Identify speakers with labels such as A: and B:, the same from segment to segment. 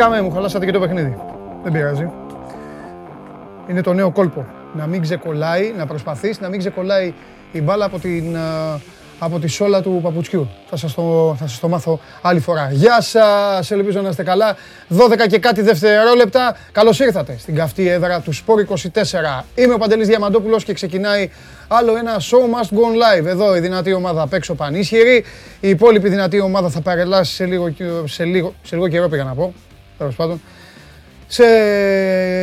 A: Βγήκαμε, μου χαλάσατε και το παιχνίδι. Δεν πειράζει. Είναι το νέο κόλπο. Να μην ξεκολλάει, να προσπαθείς να μην ξεκολλάει η μπάλα από την, από τη σόλα του παπουτσιού. Θα σας, το, θα σας το μάθω άλλη φορά. Γεια σας, ελπίζω να είστε καλά. 12 και κάτι δευτερόλεπτα. Καλώς ήρθατε στην καυτή έδρα του Σπόρ 24. Είμαι ο Παντελής Διαμαντόπουλος και ξεκινάει άλλο ένα show must go live. Εδώ η δυνατή ομάδα απ' έξω πανίσχυρη. Η υπόλοιπη δυνατή ομάδα θα παρελάσει σε λίγο, σε λίγο, σε λίγο καιρό πήγα να πω. Τέλος πάντων σε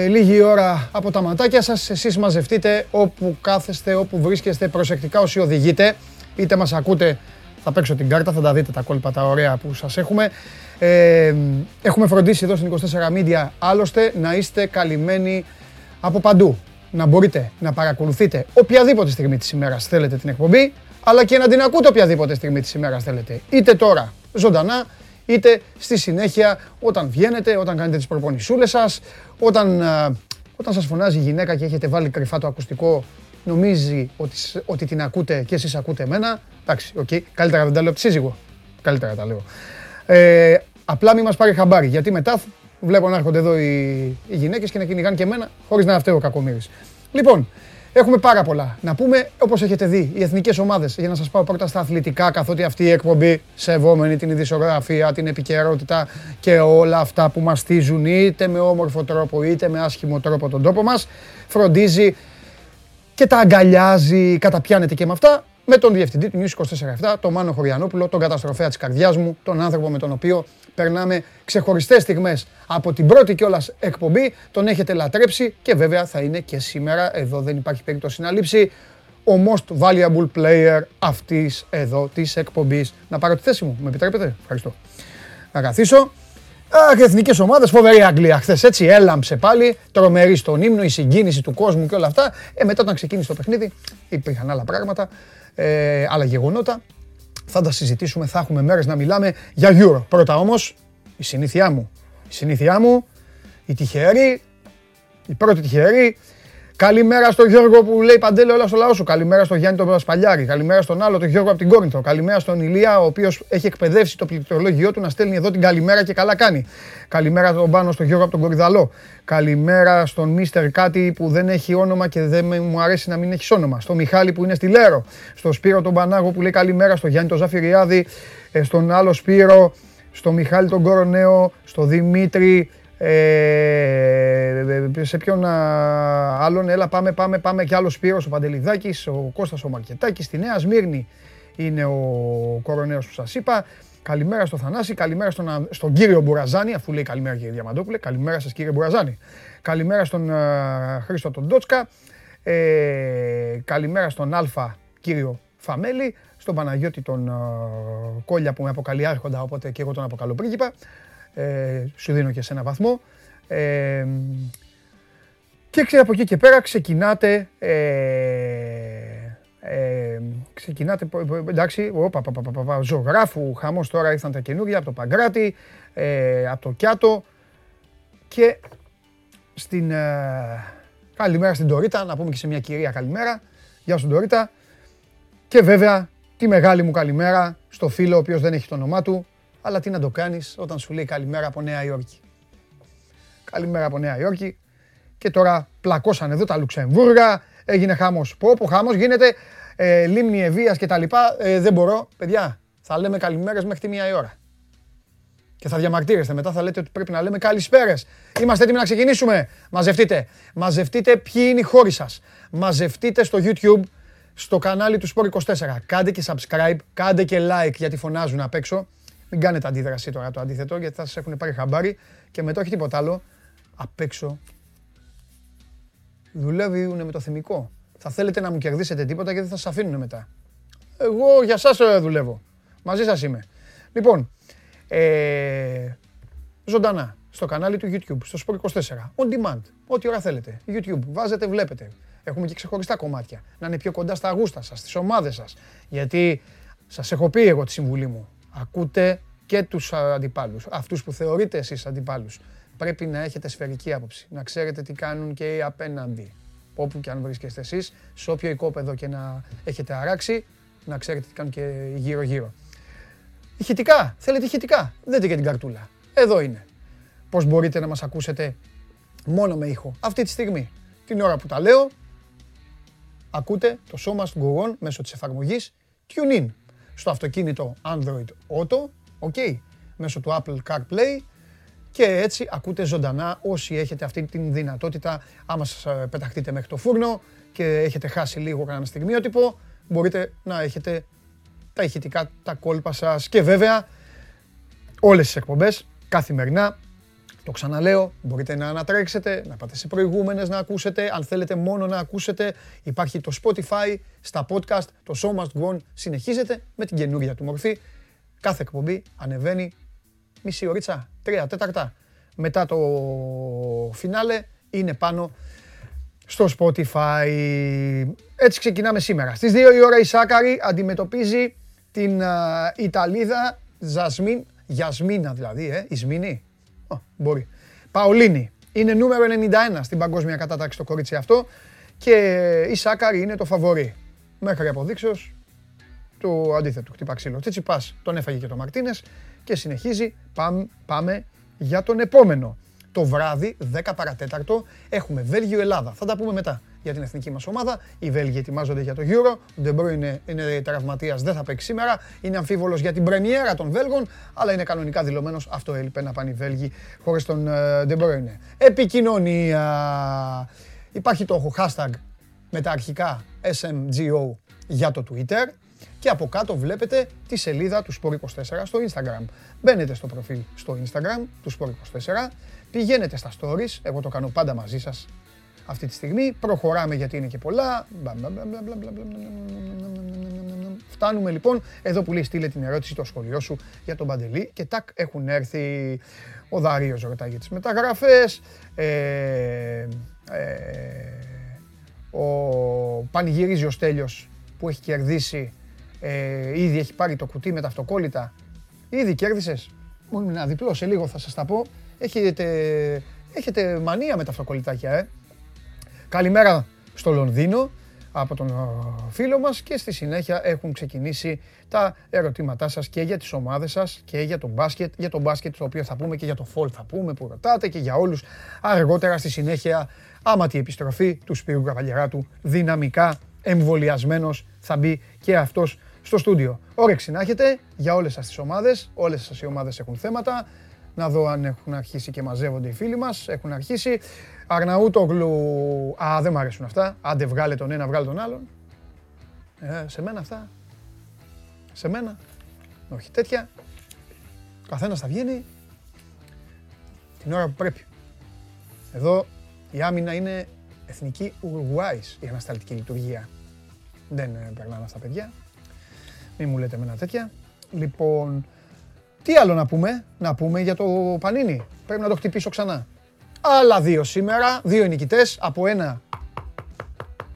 A: λίγη ώρα από τα ματάκια σας. Εσείς μαζευτείτε όπου κάθεστε, όπου βρίσκεστε προσεκτικά όσοι οδηγείτε. Είτε μας ακούτε, θα παίξω την κάρτα, θα τα δείτε τα κόλπα τα ωραία που σας έχουμε. Ε, έχουμε φροντίσει εδώ στην 24 Media άλλωστε να είστε καλυμμένοι από παντού. Να μπορείτε να παρακολουθείτε οποιαδήποτε στιγμή της ημέρας θέλετε την εκπομπή, αλλά και να την ακούτε οποιαδήποτε στιγμή της ημέρας θέλετε. Είτε τώρα ζωντανά, είτε στη συνέχεια όταν βγαίνετε, όταν κάνετε τις προπονησούλες σας, όταν, όταν σας φωνάζει η γυναίκα και έχετε βάλει κρυφά το ακουστικό, νομίζει ότι, ότι την ακούτε και εσείς ακούτε εμένα. Εντάξει, OK, okay. καλύτερα δεν τα λέω από τη σύζυγο. Καλύτερα τα λέω. Ε, απλά μην μας πάρει χαμπάρι, γιατί μετά βλέπω να έρχονται εδώ οι, οι γυναίκες και να κυνηγάνε και εμένα, χωρίς να φταίω ο κακομύρης. Λοιπόν, Έχουμε πάρα πολλά να πούμε. Όπως έχετε δει, οι εθνικές ομάδες, για να σας πάω πρώτα στα αθλητικά, καθότι αυτή η εκπομπή, σεβόμενη την ειδησιογραφία, την επικαιρότητα και όλα αυτά που μαστίζουν είτε με όμορφο τρόπο είτε με άσχημο τρόπο τον τόπο μας, φροντίζει και τα αγκαλιάζει, καταπιάνεται και με αυτά, με τον διευθυντή του News 24 τον Μάνο Χωριανόπουλο, τον καταστροφέα της καρδιάς μου, τον άνθρωπο με τον οποίο περνάμε ξεχωριστές στιγμές από την πρώτη κιόλας εκπομπή, τον έχετε λατρέψει και βέβαια θα είναι και σήμερα, εδώ δεν υπάρχει περίπτωση να λείψει, ο most valuable player αυτής εδώ της εκπομπής. Να πάρω τη θέση μου, με επιτρέπετε, ευχαριστώ. Να καθίσω. Αχ, εθνικές ομάδες, φοβερή Αγγλία. Χθες έτσι έλαμψε πάλι, τρομερή στον ύμνο, η συγκίνηση του κόσμου και όλα αυτά. Ε, μετά όταν ξεκίνησε το παιχνίδι, υπήρχαν άλλα πράγματα ε, άλλα γεγονότα. Θα τα συζητήσουμε, θα έχουμε μέρες να μιλάμε για Euro. Πρώτα όμως, η συνήθειά μου. Η συνήθειά μου, η τυχερή, η πρώτη τυχερή, Καλημέρα στον Γιώργο που λέει Παντέλο, όλα στο λαό σου. Καλημέρα στον Γιάννη τον Πασπαλιάρη. Καλημέρα στον άλλο, τον Γιώργο από την Κόρινθο. Καλημέρα στον Ηλία, ο οποίος έχει εκπαιδεύσει το πληκτρολόγιο του να στέλνει εδώ την καλημέρα και καλά κάνει. Καλημέρα στον Πάνο, στον Γιώργο από τον Κορυδαλό. Καλημέρα στον Μίστερ Κάτι που δεν έχει όνομα και δεν μου αρέσει να μην έχεις όνομα. Στον Μιχάλη που είναι στη Λέρο. Στον Σπύρο τον Πανάγο που λέει καλημέρα. Στον Γιάννη τον Ζαφυριάδη. Ε, στον άλλο Σπύρο. Στον Μιχάλη τον Κορονέο. Στον Δημήτρη. Ε, σε ποιον άλλον, έλα πάμε, πάμε, πάμε. Κι άλλος Σπύρος, ο Παντελιδάκης, ο Κώστας ο Μαρκετάκης, στη Νέα Σμύρνη είναι ο κοροναίος που σας είπα. Καλημέρα στο Θανάση, καλημέρα στον, στον κύριο Μπουραζάνη, αφού λέει καλημέρα κύριε Διαμαντόπουλε, καλημέρα σας κύριε Μπουραζάνη. Καλημέρα στον Χρήστο τον Ντότσκα, ε, καλημέρα στον Αλφα κύριο Φαμέλη, στον Παναγιώτη τον Κόλια που με αποκαλεί άρχοντα, οπότε και εγώ τον αποκαλώ πρίγκιπα ε, σου δίνω και σε ένα βαθμό. Ε, και από εκεί και πέρα ξεκινάτε, ε, ε, ξεκινάτε, εντάξει, οπα, πα, πα, πα, ζωγράφου, χαμός τώρα ήρθαν τα καινούργια από το Παγκράτη, ε, από το Κιάτο. Και στην, ε, καλημέρα στην Τωρίτα, να πούμε και σε μια κυρία καλημέρα, γεια σου Τωρίτα και βέβαια τη μεγάλη μου καλημέρα στο φίλο ο οποίος δεν έχει το όνομά του, αλλά τι να το κάνεις όταν σου λέει καλημέρα από Νέα Υόρκη. Καλημέρα από Νέα Υόρκη. Και τώρα πλακώσαν εδώ τα Λουξεμβούργα, έγινε χάμος. Πω, πω χάμος γίνεται, ε, λίμνη Ευεία κτλ. Ε, δεν μπορώ, παιδιά, θα λέμε καλημέρες μέχρι τη μία η ώρα. Και θα διαμαρτύρεστε μετά, θα λέτε ότι πρέπει να λέμε καλησπέρες. Είμαστε έτοιμοι να ξεκινήσουμε. Μαζευτείτε. Μαζευτείτε ποιοι είναι οι χώροι σας. Μαζευτείτε στο YouTube, στο κανάλι του Sport 24. Κάντε και subscribe, κάντε και like γιατί φωνάζουν απ' έξω. Μην κάνετε αντίδραση τώρα το αντίθετο γιατί θα σας έχουν πάρει χαμπάρι και μετά όχι τίποτα άλλο. Απ' έξω δουλεύουν με το θεμικό. Θα θέλετε να μου κερδίσετε τίποτα γιατί θα σας αφήνουν μετά. Εγώ για εσά δουλεύω. Μαζί σας είμαι. Λοιπόν, ε, ζωντανά στο κανάλι του YouTube, στο Sport 24. On demand. Ό,τι ώρα θέλετε. YouTube. Βάζετε, βλέπετε. Έχουμε και ξεχωριστά κομμάτια. Να είναι πιο κοντά στα αγούστα σας, στις ομάδες σας. Γιατί σας έχω πει εγώ τη συμβουλή μου ακούτε και τους αντιπάλους, αυτούς που θεωρείτε εσείς αντιπάλους. Πρέπει να έχετε σφαιρική άποψη, να ξέρετε τι κάνουν και οι απέναντι. Όπου και αν βρίσκεστε εσείς, σε όποιο οικόπεδο και να έχετε αράξει, να ξέρετε τι κάνουν και γύρω-γύρω. Ηχητικά, θέλετε ηχητικά, δείτε και την καρτούλα. Εδώ είναι. πώς μπορείτε να μας ακούσετε μόνο με ήχο. Αυτή τη στιγμή, την ώρα που τα λέω, ακούτε το Show Must Go On μέσω της εφαρμογής TuneIn στο αυτοκίνητο Android Auto, ok, μέσω του Apple CarPlay. Και έτσι ακούτε ζωντανά όσοι έχετε αυτή την δυνατότητα. Άμα σας ε, πεταχτείτε μέχρι το φούρνο και έχετε χάσει λίγο κανένα στιγμιότυπο μπορείτε να έχετε τα ηχητικά, τα κόλπα σας. Και βέβαια όλες τις εκπομπές καθημερινά το ξαναλέω, μπορείτε να ανατρέξετε, να πάτε σε προηγούμενες να ακούσετε. Αν θέλετε μόνο να ακούσετε, υπάρχει το Spotify, στα podcast, το Show Must Go On συνεχίζεται με την καινούργια του μορφή. Κάθε εκπομπή ανεβαίνει μισή ωρίτσα, τρία τέταρτα. Μετά το φινάλε είναι πάνω στο Spotify. Έτσι ξεκινάμε σήμερα. Στις 2 η ώρα η Σάκαρη αντιμετωπίζει την Ιταλίδα Ζασμίν, Γιασμίνα δηλαδή, ε, Ισμίνη, μπορεί. Παολίνη. Είναι νούμερο 91 στην παγκόσμια κατάταξη το κορίτσι αυτό και η Σάκαρη είναι το φαβορή. Μέχρι αποδείξεως του αντίθετου. Χτύπα ξύλο. πας, τον έφαγε και το Μαρτίνες και συνεχίζει. Πάμε, πάμε για τον επόμενο. Το βράδυ, 10 παρά τέταρτο, έχουμε Βέλγιο-Ελλάδα. Θα τα πούμε μετά για την εθνική μας ομάδα. Οι Βέλγοι ετοιμάζονται για το Euro. Ο Ντε Μπρόινε, είναι τραυματίας, δεν θα παίξει σήμερα. Είναι αμφίβολος για την πρεμιέρα των Βέλγων, αλλά είναι κανονικά δηλωμένος. Αυτό έλειπε να πάνε οι Βέλγοι χωρίς τον Ντε Μπρόινε. Επικοινωνία. Υπάρχει το hashtag με τα αρχικά SMGO για το Twitter και από κάτω βλέπετε τη σελίδα του Sport24 στο Instagram. Μπαίνετε στο προφίλ στο Instagram του Sport24, πηγαίνετε στα stories, εγώ το κάνω πάντα μαζί σας αυτή τη στιγμή. Προχωράμε γιατί είναι και πολλά. Φτάνουμε λοιπόν εδώ που λέει στείλε την ερώτηση το σχολείο σου για τον Παντελή και τάκ έχουν έρθει ο Δαρίος ρωτάει για τις μεταγραφές, ε, ε, ο πανηγυρίζει ο Στέλιος που έχει κερδίσει, ε, ήδη έχει πάρει το κουτί με τα αυτοκόλλητα. Ήδη κέρδισες. Μόνο ένα διπλό, σε λίγο θα σας τα πω. Έχετε, έχετε μανία με τα αυτοκολλητάκια, ε. Καλημέρα στο Λονδίνο από τον φίλο μας και στη συνέχεια έχουν ξεκινήσει τα ερωτήματά σας και για τις ομάδες σας και για το μπάσκετ, για το μπάσκετ το οποίο θα πούμε και για το φολ θα πούμε που ρωτάτε και για όλους αργότερα στη συνέχεια άμα τη επιστροφή του Σπύρου Καβαλιαράτου δυναμικά εμβολιασμένος θα μπει και αυτός στο στούντιο. Όρεξη να έχετε για όλες σας τις ομάδες, όλες σας οι ομάδες έχουν θέματα, να δω αν έχουν αρχίσει και μαζεύονται οι φίλοι μας, έχουν αρχίσει. Αρναούτογλου, α, δεν μου αρέσουν αυτά. Άντε βγάλε τον ένα, βγάλε τον άλλον. Ε, σε μένα αυτά. Σε μένα. Όχι τέτοια. Ο καθένας θα βγαίνει την ώρα που πρέπει. Εδώ η άμυνα είναι εθνική Ουρουγουάης η ανασταλτική λειτουργία. Δεν ε, περνάνε αυτά παιδιά. Μην μου λέτε με ένα τέτοια. Λοιπόν, τι άλλο να πούμε, να πούμε για το Πανίνι. Πρέπει να το χτυπήσω ξανά. Άλλα δύο σήμερα, δύο νικητές από ένα,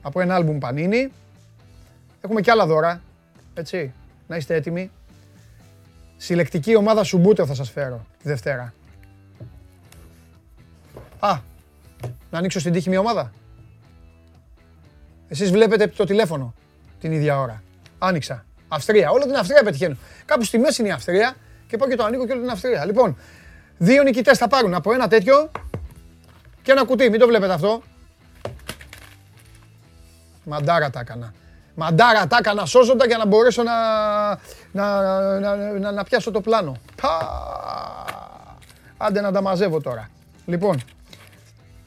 A: από ένα άλμπουμ Πανίνι. Έχουμε και άλλα δώρα, έτσι, να είστε έτοιμοι. Συλλεκτική ομάδα Σουμπούτο θα σας φέρω τη Δευτέρα. Α, να ανοίξω στην τύχη μια ομάδα. Εσείς βλέπετε το τηλέφωνο την ίδια ώρα. Άνοιξα. Αυστρία. Όλο την Αυστρία πετυχαίνω. Κάπου στη μέση είναι η Αυστρία και πάω και το ανοίγω και όλη την Αυστρία. Λοιπόν, δύο νικητές θα πάρουν από ένα τέτοιο και ένα κουτί. Μην το βλέπετε αυτό. Μαντάρα τα έκανα. Μαντάρα τα έκανα σώζοντα για να μπορέσω να, να, να, να, να πιάσω το πλάνο. Πα! Άντε να τα μαζεύω τώρα. Λοιπόν,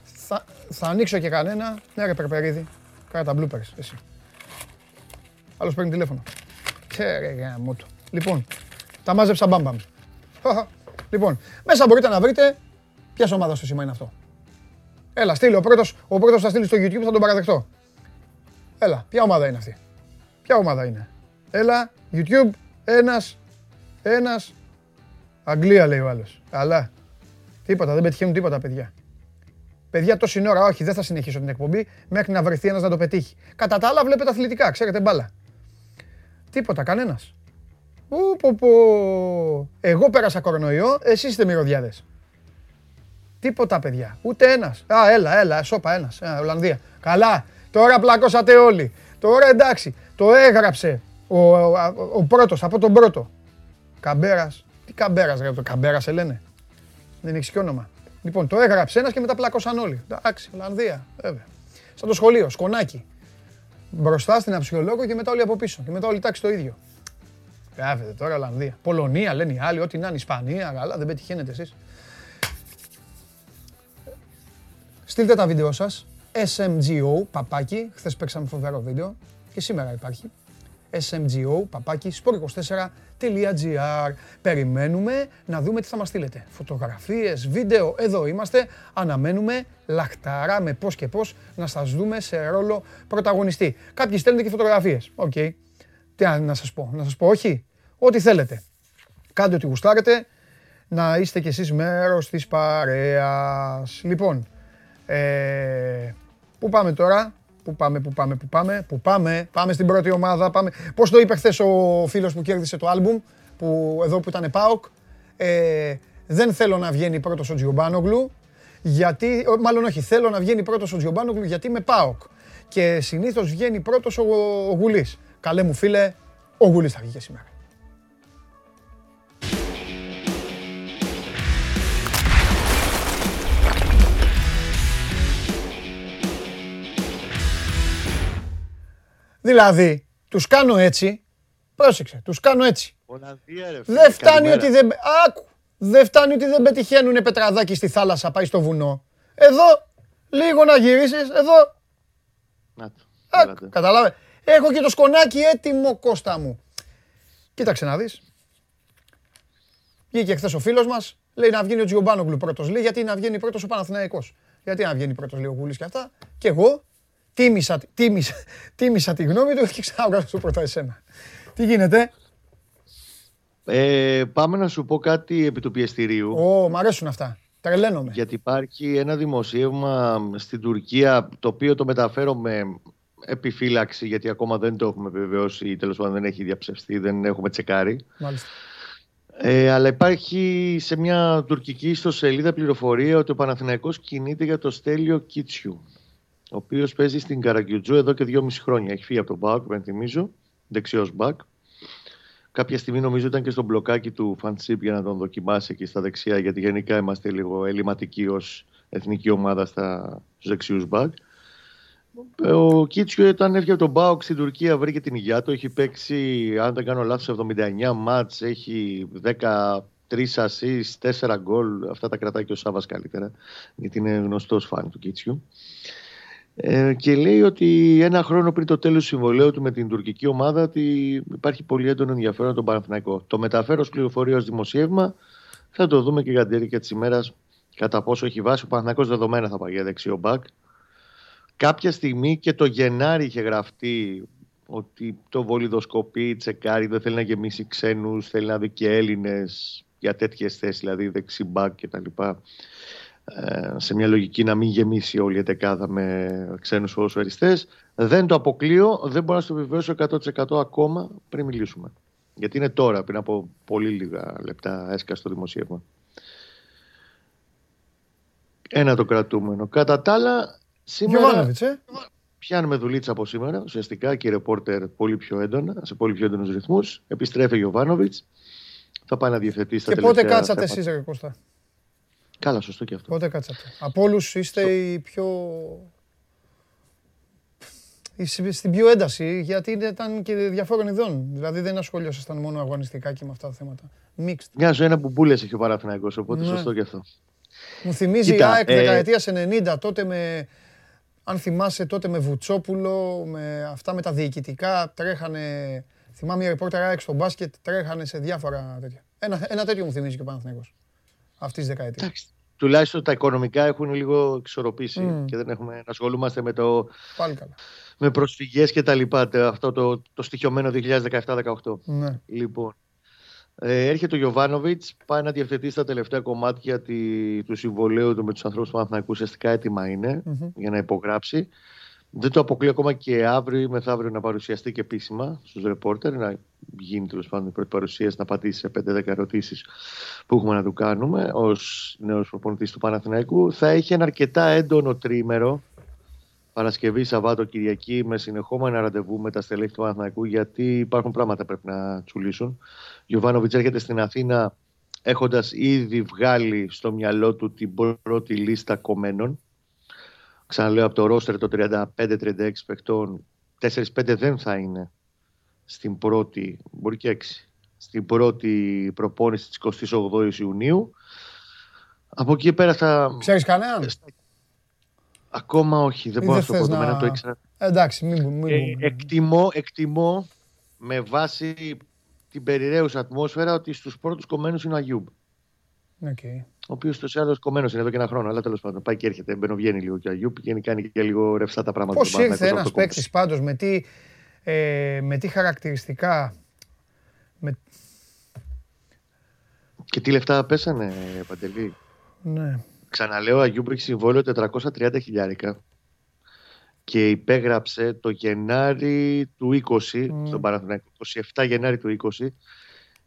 A: θα, θα ανοίξω και κανένα. Ναι ρε Περπερίδη, κάνε τα bloopers εσύ. Άλλος παίρνει τηλέφωνο. Ξέρε γάμο του. Λοιπόν, τα μάζεψα μπαμπαμ. Λοιπόν, μέσα μπορείτε να βρείτε ποια ομάδα στο σήμα είναι αυτό. Έλα, στείλει ο πρώτος, ο πρώτος θα στείλει στο YouTube, θα τον παραδεχτώ. Έλα, ποια ομάδα είναι αυτή; Ποια ομάδα είναι; Έλα, YouTube, ένας, ένας. Αγγλία λέει ο άλλος. Καλά. Τίποτα, δεν πετυχαίνουν τίποτα παιδιά. Παιδιά, τόση ώρα, όχι, δεν θα συνεχίσω την εκπομπή μέχρι να βρεθεί ένας να το πετύχει. Κατά τα άλλα, βλέπετε αθλητικά, ξέρετε μπάλα. Τίποτα, κανένας. Ου, πω, Εγώ πέρασα κορονοϊό, εσείς είστε μυρωδιάδες. Τίποτα, παιδιά. Ούτε ένας. Α, έλα, έλα, σώπα ένας. Α, Ολλανδία. Καλά. Τώρα πλακώσατε όλοι. Τώρα εντάξει. Το έγραψε ο, ο, ο πρώτος, από τον πρώτο. Καμπέρας. Τι καμπέρας, ρε, το καμπέρας σε λένε. Δεν έχεις και όνομα. Λοιπόν, το έγραψε ένας και μετά πλάκωσαν όλοι. Εντάξει, Ολλανδία, βέβαια. Σαν το σχολείο, σκονάκι. Μπροστά στην αψιολόγο και μετά όλοι από πίσω. Και μετά όλοι τάξη το ίδιο. Γράφετε τώρα Ολλανδία. Πολωνία λένε οι άλλοι, ό,τι να είναι Ισπανία, καλά, δεν πετυχαίνετε εσείς. Στείλτε τα βίντεο σας. SMGO, παπάκι. Χθες παίξαμε φοβερό βίντεο και σήμερα υπάρχει. SMGO, παπάκι, sport24.gr. Περιμένουμε να δούμε τι θα μας στείλετε. Φωτογραφίες, βίντεο, εδώ είμαστε. Αναμένουμε λαχταρά με πώς και πώς να σας δούμε σε ρόλο πρωταγωνιστή. Κάποιοι στέλνετε και φωτογραφίες. OK. Okay. Τι να σας πω, να σας πω όχι. Ό,τι θέλετε. Κάντε ό,τι γουστάρετε. Να είστε κι εσείς μέρος της παρέας. Λοιπόν, ε, πού πάμε τώρα, πού πάμε, πού πάμε, πού πάμε, πού πάμε, πάμε στην πρώτη ομάδα, πάμε. Πώς το είπε χθες ο φίλος που κέρδισε το άλμπουμ, που, εδώ που ήταν ΠΑΟΚ, ε, δεν θέλω να βγαίνει πρώτος ο Τζιομπάνογλου, γιατί, μάλλον όχι, θέλω να βγαίνει πρώτος ο Τζιομπάνογλου γιατί είμαι ΠΑΟΚ. Και συνήθως βγαίνει πρώτος ο, ο Γουλής. Καλέ μου φίλε, ο Γουλής θα βγει και σήμερα. Δηλαδή, τους κάνω έτσι, πρόσεξε, τους κάνω έτσι. Δεν φτάνει ότι δεν... Άκου, δεν φτάνει ότι δεν πετυχαίνουν πετραδάκι στη θάλασσα, πάει στο βουνό. Εδώ, λίγο να γυρίσεις, εδώ.
B: Να το.
A: Καταλάβε. Έχω και το σκονάκι έτοιμο, Κώστα μου. Κοίταξε να δεις. Βγήκε χθες ο φίλος μας, λέει να βγαίνει ο Τζιομπάνογκλου πρώτος. Λέει γιατί να βγαίνει πρώτος ο Παναθηναϊκός. Γιατί να βγαίνει πρώτος, λέει ο Γούλης και αυτά. Και εγώ τίμησα, τίμησα, τίμησα τη γνώμη του και ξαναβγάζω στο πρώτο εσένα. Τι γίνεται;
B: Ε, πάμε να σου πω κάτι επί του πιεστηρίου.
A: Ω, μ' αρέσουν αυτά. Τρελαίνομαι.
B: Γιατί υπάρχει ένα δημοσίευμα στην Τουρκία το οποίο το μεταφέρω με επιφύλαξη γιατί ακόμα δεν το έχουμε βεβαιώσει ή τέλος πάντων δεν έχει διαψευστεί, δεν έχουμε τσεκάρει.
A: Μάλιστα.
B: Ε, αλλά υπάρχει σε μια τουρκική ιστοσελίδα πληροφορία ότι ο Παναθηναϊκός κινείται για το στέλιο Κίτσιου ο οποίος παίζει στην Καραγκιουτζού εδώ και δυόμιση χρόνια. Έχει φύγει από τον Μπακ, δεν θυμίζω, δεξιός Μπακ. Κάποια στιγμή νομίζω ήταν και στο μπλοκάκι του Φαντσίπ για να τον δοκιμάσει εκεί στα δεξιά, γιατί γενικά είμαστε λίγο ελληματικοί ως εθνική ομάδα στα δεξιούς Μπακ. Ο Κίτσιο ήταν έφυγε από τον Μπάουκ στην Τουρκία, βρήκε την υγειά του. Έχει παίξει, αν δεν κάνω λάθος, 79 μάτς, έχει 13 assists, 4 γκολ. Αυτά τα κρατάει και ο Σάβα καλύτερα, γιατί είναι γνωστός φαν του Κίτσιου. Ε, και λέει ότι ένα χρόνο πριν το τέλος του συμβολέου του με την τουρκική ομάδα ότι υπάρχει πολύ έντονο ενδιαφέρον τον Παναθηναϊκό. Το μεταφέρω ως πληροφορία ως δημοσίευμα. Θα το δούμε και για την διάρκεια της ημέρας κατά πόσο έχει βάσει. Ο Παναθηναϊκός δεδομένα θα πάει για δεξιό μπακ. Κάποια στιγμή και το Γενάρη είχε γραφτεί ότι το βολιδοσκοπεί, τσεκάρει, δεν θέλει να γεμίσει ξένους, θέλει να δει και Έλληνες για τέτοιες θέσεις, δηλαδή δεξιμπάκ κτλ. Ε, σε μια λογική να μην γεμίσει όλη η δεκάδα με ξένους ποδοσφαιριστές. Δεν το αποκλείω, δεν μπορώ να το επιβεβαιώσω 100% ακόμα πριν μιλήσουμε. Γιατί είναι τώρα, πριν από πολύ λίγα λεπτά έσκασε το δημοσίευμα. Ένα το κρατούμενο. Κατά τα άλλα, σήμερα
A: ε;
B: πιάνουμε δουλίτσα από σήμερα. Ουσιαστικά και ρεπόρτερ πολύ πιο έντονα, σε πολύ πιο έντονους ρυθμούς. Επιστρέφει ο Γιωβάνοβιτς. Θα πάει να διευθετήσει τα
A: Και πότε κάτσατε εσείς, Κώστα;
B: Καλά, σωστό και αυτό.
A: Πότε κάτσατε. Από όλους είστε οι πιο. Στην πιο ένταση, γιατί ήταν και διαφόρων ειδών. Δηλαδή δεν ασχολιόσασταν μόνο αγωνιστικά και με αυτά τα θέματα. Mixed.
B: Μια ζωή ένα μπουμπούλε έχει ο Παραθυναϊκός, οπότε ναι. σωστό και αυτό.
A: Μου θυμίζει η ΑΕΚ ε... δεκαετίας 90, τότε με, αν θυμάσαι τότε με Βουτσόπουλο, με αυτά με τα διοικητικά, τρέχανε, θυμάμαι μια ρεπόρτερ ΑΕΚ στο μπάσκετ, τρέχανε σε διάφορα τέτοια. Ένα, ένα τέτοιο μου θυμίζει και ο Παναθηναϊκός αυτής της δεκαετίας.
B: Τουλάχιστον τα οικονομικά έχουν λίγο εξορροπήσει και δεν έχουμε να ασχολούμαστε με το.
A: Πάλι καλά.
B: Με προσφυγές και τα λοιπά. Αυτό το, το στοιχειωμένο 2017-18.
A: Ναι.
B: Λοιπόν. Ε, έρχεται ο Γιωβάνοβιτς, πάει να διευθετήσει τα τελευταία κομμάτια τη, του συμβολέου του με τους ανθρώπους του Παναθηναϊκού. Ουσιαστικά έτοιμα για να υπογράψει. Δεν το αποκλείω ακόμα και αύριο ή μεθαύριο να παρουσιαστεί και επίσημα στους ρεπόρτερ, να γίνει τέλος πάντων η πρώτη παρουσίαση, να πατήσει σε 5-10 ερωτήσεις που έχουμε να του κάνουμε ως νέος προπονητής του Παναθηναϊκού. Θα έχει ένα αρκετά έντονο τρίμερο Παρασκευή, Σαββάτο, Κυριακή με συνεχόμενα ραντεβού με τα στελέχη του Παναθηναϊκού γιατί υπάρχουν πράγματα που πρέπει να τσουλήσουν. Γιωβάνοβιτς έρχεται στην Αθήνα έχοντας ήδη βγάλει στο μυαλό του την πρώτη λίστα κομμένων. Ξαναλέω από το ρόστερ το 35-36 παιχτών, 4-5 δεν θα είναι στην πρώτη, μπορεί και 6, στην πρώτη προπόνηση της 28 Ιουνίου. Από εκεί πέρα θα...
A: Ξέρεις κανέναν;
B: Ακόμα όχι, δεν μπορώ να το πω. Να... Το ήξερα.
A: Εντάξει, μην, μην,
B: ε, εκτιμώ, εκτιμώ με βάση την περιραίουσα ατμόσφαιρα ότι στους πρώτους κομμένους είναι ο Αγιούμπ.
A: Okay.
B: Ο οποίος τόσο άλλο κομμένος είναι εδώ και ένα χρόνο. Αλλά τέλος πάντων πάει και έρχεται. Μπαινοβγαίνει λίγο και ο Αγιούμπ και κάνει και λίγο ρευστά τα πράγματα.
A: Πώς ήρθε ένας παίκτης πάντως με, τι, ε, με τι χαρακτηριστικά. Με...
B: Και τι λεφτά πέσανε, Παντελή;
A: Ναι.
B: Ξαναλέω, ο Αγιούμπ έχει συμβόλαιο 430 χιλιάρικα και υπέγραψε το Γενάρη του 20, mm. στον Παναθηναϊκό, 27 Γενάρη του 20,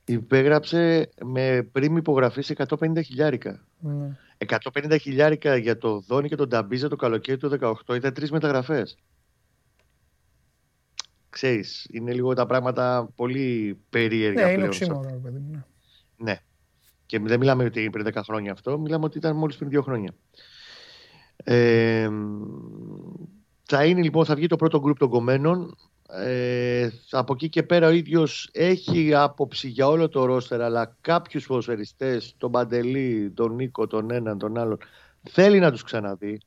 B: υπέγραψε με πριν υπογραφή σε 150 χιλιάρικα. Mm. 150 χιλιάρικα για το Δόνι και τον Ταμπίζα το καλοκαίρι του 18 ήταν τρεις μεταγραφές. Ξέρεις, είναι λίγο τα πράγματα πολύ περίεργα
A: ναι, είναι οξύμορο, παιδί μου. Ναι.
B: ναι. Και δεν μιλάμε ότι πριν 10 χρόνια αυτό, μιλάμε ότι ήταν μόλις πριν 2 χρόνια. Ε, θα είναι λοιπόν, θα βγει το πρώτο γκρουπ των κομμένων. Ε, από εκεί και πέρα ο ίδιος έχει άποψη για όλο το ρόστερ αλλά κάποιους ποδοσφαιριστές, τον Παντελή, τον Νίκο, τον έναν, τον άλλον θέλει να τους ξαναδεί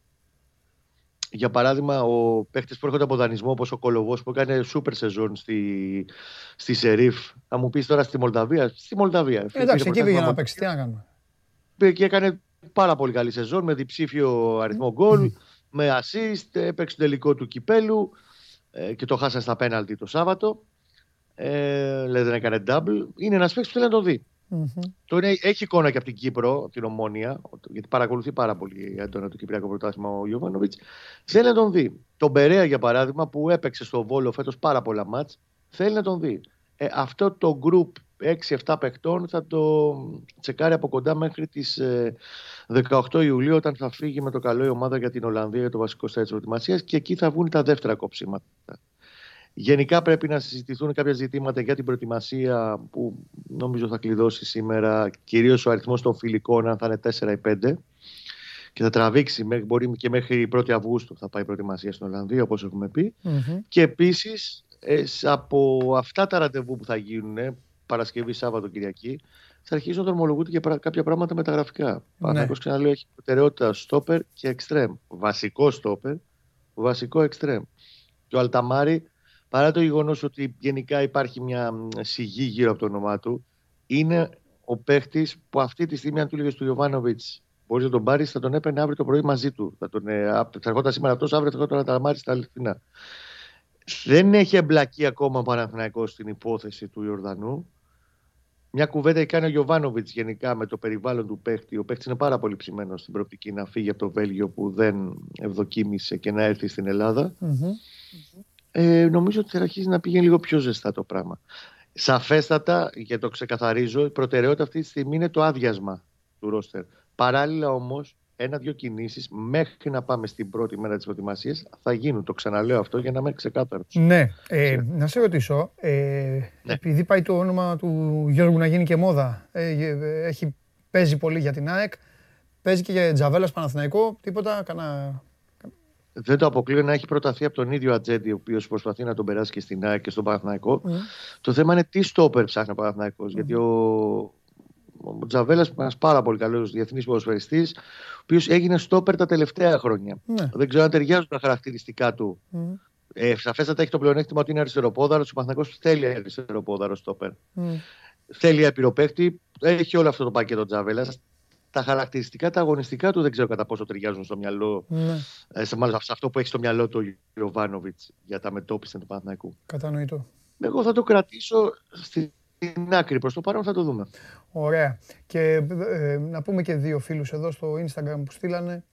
B: για παράδειγμα, ο παίχτης που έρχονται από δανεισμό, όπως ο Κολοβός, που έκανε σούπερ σεζόν στη, στη Σερίφ. Θα μου πεις τώρα στη Μολδαβία. Στη Μολδαβία.
A: Ε, εντάξει, εκεί πήγε να παίξει. Τι να κάνουμε.
B: Και έκανε πάρα πολύ καλή σεζόν με διψήφιο αριθμό γκολ με assist, έπαιξε το τελικό του κυπέλου ε, και το χάσα στα πέναλτι το Σάββατο. Ε, λέει δεν έκανε double. Είναι ένας παίκτης που θέλει να το δει. Mm-hmm. έχει εικόνα και από την Κύπρο, από την Ομόνια, γιατί παρακολουθεί πάρα πολύ έντονα το Κυπριακό Πρωτάθλημα ο Ιωβάνοβιτ. Θέλει να τον δει. Τον Περέα, για παράδειγμα, που έπαιξε στο Βόλο φέτος πάρα πολλά μάτς, θέλει να τον δει. Ε, αυτό το group 6-7 παιχτών θα το τσεκάρει από κοντά μέχρι τις 18 ε, Ιουλίου όταν θα φύγει με το καλό η ομάδα για την Ολλανδία για το βασικό στάδιο της προετοιμασίας και εκεί θα βγουν τα δεύτερα κόψιματα. Γενικά πρέπει να συζητηθούν κάποια ζητήματα για την προετοιμασία που νομίζω θα κλειδώσει σήμερα κυρίως ο αριθμός των φιλικών αν θα είναι 4 ή 5 και θα τραβήξει μπορεί και μέχρι 1η Αυγούστου θα πάει η προετοιμασία στην Ολλανδία όπως έχουμε πει mm-hmm. και επίσης ε, από αυτά τα ραντεβού που θα γίνουν Παρασκευή, Σάββατο, Κυριακή, θα αρχίσουν να δρομολογούνται και κάποια πράγματα μεταγραφικά. Ναι. Παναγιώ ξαναλέω έχει προτεραιότητα στόπερ και εξτρέμ. Βασικό στόπερ, βασικό εξτρέμ. Και ο Αλταμάρη, παρά το γεγονός ότι γενικά υπάρχει μια σιγή γύρω από το όνομά του, είναι ο παίχτης που αυτή τη στιγμή, αν του λέγες του Ιωβάνοβιτς, μπορείς να τον πάρεις, θα τον έπαιρνε αύριο το πρωί μαζί του. Θα, τον, ε, θα ερχόταν σήμερα αυτός, αύριο θα ερχόταν ο Αλταμάρη στα Αληθινά. Δεν έχει εμπλακεί ακόμα ο Παναθηναϊκός στην υπόθεση του Ιορδανού. Μια κουβέντα κάνει ο Γιωβάνοβιτς γενικά με το περιβάλλον του παίχτη. Ο παίχτης είναι πάρα πολύ ψημένος στην προοπτική να φύγει από το Βέλγιο που δεν ευδοκίμησε και να έρθει στην ελλαδα Ε, νομίζω ότι θα αρχίσει να πηγαίνει λίγο πιο ζεστά το πράγμα. Σαφέστατα, και το ξεκαθαρίζω, η προτεραιότητα αυτή τη στιγμή είναι το άδειασμα του ρόστερ. Παράλληλα όμως, ένα-δυο κινήσεις μέχρι να πάμε στην πρώτη μέρα της προετοιμασίας θα γίνουν. Το ξαναλέω αυτό για να είμαι ξεκάθαρος.
A: Ναι. Ε, να σε ρωτήσω, ε, ναι. επειδή πάει το όνομα του Γιώργου να γίνει και μόδα, ε, έχει, παίζει πολύ για την ΑΕΚ, παίζει και για Τζαβέλα Παναθηναϊκό, τίποτα, κανένα.
B: Δεν το αποκλείω να έχει προταθεί από τον ίδιο Ατζέντη, ο οποίος προσπαθεί να τον περάσει και στην ΑΕΚ και στον Παναθηναϊκό. Mm. Το θέμα είναι τι στόπερ ψάχνει ο Παναθηναϊκός. Mm. Γιατί ο, ο Τζαβέλας, ένας πάρα πολύ καλός διεθνής ποδοσφαιριστής, ο οποίος έγινε στόπερ τα τελευταία χρόνια. Ναι. Δεν ξέρω αν ταιριάζουν τα χαρακτηριστικά του. Mm. Ε, σαφέστατα έχει το πλεονέκτημα ότι είναι αριστεροπόδαρος. Ο Παθηνακό θέλει αριστεροπόδαρο στόπερ. Mm. Θέλει απειροπαίχτη. Έχει όλο αυτό το πακέτο Τζαβέλας. Τα χαρακτηριστικά, τα αγωνιστικά του δεν ξέρω κατά πόσο ταιριάζουν στο μυαλό. Ναι. Ε, σε, μάλλον, σε αυτό που έχει στο μυαλό του ο Ιωβάνοβιτ για τα μετώπιση του Παναθηναϊκού.
A: Κατανοητό.
B: Εγώ θα το κρατήσω στη στην άκρη. Προς το παρόν θα το δούμε.
A: Ωραία. Και ε, να πούμε και δύο φίλους εδώ στο Instagram που στείλανε.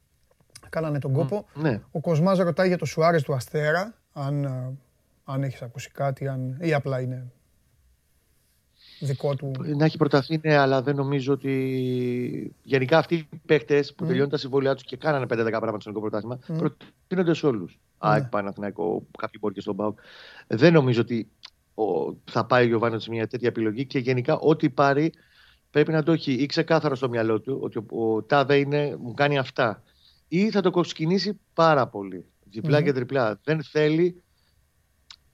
A: Κάνανε τον κόπο.
B: ναι.
A: Ο Κοσμάς ρωτάει για το Σουάρες του Αστέρα. Αν, ε, αν έχεις ακούσει κάτι αν, ή απλά είναι δικό του.
B: Να έχει προταθεί, ναι, αλλά δεν νομίζω ότι. Γενικά αυτοί οι παίχτε που mm. τελειώνουν τα συμβόλαιά τους και κάνανε 5-10 πράγματα στο ελληνικό πρωτάθλημα mm. προτείνονται σε όλους. Mm. ΑΕΚ, Παναθηναϊκό, κάποιοι μπορεί και στον Πάουκ. Δεν νομίζω ότι θα πάει ο Γιωβάνος σε μια τέτοια επιλογή και γενικά ό,τι πάρει πρέπει να το έχει ή ξεκάθαρο στο μυαλό του ότι ο, Τάδε είναι, μου κάνει αυτά. Ή θα το κοσκινήσει πάρα πολύ. και τριπλά. Δεν θέλει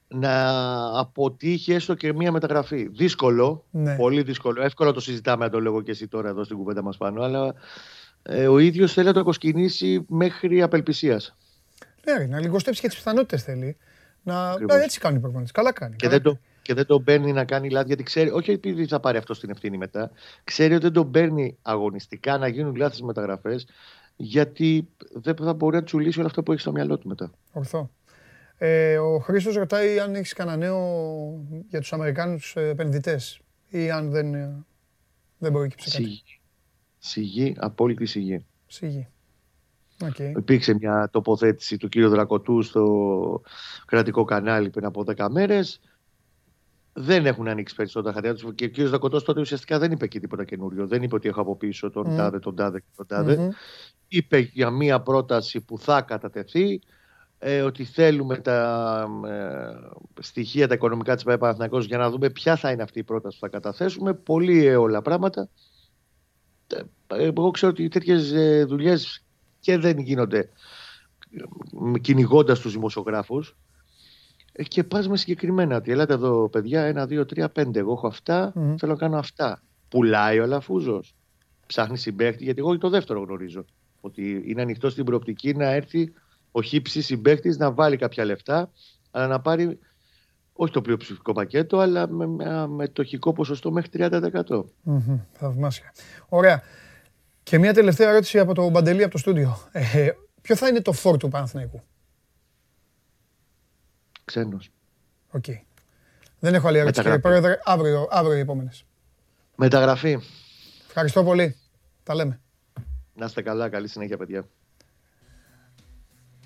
B: να αποτύχει έστω και μία μεταγραφή. Δύσκολο, ναι. πολύ δύσκολο. Εύκολο το συζητάμε, αν το λέγω και εσύ τώρα εδώ στην κουβέντα μας πάνω, αλλά ε, ο ίδιος θέλει να το κοσκινήσει μέχρι απελπισίας.
A: Ναι, να λιγοστέψει και τις πιθανότητες θέλει. Να... να έτσι κάνει οι Καλά κάνει.
B: Και, Δεν το, και δεν τον παίρνει να κάνει λάθη, γιατί ξέρει, όχι επειδή θα πάρει αυτό στην ευθύνη μετά, ξέρει ότι δεν τον παίρνει αγωνιστικά να γίνουν λάθη μεταγραφές, γιατί δεν θα μπορεί να τσουλήσει όλα αυτά που έχει στο μυαλό του μετά.
A: Ορθό. Ε, ο Χρήστος ρωτάει αν έχεις κανένα νέο για τους Αμερικάνους επενδυτές ή αν δεν, ε, δεν προέκυψε κάτι.
B: Σιγή, απόλυτη σιγή.
A: Σιγή. Okay.
B: Υπήρξε μια τοποθέτηση του κύριου Δρακοτού στο κρατικό κανάλι πριν από 10 μέρες. Δεν έχουν ανοίξει περισσότερα χαρτιά τους. Και ο κύριος Δρακοτός τότε ουσιαστικά δεν είπε και τίποτα καινούριο. Δεν είπε ότι έχω από πίσω τον mm. τάδε, τον τάδε και τον ταδε mm-hmm. Είπε για μια πρόταση που θα κατατεθεί ε, ότι θέλουμε τα ε, στοιχεία, τα οικονομικά της ΠΑΕ για να δούμε ποια θα είναι αυτή η πρόταση που θα καταθέσουμε. Πολύ αιώλα πράγματα. Ε, εγώ ξέρω ότι τέτοιες δουλειές και δεν γίνονται κυνηγώντας τους δημοσιογράφους. Και πας με συγκεκριμένα ότι ελάτε εδώ, παιδιά, ένα, δύο, τρία, πέντε. Εγώ έχω αυτά, θέλω να κάνω αυτά. Πουλάει ο Αλαφούζο. Ψάχνει συμπέχτη, γιατί εγώ το δεύτερο γνωρίζω. Ότι είναι ανοιχτό στην προοπτική να έρθει ο χύψης συμπέχτη να βάλει κάποια λεφτά, αλλά να πάρει όχι το πλειοψηφικό πακέτο, αλλά με, με μετοχικό ποσοστό μέχρι 30%.
A: Mm-hmm, θαυμάσια. Ωραία. Και μια τελευταία ερώτηση από το Παντελή από το στούντιο. Ε, ποιο θα είναι το φορ του Παναθηναϊκού;
B: Ξένος.
A: OK. Okay. Δεν έχω άλλη ερώτηση κύριε Πρόεδρε. Αύριο, αύριο οι επόμενες.
B: Μεταγραφή.
A: Ευχαριστώ πολύ. Τα λέμε.
B: Να είστε καλά. Καλή συνέχεια παιδιά.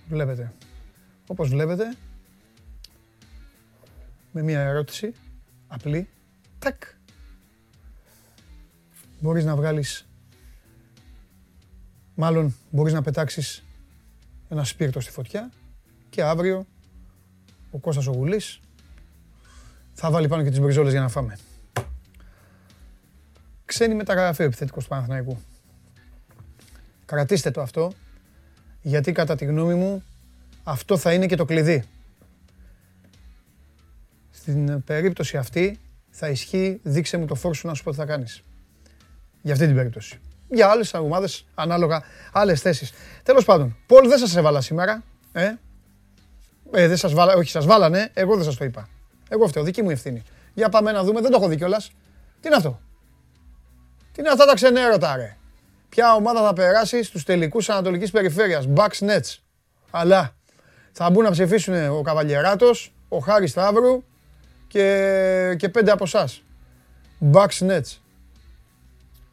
A: Βλέπετε. Όπως βλέπετε, με μια ερώτηση, απλή, τακ. Μπορείς να βγάλεις, μάλλον μπορείς να πετάξεις ένα σπίρτο στη φωτιά και αύριο ο Κώστας ο Γουλής θα βάλει πάνω και τις μπριζόλες για να φάμε. Ξένη μεταγραφή επιθετικός του Παναθηναϊκού. Κρατήστε το αυτό, γιατί κατά τη γνώμη μου αυτό θα είναι και το κλειδί. Στην περίπτωση αυτή θα ισχύει δείξε μου το φόρ σου να σου πω τι θα κάνεις. Για αυτή την περίπτωση. Για άλλες ομάδες, ανάλογα, άλλες θέσεις. Τέλος πάντων, Πολ δεν σας έβαλα σήμερα. Ε, ε δεν σας βάλα, όχι σας βάλανε, εγώ δεν σας το είπα. Εγώ φταίω, δική μου ευθύνη. Για πάμε να δούμε, δεν το έχω δει κιόλας. Τι είναι αυτό; Τι είναι αυτά τα ξενέρωτα ρε; Ποια ομάδα θα περάσει στους τελικούς Ανατολικής Περιφέρειας. Bucks Nets. Αλλά θα μπουν να ψηφίσουν ο Καβαλιεράτος, ο Χάρης Σταύρου και, και πέντε από εσάς. Bucks Nets.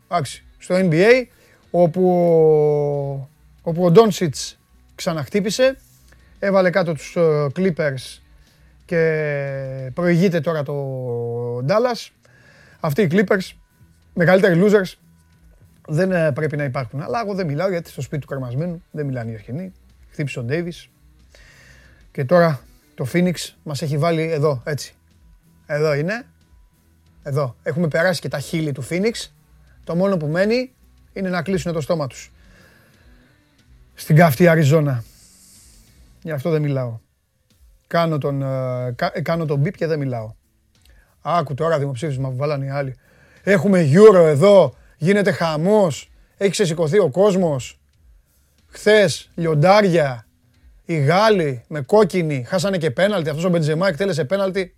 A: Εντάξει. Στο NBA, όπου, όπου ο Ντόνσιτς ξαναχτύπησε, έβαλε κάτω τους ε, Clippers και προηγείται τώρα το Dallas. Αυτοί οι Clippers, μεγαλύτεροι losers, δεν ε, πρέπει να υπάρχουν. Αλλά εγώ δεν μιλάω γιατί στο σπίτι του καρμασμένου δεν μιλάνε οι αρχαινοί. Χτύπησε ο Ντέιβις, και τώρα το Phoenix μας έχει βάλει εδώ, έτσι. Εδώ είναι. Εδώ. Έχουμε περάσει και τα χείλη του Phoenix. Το μόνο που μένει είναι να κλείσουν το στόμα τους. Στην καυτή Αριζόνα. Γι' αυτό δεν μιλάω. Κάνω τον, ε, ε, κάνω τον μπιπ και δεν μιλάω. Άκου τώρα δημοψήφισμα που βάλανε οι άλλοι. Έχουμε Euro εδώ, γίνεται χαμός, έχεις ξεσηκωθεί ο κόσμος. Χθες λιοντάρια, οι Γάλλοι με κόκκινη χάσανε και πέναλτι. Αυτός ο Μπεντζεμά εκτέλεσε πέναλτι.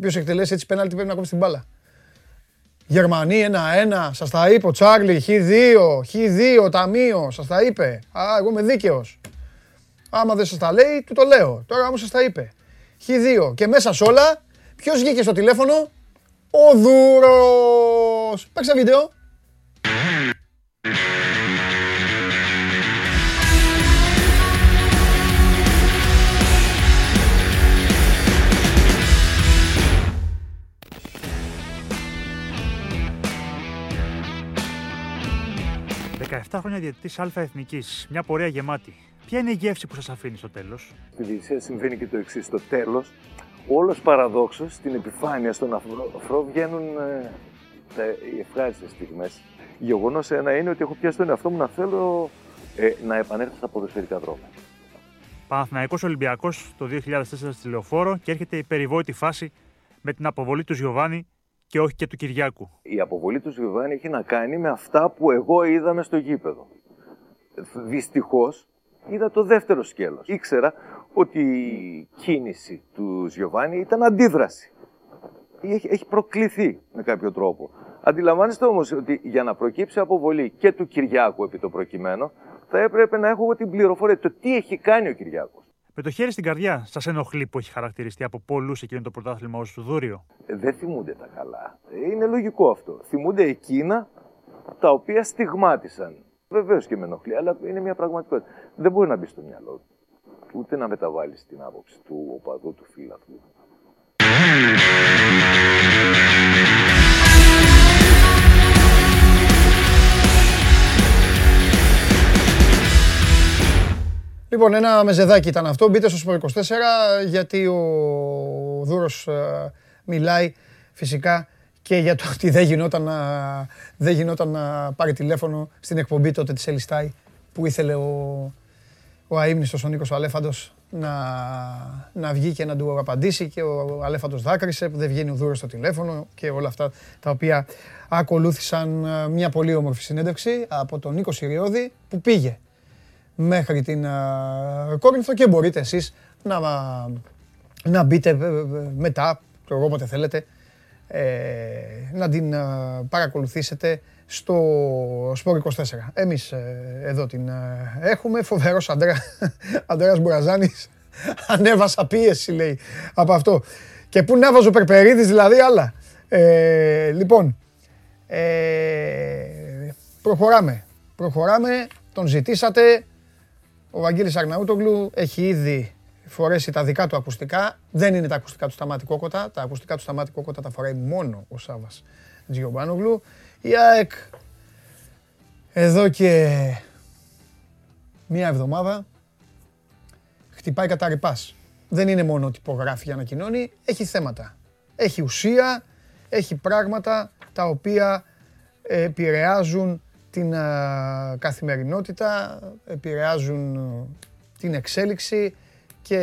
A: Ποιος εκτελέσει έτσι πέναλτι πρέπει να κόψει την μπάλα. Γερμανοί ένα-ένα. Σας τα είπε ο Τσάρλι. Χ2. Χ2. Ταμείο. Σας τα είπε. Α, εγώ είμαι δίκαιος. Άμα δεν σας τα λέει, του το λέω. Τώρα όμως σας τα είπε. Χ2. Και μέσα σε όλα, ποιος βγήκε στο τηλέφωνο, ο Δούρος. Παίξε βίντεο.
C: 17 χρόνια διαιτητής Α Εθνικής. Μια πορεία γεμάτη. Ποια είναι η γεύση που σας αφήνει στο τέλος;
D: Στη διαιτησία συμβαίνει και το εξής. Στο τέλος, όλος παραδόξως στην επιφάνεια, στον αφρό, βγαίνουν ε, τα, οι ευχάριστες στιγμές. Γεγονός ένα είναι ότι έχω πιάσει τον εαυτό μου να θέλω ε, να επανέλθω στα ποδοσφαιρικά δρόμια.
C: Παναθηναϊκός Ολυμπιακός το 2004 στη Λεωφόρο και έρχεται η περιβόητη φάση με την αποβολή του Γιωβάνη και όχι και του Κυριάκου.
D: Η αποβολή του Γιωβάνη έχει να κάνει με αυτά που εγώ είδαμε στο γήπεδο. Δυστυχώς είδα το δεύτερο σκέλος. Ήξερα ότι η κίνηση του Γιωβάνη ήταν αντίδραση. Έχει, έχει προκληθεί με κάποιο τρόπο. Αντιλαμβάνεστε όμως ότι για να προκύψει αποβολή και του Κυριάκου επί το προκειμένο, θα έπρεπε να έχω την πληροφορία το τι έχει κάνει ο Κυριάκος.
C: Με το χέρι στην καρδιά, σας ενοχλεί που έχει χαρακτηριστεί από πολλούς εκείνο το πρωτάθλημα ως δούριο;
D: Ε, Δεν θυμούνται τα καλά. Ε, Είναι λογικό αυτό. Θυμούνται εκείνα τα οποία στιγμάτισαν. Βεβαίως και με ενοχλεί, αλλά είναι μια πραγματικότητα. Δεν μπορεί να μπει στο μυαλό του. Ούτε να μεταβάλει την άποψη του οπαδού, του φίλαθλου.
A: Λοιπόν, ένα μεζεδάκι ήταν αυτό. Μπείτε στο Σπορ 24 γιατί ο Δούρος ε, μιλάει φυσικά και για το ότι δεν γινόταν να, δεν γινόταν να πάρει τηλέφωνο στην εκπομπή τότε της Ελιστάη που ήθελε ο, ο αείμνηστος ο Νίκος ο Αλέφαντος να, να βγει και να του απαντήσει και ο Αλέφαντος δάκρυσε που δεν βγαίνει ο Δούρος στο τηλέφωνο και όλα αυτά τα οποία ακολούθησαν ε, μια πολύ όμορφη συνέντευξη από τον Νίκο Συριώδη που πήγε μέχρι την α, Κόρινθο και μπορείτε εσείς να, να μπείτε ε, ε, μετά, το εγώ όποτε θέλετε, ε, να την α, παρακολουθήσετε στο Σπόρ 24. Εμείς ε, εδώ την ε, έχουμε, φοβερός Αντρέα, Αντρέας Μπουραζάνης, ανέβασα πίεση λέει από αυτό. Και πού να βάζω Περπερίδης δηλαδή άλλα. Ε, λοιπόν, ε, προχωράμε. Προχωράμε, τον ζητήσατε, ο Βαγγέλης Αρναούτογλου έχει ήδη φορέσει τα δικά του ακουστικά. Δεν είναι τα ακουστικά του Σταμάτη Κόκοτα. Τα ακουστικά του Σταμάτη Κόκοτα τα φοράει μόνο ο Σάβας Τζιομπάνογλου. Η ΑΕΚ εδώ και μία εβδομάδα χτυπάει κατά ρηπάς. Δεν είναι μόνο ότι υπογράφει για να κοινώνει, έχει θέματα. Έχει ουσία, έχει πράγματα τα οποία επηρεάζουν την α, καθημερινότητα, επηρεάζουν α, την εξέλιξη και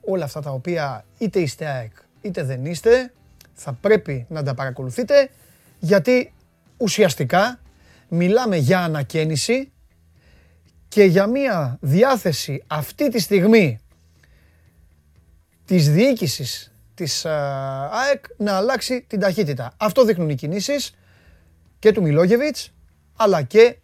A: όλα αυτά τα οποία είτε είστε ΑΕΚ είτε δεν είστε θα πρέπει να τα παρακολουθείτε γιατί ουσιαστικά μιλάμε για ανακαίνιση και για μια διάθεση αυτή τη στιγμή της διοίκησης της α, ΑΕΚ να αλλάξει την ταχύτητα. Αυτό δείχνουν οι κινήσεις και του Μιλόγεβιτς, αλλά και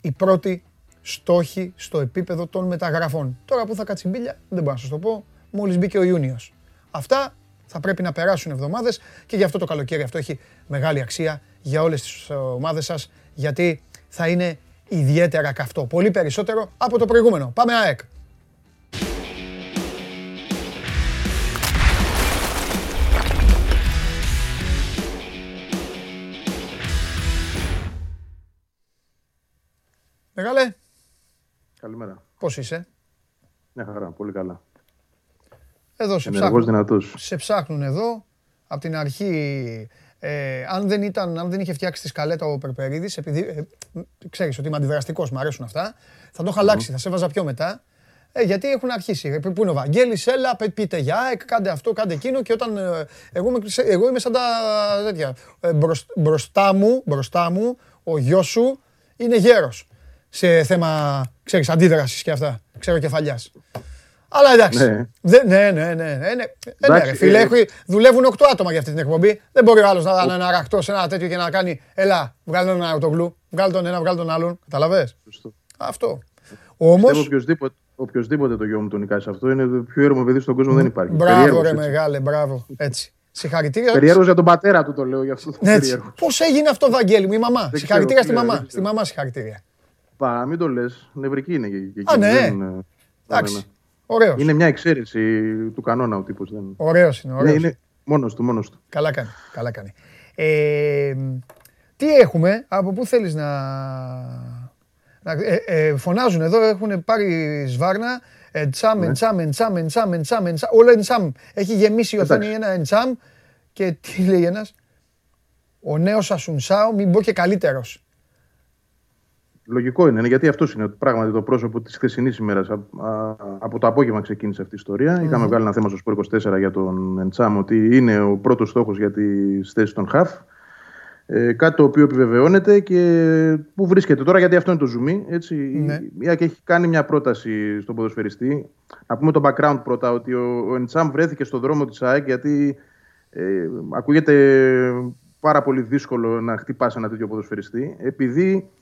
A: οι πρώτοι στόχοι στο επίπεδο των μεταγραφών. Τώρα που θα κατσιμπίλια, δεν μπορώ να σας το πω, μόλις μπήκε ο Ιούνιος. Αυτά θα πρέπει να περάσουν εβδομάδες και γι' αυτό το καλοκαίρι αυτό έχει μεγάλη αξία για όλες τις ομάδες σας, γιατί θα είναι ιδιαίτερα καυτό. Πολύ περισσότερο από το προηγούμενο. Πάμε ΑΕΚ. Μεγάλε,
E: Καλημέρα.
A: πώς είσαι;
E: Μια χαρά, πολύ καλά.
A: Εδώ σε
E: Ενεργός
A: ψάχνουν.
E: δυνατός.
A: Σε ψάχνουν εδώ. Από την αρχή, ε, αν, δεν ήταν, αν δεν είχε φτιάξει τη σκαλέτα ο Περπερίδης, επειδή ε, ξέρεις ότι είμαι αντιδραστικός, μου αρέσουν αυτά, θα το είχα αλλάξει, θα σε έβαζα πιο μετά. Ε, γιατί έχουν αρχίσει. Ε, Πού είναι ο Βαγγέλης, έλα, πε- πείτε για ΑΕΚ, κάντε αυτό, κάντε εκείνο. Και όταν. ε, εγώ, είμαι, ξε- εγώ είμαι σαν τα τέτοια. Ε, μπροσ- μπροστά, μου, μπροστά μου, ο γιος σου είναι γέρος. Σε θέμα, ξέρεις, αντίδρασης και αυτά. Ξέρω κεφαλιάς. Αλλά εντάξει.
E: Ναι.
A: Δεν- ναι, ναι, ναι. ναι, ναι. Ε, ναι,
E: Εντάξει,
A: ρε, φίλε,
E: ε,
A: έχει- δουλεύουν 8 άτομα για αυτή την εκπομπή. Δεν μπορεί ο άλλος να είναι αναρακτό σε ένα τέτοιο και να κάνει. Ελά, βγάλει τον αρωτογλου, βγάλει τον ένα, βγάλει τον άλλον. Καταλαβέ.
E: Σωστό.
A: Αυτό. Όμω.
E: Πιστεύω οποιοδήποτε, οποιοδήποτε το γιο μου τον νικάσει αυτό είναι το πιο ήρεμο παιδί στον κόσμο δεν υπάρχει.
A: Μπράβο,
E: Περίεργος,
A: ρε
E: έτσι.
A: μεγάλε, μπράβο. Έτσι. Συγχαρητήρια.
E: Περίεργος για τον πατέρα του το λέω γι' αυτό.
A: Ναι, Έτσι.
E: περίεργο.
A: Πώς έγινε αυτό, Βαγγέλη μου, η μαμά;
E: ξέρω,
A: Συγχαρητήρια στη
E: φίλε,
A: μαμά.
E: δεν
A: Στη
E: ξέρω.
A: μαμά συγχαρητήρια.
E: Πα, μην το λες. Νευρική είναι και, και
A: Α,
E: εκείνη,
A: ναι.
E: δεν, ε, ναι, ναι, ναι.
A: Εντάξει. Ωραίος.
E: Είναι μια εξαίρεση του κανόνα ο τύπος. Δεν...
A: Ωραίος είναι.
E: Είναι,
A: Ωραίος.
E: είναι μόνος του, μόνος του.
A: Καλά κάνει. Καλά κάνει. Ε, τι έχουμε, από πού θέλεις να... να ε, ε, φωνάζουν εδώ, έχουν πάρει σβάρνα. Εντσάμ,
E: Ναι.
A: εντσάμ, εντσάμ, εντσάμ, εντσάμ, εντσάμ. Όλο εντσάμ. Έχει γεμίσει η οθόνη
E: Εντάξει.
A: ένα εντσάμ. Και τι λέει ένας; ο νέος Ασουνσάο, μην πω και καλύτερος.
E: Λογικό είναι, γιατί αυτός είναι πράγματι το πρόσωπο της χθεσινής ημέρας. Από το απόγευμα ξεκίνησε αυτή η ιστορία. Είχαμε βγάλει ένα θέμα στο Σπορ 24 για τον Εντσάμ ότι είναι ο πρώτος στόχος για τις θέσεις των ΧΑΦ. Ε, κάτι το οποίο επιβεβαιώνεται και πού βρίσκεται τώρα, γιατί αυτό είναι το ζουμί. Έτσι. Ναι. Η ΑΕΚ έχει κάνει μια πρόταση στον ποδοσφαιριστή. Να πούμε το background πρώτα, ότι ο, ο Εντσάμ βρέθηκε στον δρόμο της ΑΕΚ γιατί ε, ακούγεται πάρα πολύ δύσκολο να χτυπάσει ένα τέτοιο ποδοσφαιριστή. Επειδή ε,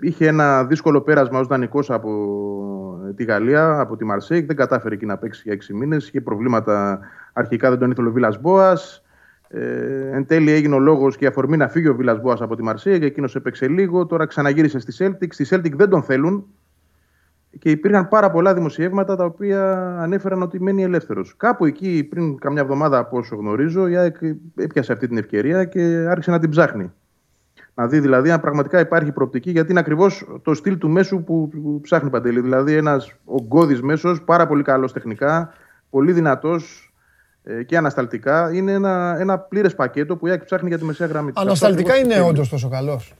E: είχε ένα δύσκολο πέρασμα ως δανεικός από ε, τη Γαλλία, από τη Μαρσέικ. Δεν κατάφερε εκεί να παίξει για 6 μήνες. Είχε προβλήματα αρχικά, δεν τον ήθελε ο Βίλας Μπόας. Ε, εν τέλει έγινε ο λόγος και η αφορμή να φύγει ο Βίλας Μπόας από τη Μαρσέικ. Εκείνος έπαιξε λίγο. Τώρα ξαναγύρισε στη Celtic. Στη Celtic δεν τον θέλουν. Και υπήρχαν πάρα πολλά δημοσιεύματα τα οποία ανέφεραν ότι μένει ελεύθερος. Κάπου εκεί, πριν καμιά εβδομάδα, από όσο γνωρίζω, η ΑΕΚ έπιασε αυτή την ευκαιρία και άρχισε να την ψάχνει. Να δει δηλαδή αν πραγματικά υπάρχει προοπτική, γιατί είναι ακριβώς το στυλ του μέσου που, που ψάχνει Παντελή. Δηλαδή ένας ογκώδης μέσος, πάρα πολύ καλός τεχνικά, πολύ δυνατός ε, και ανασταλτικά. Είναι ένα, ένα πλήρες πακέτο που η Άκη ψάχνει για τη μεσαία γραμμή.
A: Ανασταλτικά είναι όντως τόσο καλός.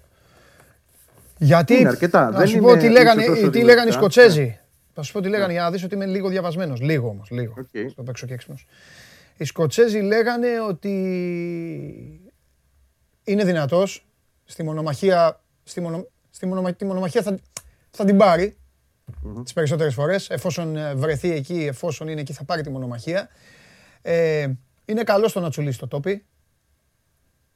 A: Γιατί.
E: Είναι αρκετά.
A: Να σου πω τι λέγανε, τι λέγανε οι Σκοτσέζοι. Θα σου πω τι λέγανε για να δεις ότι είμαι λίγο διαβασμένος. Λίγο όμως. Λίγο. Okay. Στο παίξω και έξυπνος. Οι Σκοτσέζοι λέγανε ότι είναι δυνατός στη μονομαχία, στη μονο, στη μονομα, τη μονομαχία θα, θα την πάρει mm-hmm. τις περισσότερες φορές, εφόσον ε, βρεθεί εκεί, εφόσον είναι εκεί θα πάρει τη μονομαχία. Ε, είναι καλό στο να τσουλήσει το τόπι.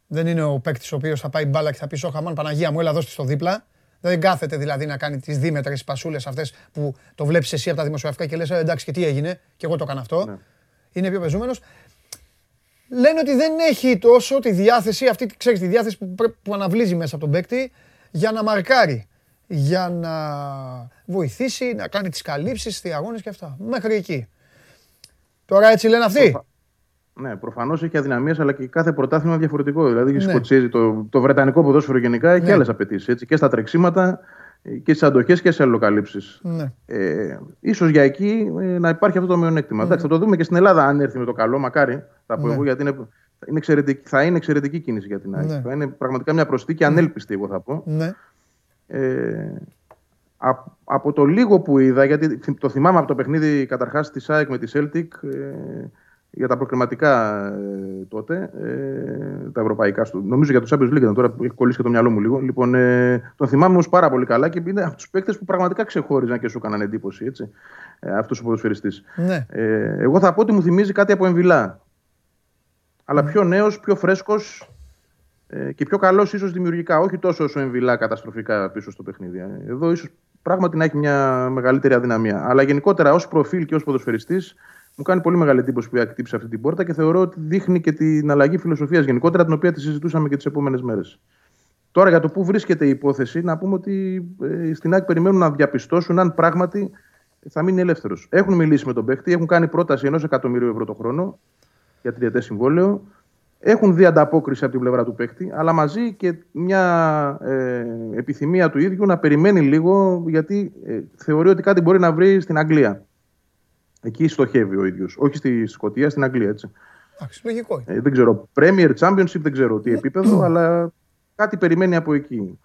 A: Δεν είναι ο παίκτης ο οποίος θα πάει μπάλα και θα πει: Σοχαμάν, Παναγία μου, έλα δώσ' στο δίπλα. Δεν κάθεται δηλαδή να κάνει τις δίμετρες πασούλες αυτές που το βλέπεις εσύ από τα δημοσιογραφικά και λες: «Ε, Εντάξει, και τι έγινε, και εγώ το έκανα αυτό. Ναι. Είναι πιο πεζούμενος λένε ότι δεν έχει τόσο τη διάθεση, αυτή ξέρεις, τη διάθεση που, που αναβλύζει μέσα από τον παίκτη για να μαρκάρει, για να βοηθήσει, να κάνει τις καλύψεις, τις αγώνες και αυτά. Μέχρι εκεί. Τώρα έτσι λένε αυτοί.
E: Ναι, προφανώς έχει αδυναμίες, αλλά και κάθε πρωτάθλημα διαφορετικό. Δηλαδή, ναι. το, το βρετανικό ποδόσφαιρο γενικά έχει ναι. άλλες απαιτήσεις. Και στα τρεξίματα και στις αντοχές και σε αλληλοκαλύψεις. Ναι. Ε, ίσως για εκεί ε, να υπάρχει αυτό το μειονέκτημα. Ναι. Εντάξει, θα το δούμε και στην Ελλάδα αν έρθει με το καλό, μακάρι. Θα πω ναι. εγώ γιατί είναι, είναι εξαιρετική, θα είναι εξαιρετική κίνηση για την ΑΕΚ. Ναι. Θα είναι πραγματικά μια προσθήκη ανέλπιστη, εγώ θα πω. Ναι. Ε, από το λίγο που είδα, γιατί το θυμάμαι από το παιχνίδι καταρχάς της ΑΕΚ με τη Celtic, ε, για τα προκριματικά ε, τότε, ε, τα ευρωπαϊκά. Στο, νομίζω για το Champions League τώρα που έχει κολλήσει και το μυαλό μου λίγο. Λοιπόν, ε, τον θυμάμαι όμω πάρα πολύ καλά και είναι από τους παίκτες που πραγματικά ξεχώριζαν και σου έκαναν εντύπωση. Έτσι, ε, αυτός ο ποδοσφαιριστής. Ναι. Ε, εγώ θα πω ότι μου θυμίζει κάτι από εμβυλά. Αλλά ναι. πιο νέος, πιο φρέσκος ε, και πιο καλός ίσως δημιουργικά. Όχι τόσο όσο εμβυλά καταστροφικά πίσω στο παιχνίδι. Ε. Εδώ ίσως πράγματι να έχει μια μεγαλύτερη αδυναμία. Αλλά γενικότερα ως προφίλ και ως ποδοσφαιριστής μου κάνει πολύ μεγάλη εντύπωση που χτύπησε αυτή την πόρτα και θεωρώ ότι δείχνει και την αλλαγή φιλοσοφίας γενικότερα, την οποία τη συζητούσαμε και τις επόμενες μέρες. Τώρα για το πού βρίσκεται η υπόθεση, να πούμε ότι ε, στην ΑΕΚ περιμένουν να διαπιστώσουν αν πράγματι θα μείνει ελεύθερος. Έχουν μιλήσει με τον παίχτη, έχουν κάνει πρόταση ενός εκατομμυρίου ευρώ το χρόνο για τριετές συμβόλαιο. Έχουν δει ανταπόκριση από την πλευρά του παίχτη, αλλά μαζί και μια ε, επιθυμία του ίδιου να περιμένει λίγο, γιατί ε, θεωρεί ότι κάτι μπορεί να βρει στην Αγγλία. Εκεί στοχεύει ο ίδιος. Όχι στη Σκωτία, στην Αγγλία. Έτσι.
A: Εντάξει, λογικό.
E: Ε, δεν ξέρω. Premier Championship δεν ξέρω τι επίπεδο, αλλά κάτι περιμένει από εκεί.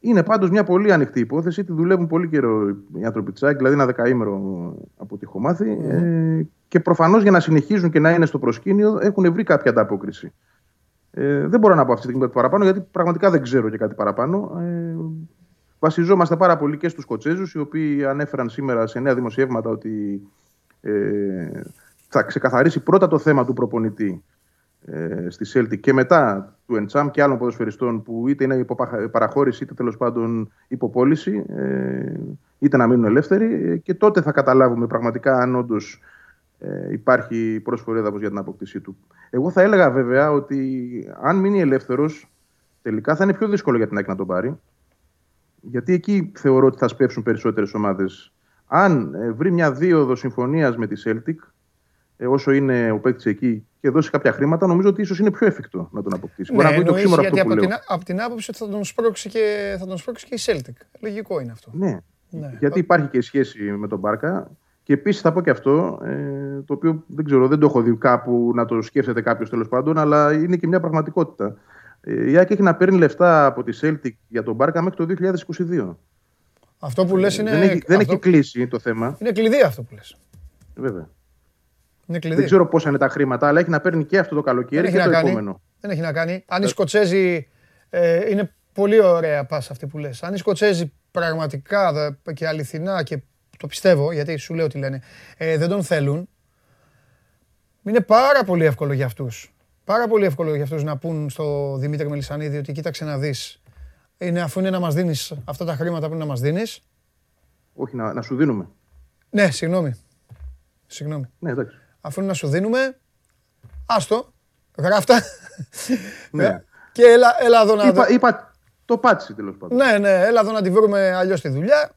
E: Είναι πάντως μια πολύ ανοιχτή υπόθεση. Τη δουλεύουν πολύ καιρό οι άνθρωποι της ΑΕΚ, δηλαδή ένα δεκαήμερο από ό,τι έχω μάθει. Ε, και προφανώς για να συνεχίζουν και να είναι στο προσκήνιο έχουν βρει κάποια ανταπόκριση. Ε, δεν μπορώ να πω αυτή τη στιγμή κάτι παραπάνω, γιατί πραγματικά δεν ξέρω και κάτι παραπάνω. Ε, βασιζόμαστε πάρα πολύ και στους Κοτσέζου, οι οποίοι ανέφεραν σήμερα σε νέα δημοσιεύματα ότι ε, θα ξεκαθαρίσει πρώτα το θέμα του προπονητή ε, στη Celtic και μετά του Εντσάμ και άλλων ποδοσφαιριστών που είτε είναι υποπαραχώρηση είτε τέλος πάντων υποπόληση ε, είτε να μείνουν ελεύθεροι ε, και τότε θα καταλάβουμε πραγματικά αν όντως ε, υπάρχει πρόσφορο έδαφος για την αποκτήσή του. Εγώ θα έλεγα βέβαια ότι αν μείνει ελεύθερος τελικά θα είναι πιο δύσκολο για την ΑΕΚ να τον πάρει γιατί εκεί θεωρώ ότι θα σπεύσουν περισσότερες ομάδες αν ε, βρει μια δίωδος συμφωνίας με τη Celtic, ε, όσο είναι ο παίκτης εκεί και δώσει κάποια χρήματα, νομίζω ότι ίσως είναι πιο εφικτό να τον αποκτήσει.
A: Ναι, Μπορεί να το ξύμορο αυτό που από, Την, από την άποψη ότι θα τον, σπρώξει και, θα τον σπρώξει και η Celtic. Λογικό είναι αυτό.
E: Ναι. ναι. Γιατί υπάρχει και σχέση με τον Μπάρκα. Και επίσης θα πω και αυτό, ε, το οποίο δεν ξέρω, δεν το έχω δει κάπου να το σκέφτεται κάποιος τέλος πάντων, αλλά είναι και μια πραγματικότητα. Ε, η ΑΕΚ έχει να παίρνει λεφτά από τη Celtic για τον Μπάρκα μέχρι το 2022.
A: Αυτό που λες είναι...
E: Δεν έχει, δεν έχει κλείσει το θέμα.
A: Είναι κλειδί αυτό που λες.
E: Βέβαια.
A: Είναι κλειδί.
E: Δεν ξέρω πόσα είναι τα χρήματα, αλλά έχει να παίρνει και αυτό το καλοκαίρι και το κάνει. επόμενο.
A: Δεν έχει να κάνει. Αν οι Σκοτσέζοι ε, είναι πολύ ωραία πας αυτή που λες. Αν οι Σκοτσέζοι πραγματικά και αληθινά και το πιστεύω γιατί σου λέω τι λένε, ε, δεν τον θέλουν, είναι πάρα πολύ εύκολο για αυτούς. Πάρα πολύ εύκολο για αυτούς να πούν στο Δημήτρη Μελισανίδη ότι κοίταξε να δεις, είναι, αφού είναι να μας δίνεις αυτά τα χρήματα που είναι να μας δίνεις.
E: Όχι, να, να σου δίνουμε.
A: Ναι, συγγνώμη. Συγγνώμη.
E: Ναι, εντάξει.
A: Αφού είναι να σου δίνουμε, άστο, γράφτα. Ναι. Και έλα, έλα εδώ να...
E: Είπα, είπα το πάτσι τέλος πάντων.
A: Ναι, ναι, έλα εδώ να τη βρούμε αλλιώς τη δουλειά.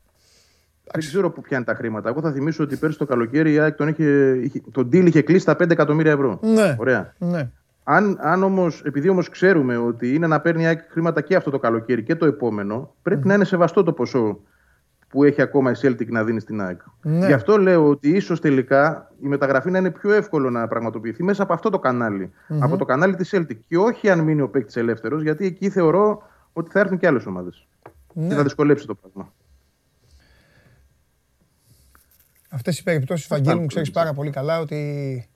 E: Δεν ξέρω πού πιάνει τα χρήματα. Εγώ θα θυμίσω ότι πέρσι το καλοκαίρι η ΑΕΚ τον, είχε, τον deal είχε κλείσει στα 5 εκατομμύρια ευρώ.
A: Ναι.
E: Ωραία.
A: Ναι.
E: Αν, αν όμως, επειδή όμως ξέρουμε ότι είναι να παίρνει η ΑΕΚ χρήματα και αυτό το καλοκαίρι και το επόμενο, πρέπει να είναι σεβαστό το ποσό που έχει ακόμα η Celtic να δίνει στην ΑΕΚ. Ναι. Γι' αυτό λέω ότι ίσως τελικά η μεταγραφή να είναι πιο εύκολο να πραγματοποιηθεί μέσα από αυτό το καναλι Από το κανάλι της Celtic. Και όχι αν μείνει ο παίκτης ελεύθερος, γιατί εκεί θεωρώ ότι θα έρθουν και άλλες ομάδες. Ναι. θα δυσκολέψει το πράγμα.
A: Αυτές οι περιπτώσεις, Βαγγέλη, μου ξέρεις πάρα πολύ καλά ότι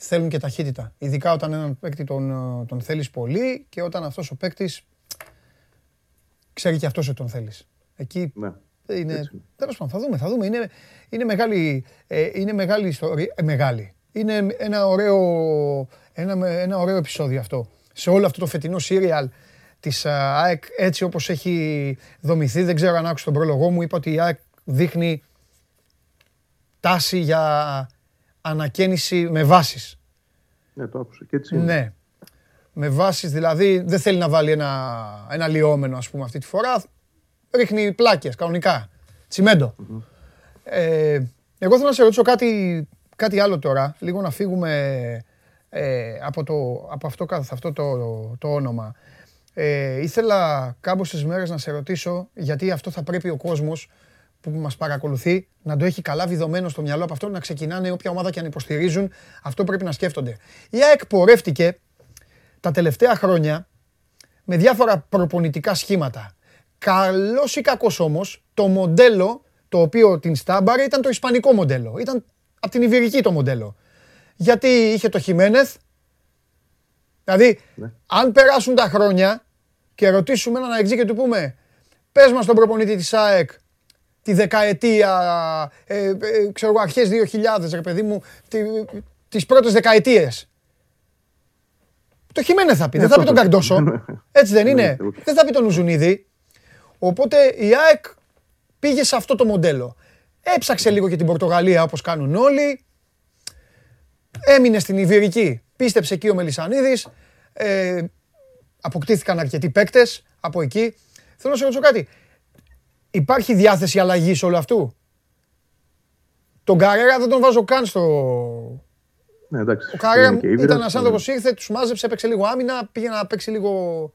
A: θέλουν και ταχύτητα. Ειδικά όταν έναν παίκτη τον, τον θέλεις πολύ και όταν αυτός ο παίκτης ξέρει και αυτός ότι τον θέλεις. Εκεί ναι. είναι. Τέλος πάντων, θα δούμε. Θα δούμε. Είναι, είναι, μεγάλη, ε, είναι μεγάλη ιστορία. Ε, μεγάλη. Είναι ένα ωραίο, ένα, ένα ωραίο επεισόδιο αυτό. Σε όλο αυτό το φετινό σύριαλ της ΑΕΚ έτσι όπως έχει δομηθεί. Δεν ξέρω αν άκουσα τον πρόλογό μου. Είπα ότι η ΑΕΚ δείχνει τάση για ανακαίνιση με βάσεις.
E: Ναι, το άκουσα και έτσι είναι.
A: Ναι. Με βάσεις, δηλαδή δεν θέλει να βάλει ένα, ένα λιόμενο ας πούμε αυτή τη φορά. Ρίχνει πλάκες κανονικά. Ε, εγώ θέλω να σε ρωτήσω κάτι, κάτι άλλο τώρα. Λίγο να φύγουμε ε, από, το, από αυτό, αυτό το, το όνομα. Ε, ήθελα κάμποσες μέρες να σε ρωτήσω, γιατί αυτό θα πρέπει ο κόσμος που μας παρακολουθεί να το έχει καλά βιδωμένο στο μυαλό από αυτό, να ξεκινάνε όποια ομάδα και αν υποστηρίζουν, αυτό πρέπει να σκέφτονται. Η ΑΕΚ πορεύτηκε τα τελευταία χρόνια με διάφορα προπονητικά σχήματα. Καλός ή κακός όμως, το μοντέλο το οποίο την στάμπαρε ήταν το ισπανικό μοντέλο. Ήταν από την Ιβηρική το μοντέλο. Γιατί είχε το Χιμένεθ. Δηλαδή, ναι. αν περάσουν τα χρόνια, και ρωτήσουμε έναν αεξή και του πούμε πες μας τον προπονητή της ΑΕΚ τη δεκαετία, ε, ε, ξέρω εγώ, αρχές 2000, ρε παιδί μου, τι τις πρώτες δεκαετίες. Το Χιμένε θα πει, δεν θα πει τον Καρντόσο. Έτσι δεν είναι. δεν θα πει τον Ουζουνίδη. Οπότε η ΑΕΚ πήγε σε αυτό το μοντέλο. Έψαξε λίγο και την Πορτογαλία όπως κάνουν όλοι. Έμεινε στην Ιβηρική. Πίστεψε εκεί ο Μελισανίδης. Ε, αποκτήθηκαν αρκετοί παίκτες από εκεί. Θέλω να σε ρωτήσω κάτι. Υπάρχει διάθεση αλλαγής όλου αυτού; Τον Καρέρα δεν τον βάζω καν στο.
E: Ναι, εντάξει.
A: Ο Καρέρα ήταν ένας άνθρωπος, ήρθε, τους μάζεψε, έπαιξε λίγο άμυνα, πήγε να παίξει λίγο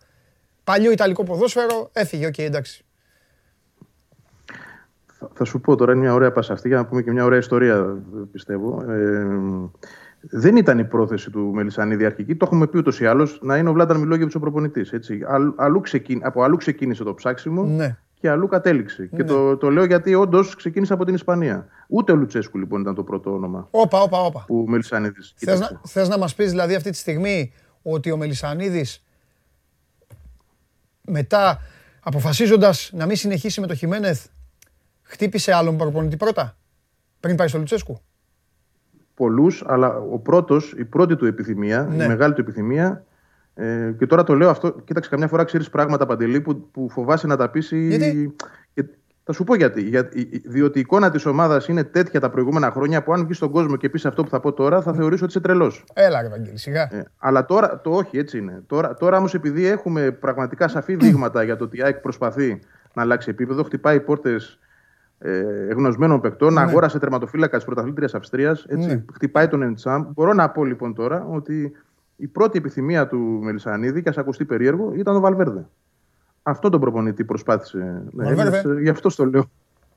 A: παλιό Ιταλικό ποδόσφαιρο, έφυγε, OK, okay, εντάξει.
E: Θα, σου πω τώρα, είναι μια ωραία πάσα αυτή για να πούμε και μια ωραία ιστορία, πιστεύω. Ε, δεν ήταν η πρόθεση του Μελισανίδη αρχική. Το έχουμε πει ούτως ή άλλως να είναι ο Βλάνταν Μιλόγεβιτς ο προπονητής. Αλλού από αλλού ξεκίνησε το ψάξιμο
A: ναι.
E: Και αλλού κατέληξε. Και ναι. το, το λέω γιατί όντως ξεκίνησε από την Ισπανία. Ούτε ο Λουτσέσκου λοιπόν ήταν το πρώτο όνομα.
A: Όπα, όπα, όπα.
E: Που Μελισανίδης.
A: Θες να, θες να μας πεις δηλαδή αυτή τη στιγμή ότι ο Μελισανίδης μετά αποφασίζοντας να μην συνεχίσει με το Χιμένεθ χτύπησε άλλον προπονητή πρώτα πριν πάει στο Λουτσέσκου;
E: Πολλούς, αλλά ο πρώτος, η πρώτη του επιθυμία, η ναι. μεγάλη του επιθυμία. Ε, και τώρα το λέω αυτό, κοίταξε, καμιά φορά ξέρεις πράγματα παντελή που, που φοβάσαι να τα πεις.
A: Γιατί;
E: θα σου πω γιατί. Για, διότι η εικόνα της ομάδας είναι τέτοια τα προηγούμενα χρόνια που αν βγεις στον κόσμο και πεις αυτό που θα πω τώρα, θα θεωρήσω ότι είσαι τρελός.
A: Έλα, Ευαγγέλη, σιγά.
E: Ε, αλλά τώρα το όχι, έτσι είναι. Τώρα, τώρα όμως, επειδή έχουμε πραγματικά σαφή δείγματα για το ότι η ΑΕΚ προσπαθεί να αλλάξει επίπεδο, χτυπάει πόρτες ε, γνωσμένων παικτών, ναι. αγόρασε τερματοφύλακας τη πρωταθλήτριας Αυστρίας. Ναι. Χτυπάει τον Εντσάμ. Μπορώ να πω λοιπόν τώρα ότι η πρώτη επιθυμία του Μελισανίδη, και ας ακουστεί περίεργο, ήταν ο Βαλβέρδε. Αυτό τον προπονητή προσπάθησε. Ναι, γι' αυτό το λέω.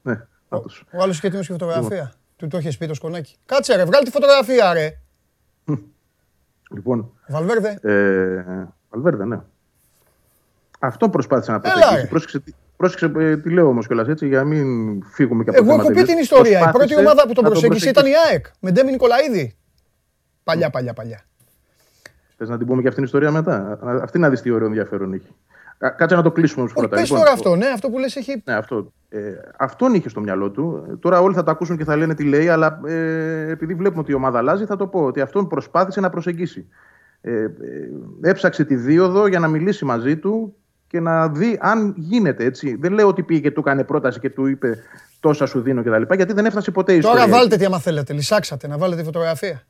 E: Ναι,
A: ο, ο άλλος και έτοιμο και φωτογραφία. Λοιπόν. Του το είχε πει το σκονάκι. Κάτσε ρε, βγάλει τη φωτογραφία ρε.
E: Λοιπόν.
A: Βαλβέρδε.
E: Ε, Βαλβέρδε, ναι. Αυτό προσπάθησε να προσεγγίσει. Πρόσεξε, πρόσεξε ε, τι λέω όμως κιόλας έτσι, για να μην φύγουμε και από
A: Εγώ έχω πει την ιστορία. Η πρώτη ομάδα που τον προσέγγισε ήταν η ΑΕΚ με Ντέμι Νικολαίδη. Παλιά, παλιά, παλιά.
E: Θες να την πούμε και αυτήν την ιστορία μετά; Αυτή να δεις τι ωραίο ενδιαφέρον έχει. Κάτσε να το κλείσουμε όμως πρώτα.
A: Πες λοιπόν, τώρα αυτό, ναι, αυτό που λες έχει.
E: Ναι, αυτό. Ε, αυτόν είχε στο μυαλό του. Τώρα όλοι θα το ακούσουν και θα λένε τι λέει, αλλά ε, επειδή βλέπουμε ότι η ομάδα αλλάζει, θα το πω ότι αυτόν προσπάθησε να προσεγγίσει. Ε, ε, έψαξε τη δίωδο για να μιλήσει μαζί του και να δει αν γίνεται έτσι. Δεν λέω ότι πήγε και του έκανε πρόταση και του είπε τόσα σου δίνω κτλ. Γιατί δεν έφτασε ποτέ η
A: ιστορία. Τώρα βάλτε τι άμα θέλετε, λυσάξατε να βάλετε φωτογραφία.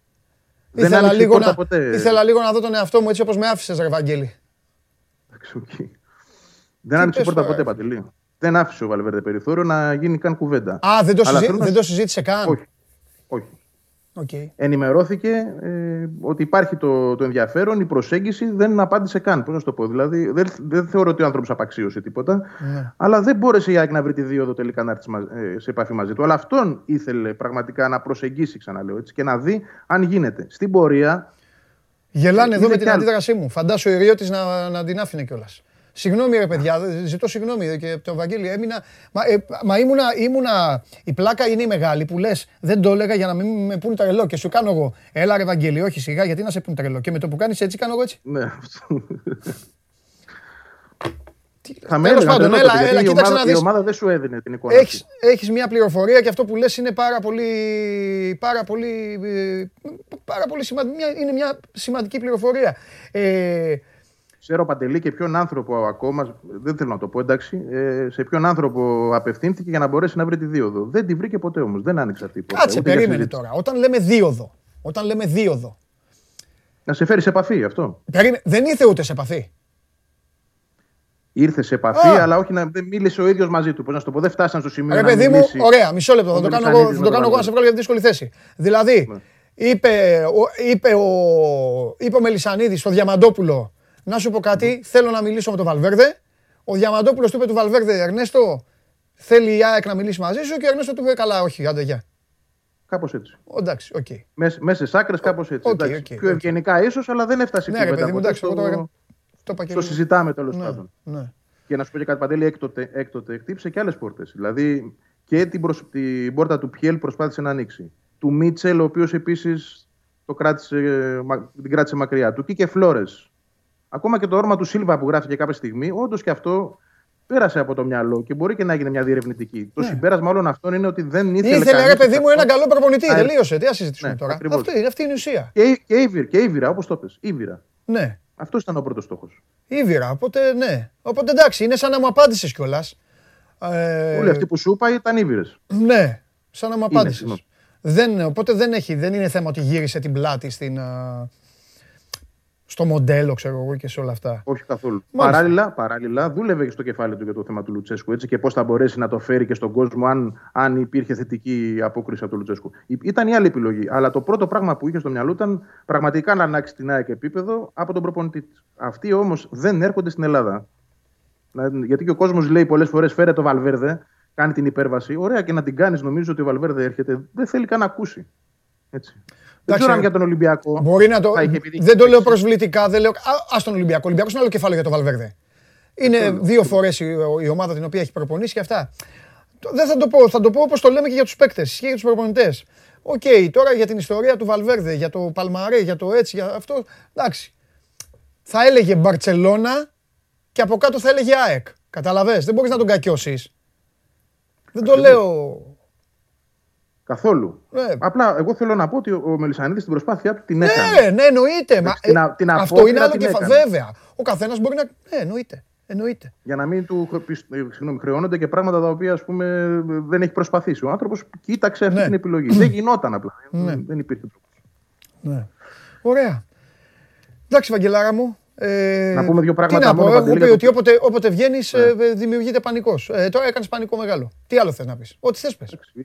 A: Δεν ήθελα, λίγο να, ποτέ. ήθελα λίγο να δω τον εαυτό μου έτσι όπως με άφησες, ρε Βαγγέλη.
E: Δεν άνοιξε πόρτα ποτέ, Παντελή. Δεν άφησε ο Βαλβέρδε περιθώριο να γίνει καν κουβέντα.
A: Α, δεν το, συζή... δεν το συζήτησε καν.
E: Όχι. Όχι. Okay. Ενημερώθηκε ε, ότι υπάρχει το, το ενδιαφέρον, η προσέγγιση δεν απάντησε καν. Πώς να το πω. Δηλαδή, δεν, δεν θεωρώ ότι ο άνθρωπος απαξίωσε τίποτα. Ναι. Αλλά δεν μπόρεσε η ΑΕΚ να βρει τη δίωδο τελικά να έρθει ε, σε επαφή μαζί του. Αλλά αυτόν ήθελε πραγματικά να προσεγγίσει, ξαναλέω έτσι, και να δει αν γίνεται. Στην πορεία.
A: Γελάνε εδώ με την αντίδρασή μου. Φαντάσου η Ριώτη να, να την άφηνε κιόλας. Συγγνώμη ρε παιδιά, ζητώ συγγνώμη και το Βαγγέλη έμεινα. Μα, ε, μα ήμουνα, ήμουνα, η πλάκα είναι η μεγάλη που λες, δεν το έλεγα για να μην με πούνε τρελό και σου κάνω εγώ. Έλα ρε Βαγγέλη, όχι σιγά γιατί να σε πούνε τρελό. Και με το που κάνεις έτσι κάνω εγώ έτσι.
E: Ναι, αυτό.
A: Θα με πάντων, έλα, έλα,
E: η, ομάδα,
A: να δεις.
E: η ομάδα δεν σου έδινε την εικόνα.
A: Έχεις, έχεις μια πληροφορία και αυτό που λες είναι πάρα πολύ, πάρα πολύ, ε, πάρα πολύ σημαντική, είναι μια σημαντική πληροφορία. Ε,
E: Ξέρω Παντελή και ποιον άνθρωπο ακόμα, δεν θέλω να το πω εντάξει, ε, σε ποιον άνθρωπο απευθύνθηκε για να μπορέσει να βρει τη δίωδο. Δεν τη βρήκε ποτέ όμως. Δεν άνοιξε αυτή η
A: πόρτα. Κάτσε, περίμενε τώρα. Όταν λέμε δίωδο. Όταν λέμε δίωδο.
E: Να σε φέρει σε επαφή αυτό.
A: Περίμενε. Δεν ήρθε ούτε σε επαφή.
E: Ήρθε σε επαφή, αλλά όχι να δεν μίλησε ο ίδιος μαζί του. Πώς να το πω, δεν φτάσαν στο σημείο. Ρε,
A: να παιδί μου, ωραία, μισό λεπτό. Θα το κάνω εγώ, θα το κάνω εγώ να σε βγάλω για δύσκολη θέση. Δηλαδή, ναι. είπε, είπε, ο, είπε ο Μελισανίδης στο Διαμαντόπουλο να σου πω κάτι, θέλω να μιλήσω με τον Βαλβέρδε. Ο Διαμαντόπουλος του είπε του Βαλβέρδε, Ερνέστο, θέλει η ΑΕΚ να μιλήσει μαζί σου και ο Ερνέστο του είπε καλά, όχι, άντε γεια.
E: Κάπως έτσι.
A: Εντάξει, OK. Okay.
E: Μέσες άκρες, κάπως έτσι. Okay, okay, πιο ευγενικά ίσως, αλλά δεν έφτασε
A: ναι, παιδί μου, εντάξει, το,
E: το, το συζητάμε τέλος ναι, πάντων. Ναι. Και να σου πω και κάτι Παντελή, έκτοτε, έκτοτε χτύπησε και άλλες πόρτες. Δηλαδή και την, προσ... την πόρτα του Πιέλ προσπάθησε να ανοίξει. Του Μίτσελ, ο οποίος επίσης την κράτησε μακριά. Του Κίκε Φλόρες, Ακόμα και το όρμα του Σίλβα που γράφηκε κάποια στιγμή, όντως και αυτό πέρασε από το μυαλό και μπορεί και να έγινε μια διερευνητική. Ναι. Το συμπέρασμα όλων αυτών είναι ότι δεν ήθελε.
A: Ήθελε, ρε παιδί μου, έναν καλό προπονητή. Τελείωσε. Τι ας συζητήσουμε ναι, τώρα. Αυτή, αυτή είναι η ουσία.
E: Και, και, Ήβυρα, και Ήβυρα, όπως το πες. Ήβυρα.
A: Ναι.
E: Αυτός ήταν ο πρώτος στόχος.
A: Ήβυρα, οπότε ναι. Οπότε εντάξει, είναι σαν να μου απάντησες κιόλας.
E: Ε... Όλοι αυτοί που σου είπα ήταν Ήβυρες.
A: Ναι, σαν να μου απάντησες. Δεν, οπότε δεν, έχει, δεν είναι θέμα ότι γύρισε την πλάτη στην, στο μοντέλο, ξέρω εγώ και σε όλα αυτά.
E: Όχι καθόλου. Παράλληλα, παράλληλα, δούλευε και στο κεφάλι του για το θέμα του Λουτσέσκου έτσι, και πώς θα μπορέσει να το φέρει και στον κόσμο αν, αν υπήρχε θετική απόκριση από τον Λουτσέσκου. Ήταν η άλλη επιλογή. Αλλά το πρώτο πράγμα που είχε στο μυαλό ήταν πραγματικά να αλλάξει την ΑΕΚ επίπεδο από τον προπονητή της. Αυτοί όμως δεν έρχονται στην Ελλάδα. Γιατί και ο κόσμος λέει πολλές φορές φέρε το Βαλβέρδε, κάνει την υπέρβαση. Ωραία και να την κάνεις, νομίζω ότι ο Βαλβέρδε έρχεται. Δεν θέλει καν να ακούσει. Έτσι. Δεν ξέρω αν για τον Ολυμπιακό.
A: Μπορεί να το. Δεν το λέω προσβλητικά. Δεν λέω. Α τον Ολυμπιακό. Ο Ολυμπιακός είναι άλλο κεφάλαιο για το Βαλβέρδε. Είναι δύο φορές η ομάδα την οποία έχει προπονήσει και αυτά. Δεν θα το πω. Θα το πω όπως το λέμε και για τους παίκτες. και για τους προπονητές. Οκ, τώρα για την ιστορία του Βαλβέρδε, για το παλμαρέ, για το έτσι, για αυτό. Εντάξει. Θα έλεγε Μπαρσελόνα και από κάτω θα έλεγε ΑΕΚ. Καταλαβες, δεν μπορείς να τον κακιώσεις. Δεν το λέω
E: Καθόλου. Ναι. Απλά εγώ θέλω να πω ότι ο Μελισανίδης στην προσπάθειά του την
A: ναι,
E: έκανε.
A: Ναι, ναι, εννοείται. Μα, την, ε, την αυτό είναι άλλο κεφάλαιο. Βέβαια. Ο καθένας μπορεί να. Ναι, εννοείται. εννοείται.
E: Για να μην του συγγνώμη, χρεώνονται και πράγματα τα οποία ας πούμε, δεν έχει προσπαθήσει. Ο άνθρωπος κοίταξε αυτή ναι. την επιλογή. δεν γινόταν απλά. Ναι. Δεν υπήρχε τρόπος.
A: Ναι. Ωραία. Εντάξει, Βαγγελάρα μου,
E: ε, να πούμε δύο πράγματα.
A: Τι να πω, έχω πει ότι όποτε, όποτε βγαίνεις ναι. ε, δημιουργείται πανικός. Ε, τώρα έκανες πανικό μεγάλο. Τι άλλο θες να πεις; Ό,τι θες πες.
E: Η,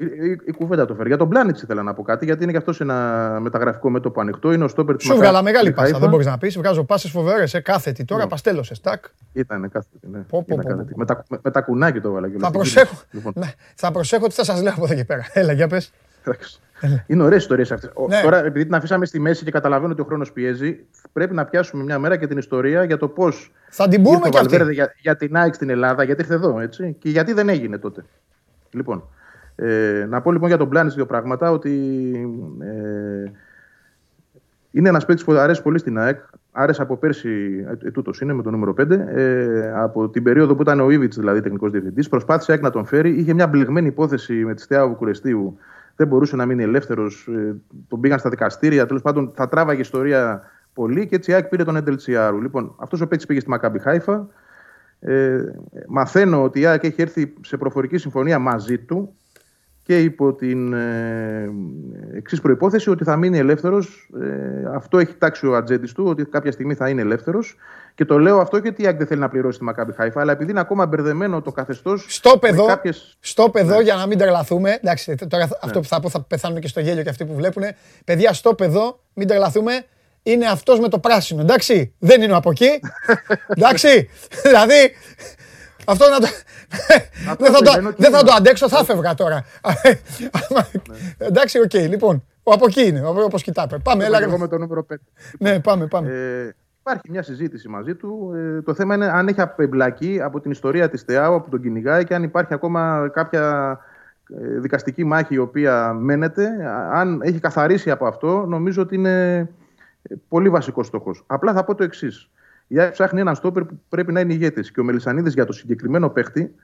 E: η, κουβέντα το φέρει. Για τον Πλάνιτ ήθελα να πω κάτι, γιατί είναι και αυτός ένα μεταγραφικό μέτωπο ανοιχτό. Είναι ο στόπερ
A: της Σου βγάλα μεγάλη πάσα. Δεν μπορείς να πεις. Βγάζω πάσες φοβερές. Ε, κάθετη. Τώρα ναι. παστέλωσες. Τάκ.
E: Ήταν κάθετη. Ναι. Πω, πω, πω, με, τα, με τα κουνάκι το βάλα.
A: Θα προσέχω, λοιπόν. θα προσέχω τι θα σας λέω από εδώ και πέρα. Έλα, για πες.
E: Είναι ωραίες ιστορίες αυτές. Ναι. Τώρα, επειδή την αφήσαμε στη μέση και καταλαβαίνω ότι ο χρόνος πιέζει, πρέπει να πιάσουμε μια μέρα και την ιστορία για το πώς.
A: Θα την πούμε και αυτή.
E: Για, για την ΑΕΚ στην Ελλάδα, γιατί ήρθε εδώ, έτσι. Και γιατί δεν έγινε τότε. Λοιπόν, ε, να πω λοιπόν για τον Πλάνης δύο πράγματα. Ότι ε, είναι ένας παίκτης που αρέσει πολύ στην ΑΕΚ. Άρεσε από πέρσι, ετούτο είναι με το νούμερο 5, ε, από την περίοδο που ήταν ο Ήβιτ, δηλαδή τεχνικός διευθυντής. Προσπάθησε να τον φέρει. Είχε μια μπλεγμένη υπόθεση με τη Στεά Βουκουρεστίου. Δεν μπορούσε να μείνει ελεύθερος. Ε, τον πήγαν στα δικαστήρια. Τέλος πάντων, θα τράβαγε ιστορία πολύ και έτσι η ΑΕΚ πήρε τον Έντελ Τσιάρου. Λοιπόν, αυτός ο παίκτης πήγε στη Μακάμπι Χάιφα. Ε, μαθαίνω ότι η ΑΕΚ έχει έρθει σε προφορική συμφωνία μαζί του και υπό την ε, εξής προπόθεση ότι θα μείνει ελεύθερος. Ε, αυτό έχει τάξει ο ατζέντης του, ότι κάποια στιγμή θα είναι ελεύθερος. Και το λέω αυτό γιατί η δεν θέλει να πληρώσει τη Μακάμπι Χάιφα, αλλά επειδή είναι ακόμα μπερδεμένο το καθεστώς.
A: Στο παιδό, κάποιες... στο παιδό ναι. για να μην τρελαθούμε. Εντάξει, τώρα ναι. αυτό που θα πω θα πεθάνουν και στο γέλιο και αυτοί που βλέπουν. Παιδιά, στο παιδό, μην τρελαθούμε. Είναι αυτός με το πράσινο, εντάξει. Δεν είναι από εκεί. εντάξει. δηλαδή, αυτό να το. δεν, θα το, δεν θα το αντέξω, θα φεύγα τώρα. Ναι. Εντάξει, οκ, λοιπόν. Από εκεί είναι, όπως κοιτάμε. Πάμε,
E: έλα. Εγώ με το νούμερο 5.
A: Ναι, πάμε, πάμε. Ε,
E: υπάρχει μια συζήτηση μαζί του. Ε, το θέμα είναι αν έχει απεμπλακεί από την ιστορία της ΤΕΑΟ, από τον κυνηγάει και αν υπάρχει ακόμα κάποια ε, δικαστική μάχη η οποία μένεται. Αν έχει καθαρίσει από αυτό, νομίζω ότι είναι πολύ βασικός στόχος. Απλά θα πω το εξής. Η ΑΕΚ ψάχνει έναν στόπερ που πρέπει να είναι ηγέτης. Και ο Μελισανίδης για το συγκεκριμένο παίχτη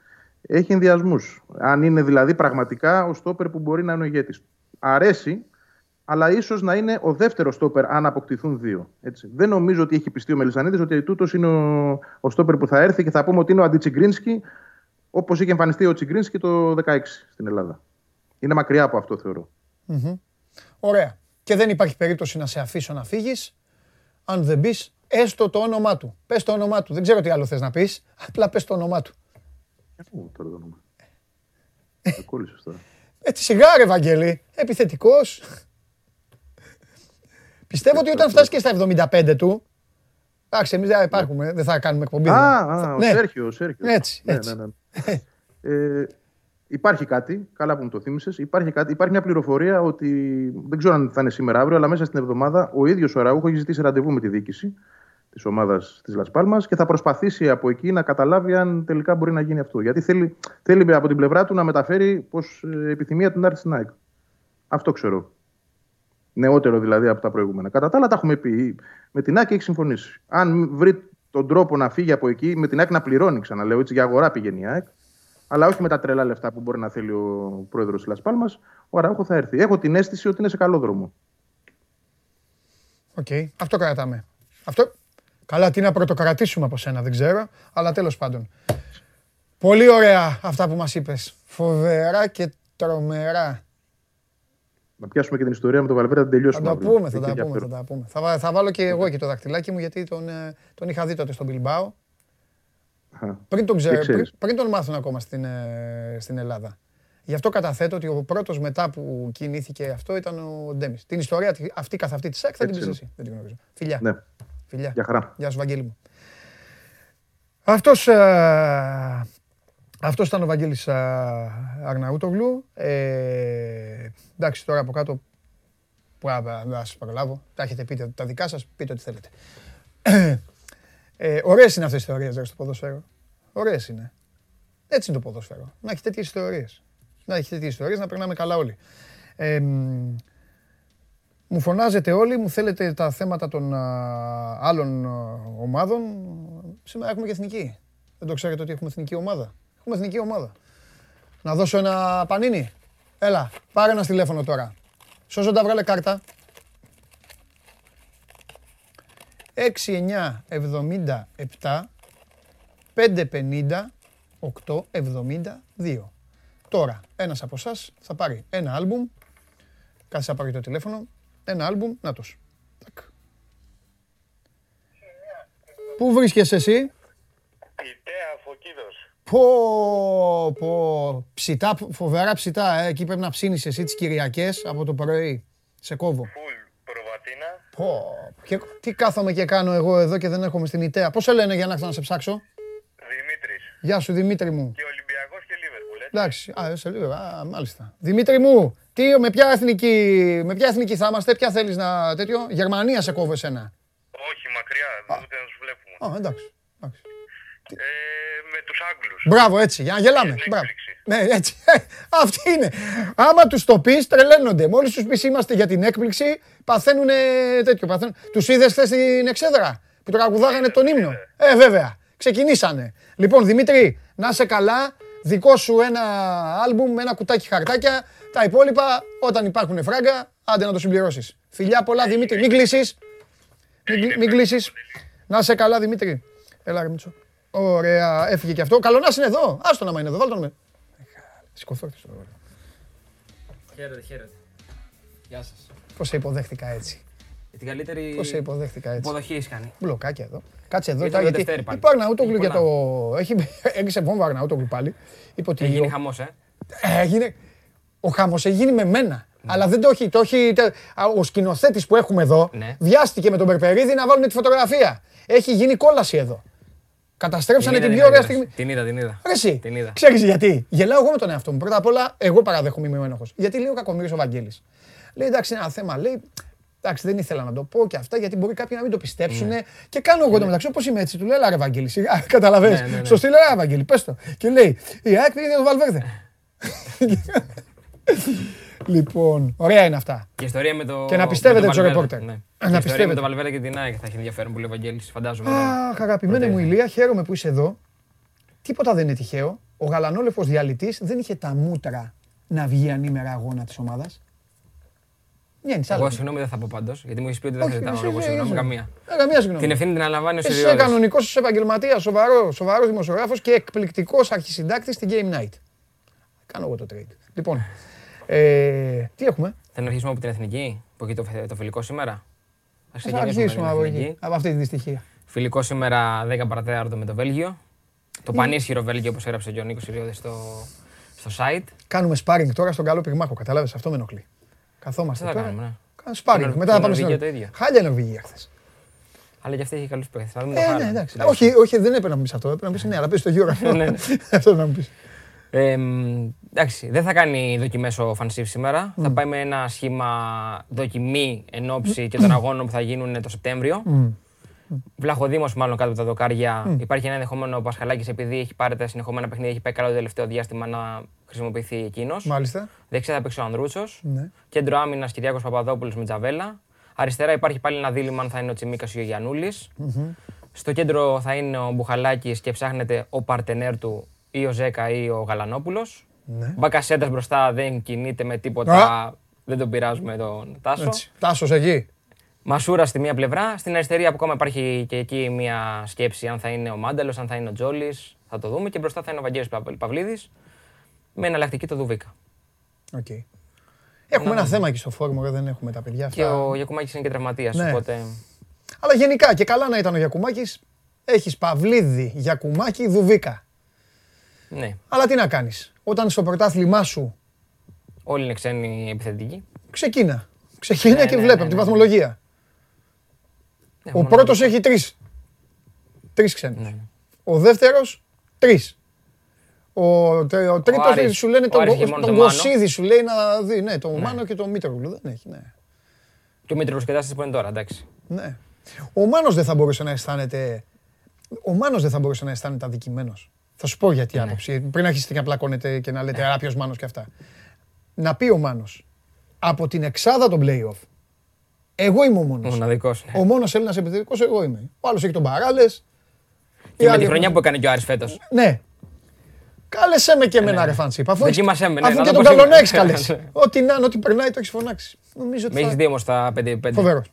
E: έχει ενδιασμούς. Αν είναι δηλαδή πραγματικά ο στόπερ που μπορεί να είναι ο ηγέτης. Αρέσει, αλλά ίσως να είναι ο δεύτερος στόπερ αν αποκτηθούν δύο. Έτσι. Δεν νομίζω ότι έχει πιστεί ο Μελισανίδης ότι τούτος είναι ο, ο στόπερ που θα έρθει και θα πούμε ότι είναι ο Αντιτσιγκρίνσκι όπως είχε εμφανιστεί ο Τσιγκρίνσκι το 2016 στην Ελλάδα. Είναι μακριά από αυτό θεωρώ.
A: Ωραία. Και δεν υπάρχει περίπτωση να σε αφήσω να φύγεις αν δεν μπει έστω το όνομά του. Πες το όνομά του. Δεν ξέρω τι άλλο θες να πεις. Απλά πες το όνομά του.
E: Πού τώρα το όνομα; Το κόλλησες τώρα.
A: Έτσι σιγά ρε Βαγγέλη. Επιθετικός. Πιστεύω ότι όταν φτάσεις και στα 75 του, εντάξει, εμείς δεν υπάρχουμε, δεν θα κάνουμε εκπομπή.
E: Α, ο Σέρχιος,
A: Έτσι, ναι, έτσι. Ναι, ναι.
E: ε, υπάρχει κάτι, καλά που μου το θύμισες. Υπάρχει, κάτι, υπάρχει μια πληροφορία ότι δεν ξέρω αν θα είναι σήμερα αύριο, αλλά μέσα στην εβδομάδα ο ίδιος ο Ραούχο έχει ζητήσει ραντεβού με τη διοίκηση της ομάδας της Λασπάλμα και θα προσπαθήσει από εκεί να καταλάβει αν τελικά μπορεί να γίνει αυτό. Γιατί θέλει, θέλει από την πλευρά του να μεταφέρει πως ε, επιθυμία του να έρθει στην ΑΕΚ. Αυτό ξέρω. Νεότερο δηλαδή από τα προηγούμενα. Κατά τα άλλα τα έχουμε πει. Με την ΑΕΚ έχει συμφωνήσει. Αν βρει τον τρόπο να φύγει από εκεί, με την ΑΕΚ να πληρώνει, ξαναλέω, έτσι για αγορά πηγαίνει η ΑΕΚ. Αλλά όχι με τα τρελά λεφτά που μπορεί να θέλει ο πρόεδρος της Λας Πάλμας, ο Αραούχο θα έρθει. Έχω την αίσθηση ότι είναι σε καλό δρόμο.
A: OK. Okay. Αυτό κρατάμε. Αυτό Καλά, τι να πρωτοκρατήσουμε από σένα, δεν ξέρω, αλλά τέλος πάντων. Πολύ ωραία αυτά που μας είπες. Φοβερά και τρομερά.
E: Να πιάσουμε και την ιστορία με τον Βαλβέρτα να τελειώσουμε.
A: Θα τα πούμε, θα τα πούμε, θα τα πούμε. Θα, θα βάλω και εγώ εκεί το δακτυλάκι μου γιατί τον, ε, τον είχα δει τότε στον Μπιλμπάο. Πριν τον, ξέρω, πριν, πριν τον μάθουν ακόμα στην, ε, στην Ελλάδα. Γι' αυτό καταθέτω ότι ο πρώτος μετά που κινήθηκε αυτό ήταν ο Ντέμις. Την ιστορία αυτή καθ' αυτή της ΣΑΚ θα την πεις εσύ. Δεν την γνωρίζω. Φιλιά.
E: Ναι.
A: Φιλιά.
E: Γεια χαρά.
A: Γεια σου, Βαγγέλη μου. Αυτός, ε, αυτός ήταν ο Βαγγέλης ε, Αρναούτογλου. Ε, εντάξει, τώρα από κάτω που να σας προλάβω. Τα έχετε πει τα δικά σας, πείτε ό,τι θέλετε. Ε, ωραίες είναι αυτές οι ιστορίες στο ποδοσφαίρο. Ωραίες είναι. Έτσι είναι το ποδοσφαίρο. Να έχει τέτοιες ιστορίες. Να έχει τέτοιες ιστορίες, να περνάμε καλά όλοι. Ε, μου φωνάζετε όλοι, μου θέλετε τα θέματα των άλλων ομάδων. Σήμερα έχουμε και εθνική. Δεν το ξέρετε ότι έχουμε εθνική ομάδα; Έχουμε εθνική ομάδα. Να δώσω ένα πανίνι. Έλα, πάρε ένα τηλέφωνο τώρα. Σώζοντα βγάλε κάρτα. 6, 9, 77, 5, 50, 8, 72. Τώρα, ένας από εσάς θα πάρει ένα άλμπουμ. Κάτσε να πάρει το τηλέφωνο ένα άλμπουμ, να τους. Πού βρίσκεσαι εσύ;
F: Ιταία Φωκίδος.
A: Πω, πω, ψητά, φοβερά ψητά, ε. εκεί πρέπει να ψήνεις εσύ τις Κυριακές από το πρωί. Σε κόβω.
F: Φουλ προβατίνα.
A: Πω, και, τι κάθομαι και κάνω εγώ εδώ και δεν έρχομαι στην Ιταία. Πώς σε λένε για να έρθω να σε ψάξω.
F: Δημήτρης.
A: Γεια σου Δημήτρη μου.
F: Και Ολυμπιακός και Λίβερπουλ,
A: Εντάξει, α, σε λίγο, α, μάλιστα. Δημήτρη μου, τι, με, ποια εθνική, με ποια εθνική θα είμαστε, ποια θέλεις να τέτοιο. Γερμανία σε κόβω εσένα.
F: Όχι, μακριά, ούτε να τους βλέπουμε.
A: Α, εντάξει. εντάξει.
F: Ε, με τους Άγγλους.
A: Μπράβο, έτσι, για να γελάμε.
F: Είναι
A: Μπράβο.
F: έκπληξη.
A: Ναι, έτσι. Αυτή είναι. Άμα τους το πεις, τρελαίνονται. Μόλις τους πεις είμαστε για την έκπληξη, παθαίνουν τέτοιο. Παθαίνουν... Τους είδες χθες στην εξέδρα που τραγουδάγανε τον ύμνο. Ε, βέβαια. Ξεκινήσανε. Λοιπόν, Δημήτρη, να είσαι καλά. Δικό σου ένα άλμπουμ με ένα κουτάκι χαρτάκια. Τα υπόλοιπα, όταν υπάρχουν φράγκα, άντε να το συμπληρώσει. Φιλιά πολλά, Δημήτρη. Μην κλείσει. Μην, μην κλείσει. Να είσαι καλά, Δημήτρη. Έλα, ρε Μίτσο. Ωραία, έφυγε και αυτό. Καλό να είναι εδώ. Άστο να είναι εδώ. Βάλτε τον με. Σηκωθώ και στο
G: Χαίρετε, χαίρετε. Γεια σα.
A: Πώ σε υποδέχτηκα έτσι.
G: Για την καλύτερη
A: Πώς σε υποδέχτηκα έτσι.
G: υποδοχή έχεις κάνει.
A: Μπλοκάκια εδώ. Κάτσε εδώ.
G: Ήταν
A: τα-
G: το
A: γιατί
G: Δευτέρι πάλι.
A: υπάρχει Αρναούτογλου
G: Έχει
A: για το.
G: πολλά.
A: Έχει, έριξε βόμβα Αρναούτογλου πάλι. Είπε ότι.
G: Έγινε
A: ο-
G: χαμός, ε.
A: Έγινε. Ο χάμο έγινε με μένα. Αλλά δεν το έχει. Το έχει τε- α, ο σκηνοθέτης που έχουμε εδώ
G: Ναι.
A: βιάστηκε με τον Περπερίδη να βάλουν τη φωτογραφία. Έχει γίνει κόλαση εδώ. Καταστρέψανε την
G: είδα,
A: πιο
G: την
A: ωραία
G: είδα.
A: στιγμή.
G: Την είδα, την είδα.
A: Ρε Εσύ,
G: Την είδα.
A: ξέρεις γιατί. Γελάω εγώ με τον εαυτό μου. Πρώτα απ' όλα, εγώ παραδέχομαι είμαι ο ένοχος. Γιατί λέει ο κακομύρης ο Βαγγέλης. Λέει εντάξει, είναι ένα θέμα. Λέει εντάξει, δεν ήθελα να το πω και αυτά γιατί μπορεί κάποιοι να μην το πιστέψουν. Και κάνω εγώ το μεταξύ, όπως είμαι έτσι. Του λέω, Ελά, ρε Βαγγέλη, σιγά, καταλαβαίνεις.
G: Ναι, ναι, ναι.
A: Στο στείλω, Ελά, Βαγγέλη, πες το. Και λέει, η ΑΕΚ πήγε για τον Βαλβέρδε. λοιπόν, ωραία είναι αυτά.
G: Και η ιστορία με το.
A: Και να πιστεύετε
G: με το
A: τους
G: Valverde,
A: ρεπόρτερ.
G: Ναι.
A: Να
G: Και η ιστορία
A: πιστεύετε.
G: με το Βαλβέρδε και την ΑΕΚ θα έχει ενδιαφέρον πολύ ο Βαγγέλης, φαντάζομαι.
A: Αχ, αγαπημένη μου Ηλία, χαίρομαι που είσαι εδώ. Τίποτα δεν είναι τυχαίο. Ο γαλανόλευκος διαλυτής δεν είχε τα μούτρα να βγει ανήμερα αγώνα της ομάδας. Βγαίνει,
G: Εγώ
A: άλλο.
G: συγγνώμη δεν θα πω πάντως, γιατί μου έχεις πει ότι δεν
A: Όχι,
G: θα ζητάω
A: εσύ,
G: εγώ
A: εσύ,
G: συγγνώμη
A: εσύ.
G: καμία.
A: Ε, Καμία συγγνώμη.
G: Την ευθύνη την αναλαμβάνει ο
A: Εσύ είσαι
G: Σιριώδης.
A: κανονικός, είσαι επαγγελματίας, σοβαρό, σοβαρός δημοσιογράφος και εκπληκτικός αρχισυντάκτης στην Game Night. Κάνω εγώ το trade. Λοιπόν, ε, τι έχουμε;
G: Θα να αρχίσουμε από την εθνική, που έχει το, το φιλικό σήμερα; Θα
A: Θα
G: ξεκινήσουμε
A: αρχίσουμε
G: με
A: από
G: την
A: εκεί,
G: εθνική.
A: από αυτή τη δυστυχία.
G: Φιλικό σήμερα 10 παρατέταρτο με το Βέλγιο. Το πανίσχυρο Βέλγιο, όπως έγραψε και ο Νίκος Σιριώδη στο, στο site.
A: Κάνουμε sparring τώρα στον καλό πυγμάχο, καταλάβες, αυτό με ενοχλεί. Καθόμαστε
G: Τι θα
A: τώρα.
G: κάνουμε, ναι.
A: Κάνουμε sparring,
G: Και
A: μετά θα πάμε
G: Νορβηγία
A: στην
G: το ίδιο.
A: Χάλια η Νορβηγία χθες.
G: Αλλά και αυτή έχει καλούς παίχτε. Θα δούμε το
A: Ε,
G: Χάλαντ.
A: ναι, εντάξει.
G: τουλάχιστον.
A: Όχι, όχι, δεν έπρεπε να μου πεις αυτό. Έπρεπε να μου πεις ναι, αλλά πες το γύρο.
G: Ναι, ναι.
A: Αυτό να μου πεις.
G: Ε, μ, εντάξει, δεν θα κάνει δοκιμές ο Φανσίφ σήμερα. Θα πάει με ένα σχήμα δοκιμή εν ώψη και των αγώνων που θα γίνουν το Σεπτέμβριο. Βλαχοδήμος μάλλον κάτω από τα δοκάρια. Υπάρχει ένα ενδεχόμενο ο Πασχαλάκης επειδή έχει πάρει τα συνεχόμενα παιχνίδια, έχει πάει καλά το τελευταίο διάστημα να χρησιμοποιηθεί εκείνος.
A: Μάλιστα.
G: Δεξιά θα παίξει ο Ανδρούτσος.
A: Ναι.
G: Κέντρο άμυνας Κυριάκος Παπαδόπουλος με Τζαβέλα. Αριστερά υπάρχει πάλι ένα δίλημα αν θα είναι ο Τσιμίκας ή ο γιαννουλη Στο κέντρο θα είναι ο Μπουχαλάκης και ψάχνεται ο παρτενέρ του ή ο Ζέκα ή ο Γαλανόπουλος.
A: Ναι.
G: Μπακασέτα μπροστά δεν κινείται με τίποτα. Δεν τον πειράζουμε τον Τάσο.
A: Έτσι. Τάσος εκεί.
G: Μασούρα στη μία πλευρά. Στην αριστερή ακόμα υπάρχει και εκεί μία σκέψη αν θα είναι ο Μάνταλος, αν θα είναι ο Τζόλης. Θα το δούμε. Και μπροστά θα είναι ο Βαγγέλης Παυ- Παυλίδης με εναλλακτική το Δουβίκα.
A: Οκ. Έχουμε ένα θέμα εκεί στο φορ, μωρέ, δεν έχουμε τα παιδιά
G: Και
A: αυτά.
G: ο Γιακουμάκης είναι και τραυματίας.
A: Ναι.
G: Οπότε
A: Αλλά γενικά και καλά να ήταν ο Γιακουμάκης, έχεις Παυλίδη, Γιακουμάκη, Δουβίκα.
G: ναι,
A: Αλλά τι να κάνεις; Όταν στο πρωτάθλημά σου
G: όλοι είναι ξένοι επιθετικοί.
A: ξεκίνα. Ξεκίνα
G: Ναι,
A: και
G: ναι,
A: βλέπει
G: ναι,
A: από τη
G: ναι.
A: βαθμολογία.
G: Ναι,
A: Ο
G: μόνο
A: πρώτος
G: να-
A: έχει τρεις. Τρεις ξένους.
G: Ναι.
A: Ο δεύτερος, τρεις. Ο, τε- ο τρίτος
G: Άρης-
A: σου λένε
G: ο
A: τον,
G: Άρης
A: Γο-
G: έχει μόνο
A: τον
G: τον Μάνο.
A: Γοσίδη, σου λέει να δει. Ναι, τον Μάνο και τον Μήτρογλου. Δεν έχει, ναι.
G: Και ο Μήτρος Κετάσης που είναι τώρα, εντάξει.
A: ναι. Ο Μάνος δεν θα μπορούσε να αισθάνεται... Ο Μάνος δεν θα μπορούσε να αισθάνεται αδικημένος. Θα σου πω γιατί
G: Ναι.
A: άποψη. Πριν αρχίσετε και πλακώνετε και να λέτε «Α, ποιος Μάνος» και αυτά. Να πει ο Μάνος, από την εξάδα των play-off, εγώ είμαι ο
G: Ο
A: μόνος.
G: μοναδικός. ναι.
A: Ο μόνος Έλληνας επιθετικός εγώ είμαι. Ο άλλος έχει τον Παράλες.
G: Και με τη χρονιά που έκανε και ο Άρης φέτος.
A: Ναι. Κάλεσέ με και εμένα, ρε Φαντσίπ. Αφού, έχεις-
G: Δοκίμασέ με, ναι,
A: αφού
G: να
A: και
G: δω
A: τον
G: πώς
A: καλό
G: είναι.
A: να έχεις καλέσει. Ό,τι να είναι, ό,τι περνάει, το έχεις φωνάξει. Νομίζω ότι
G: Με έχεις
A: θα...
G: δει όμως τα 5-5.
A: Φοβερός.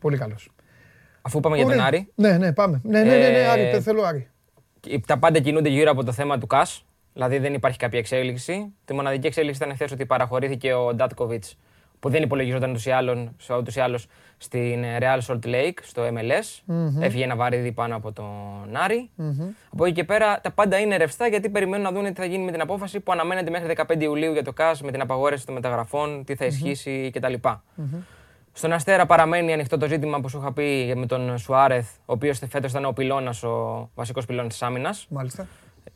A: Πολύ καλός.
G: Αφού πάμε για τον
A: Ωραία.
G: Άρη,
A: Ναι, ναι, πάμε. Ναι, ναι, ναι, ναι,
G: Ε,
A: Άρη, θέλω Άρη.
G: και τα πάντα κινούνται γύρω από το θέμα του ΚΑΣ. Δηλαδή δεν υπάρχει κάποια εξέλιξη. Τη μοναδική εξέλιξη ήταν χθε ότι παραχωρήθηκε ο Ντάτκοβιτς, που δεν υπολογιζόταν ούτως ή άλλως- ούτως ή άλλως στην Real Salt Lake, στο MLS. Έφυγε ένα βαρύδι πάνω από τον αρη Από εκεί και πέρα τα πάντα είναι ρευστά γιατί περιμένουν να δουν τι θα γίνει με την απόφαση που αναμένεται μέχρι 15 Ιουλίου για το ΚΑΣ με την απαγόρευση των μεταγραφών, τι θα ισχύσει κτλ. Στον Αστέρα παραμένει ανοιχτό το ζήτημα που σου είχα πει με τον Σουάρεθ, ο οποίος φέτος ήταν ο πυλώνας, ο βασικός πυλώνας της άμυνας.
A: Μάλιστα.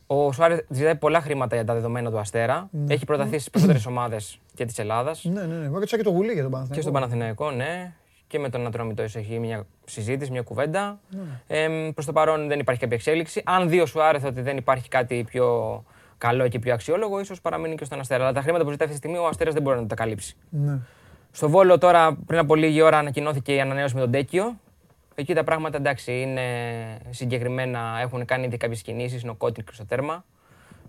G: Ο Σουάρες ζητάει πολλά χρήματα για τα δεδομένα του Αστέρα. Ναι. Έχει προταθεί στις περισσότερες ομάδες και της Ελλάδας.
A: Ναι, ναι, ναι. Εγώ και το Γουλή για τον Παναθηναϊκό.
G: Και στον Παναθηναϊκό, ναι. Και με τον Ατρόμητο έχει μια συζήτηση, μια κουβέντα. Ναι. Ε, Προς το παρόν δεν υπάρχει κάποια εξέλιξη. Αν δει ο Σουάρεθ ότι δεν υπάρχει κάτι πιο καλό και πιο αξιόλογο, ίσως παραμείνει και στον Αστέρα. Αλλά τα χρήματα που ζητάει αυτή τη στιγμή ο Αστέρας δεν μπορεί να τα καλύψει. Ναι. Στο Βόλο τώρα πριν από λίγη ώρα ανακοινώθηκε η ανανέωση με τον Τέκιο. Εκεί τα πράγματα εντάξει είναι συγκεκριμένα, έχουν κάνει ήδη κάποιες κινήσεις, είναι ο Κότιν και στο τέρμα.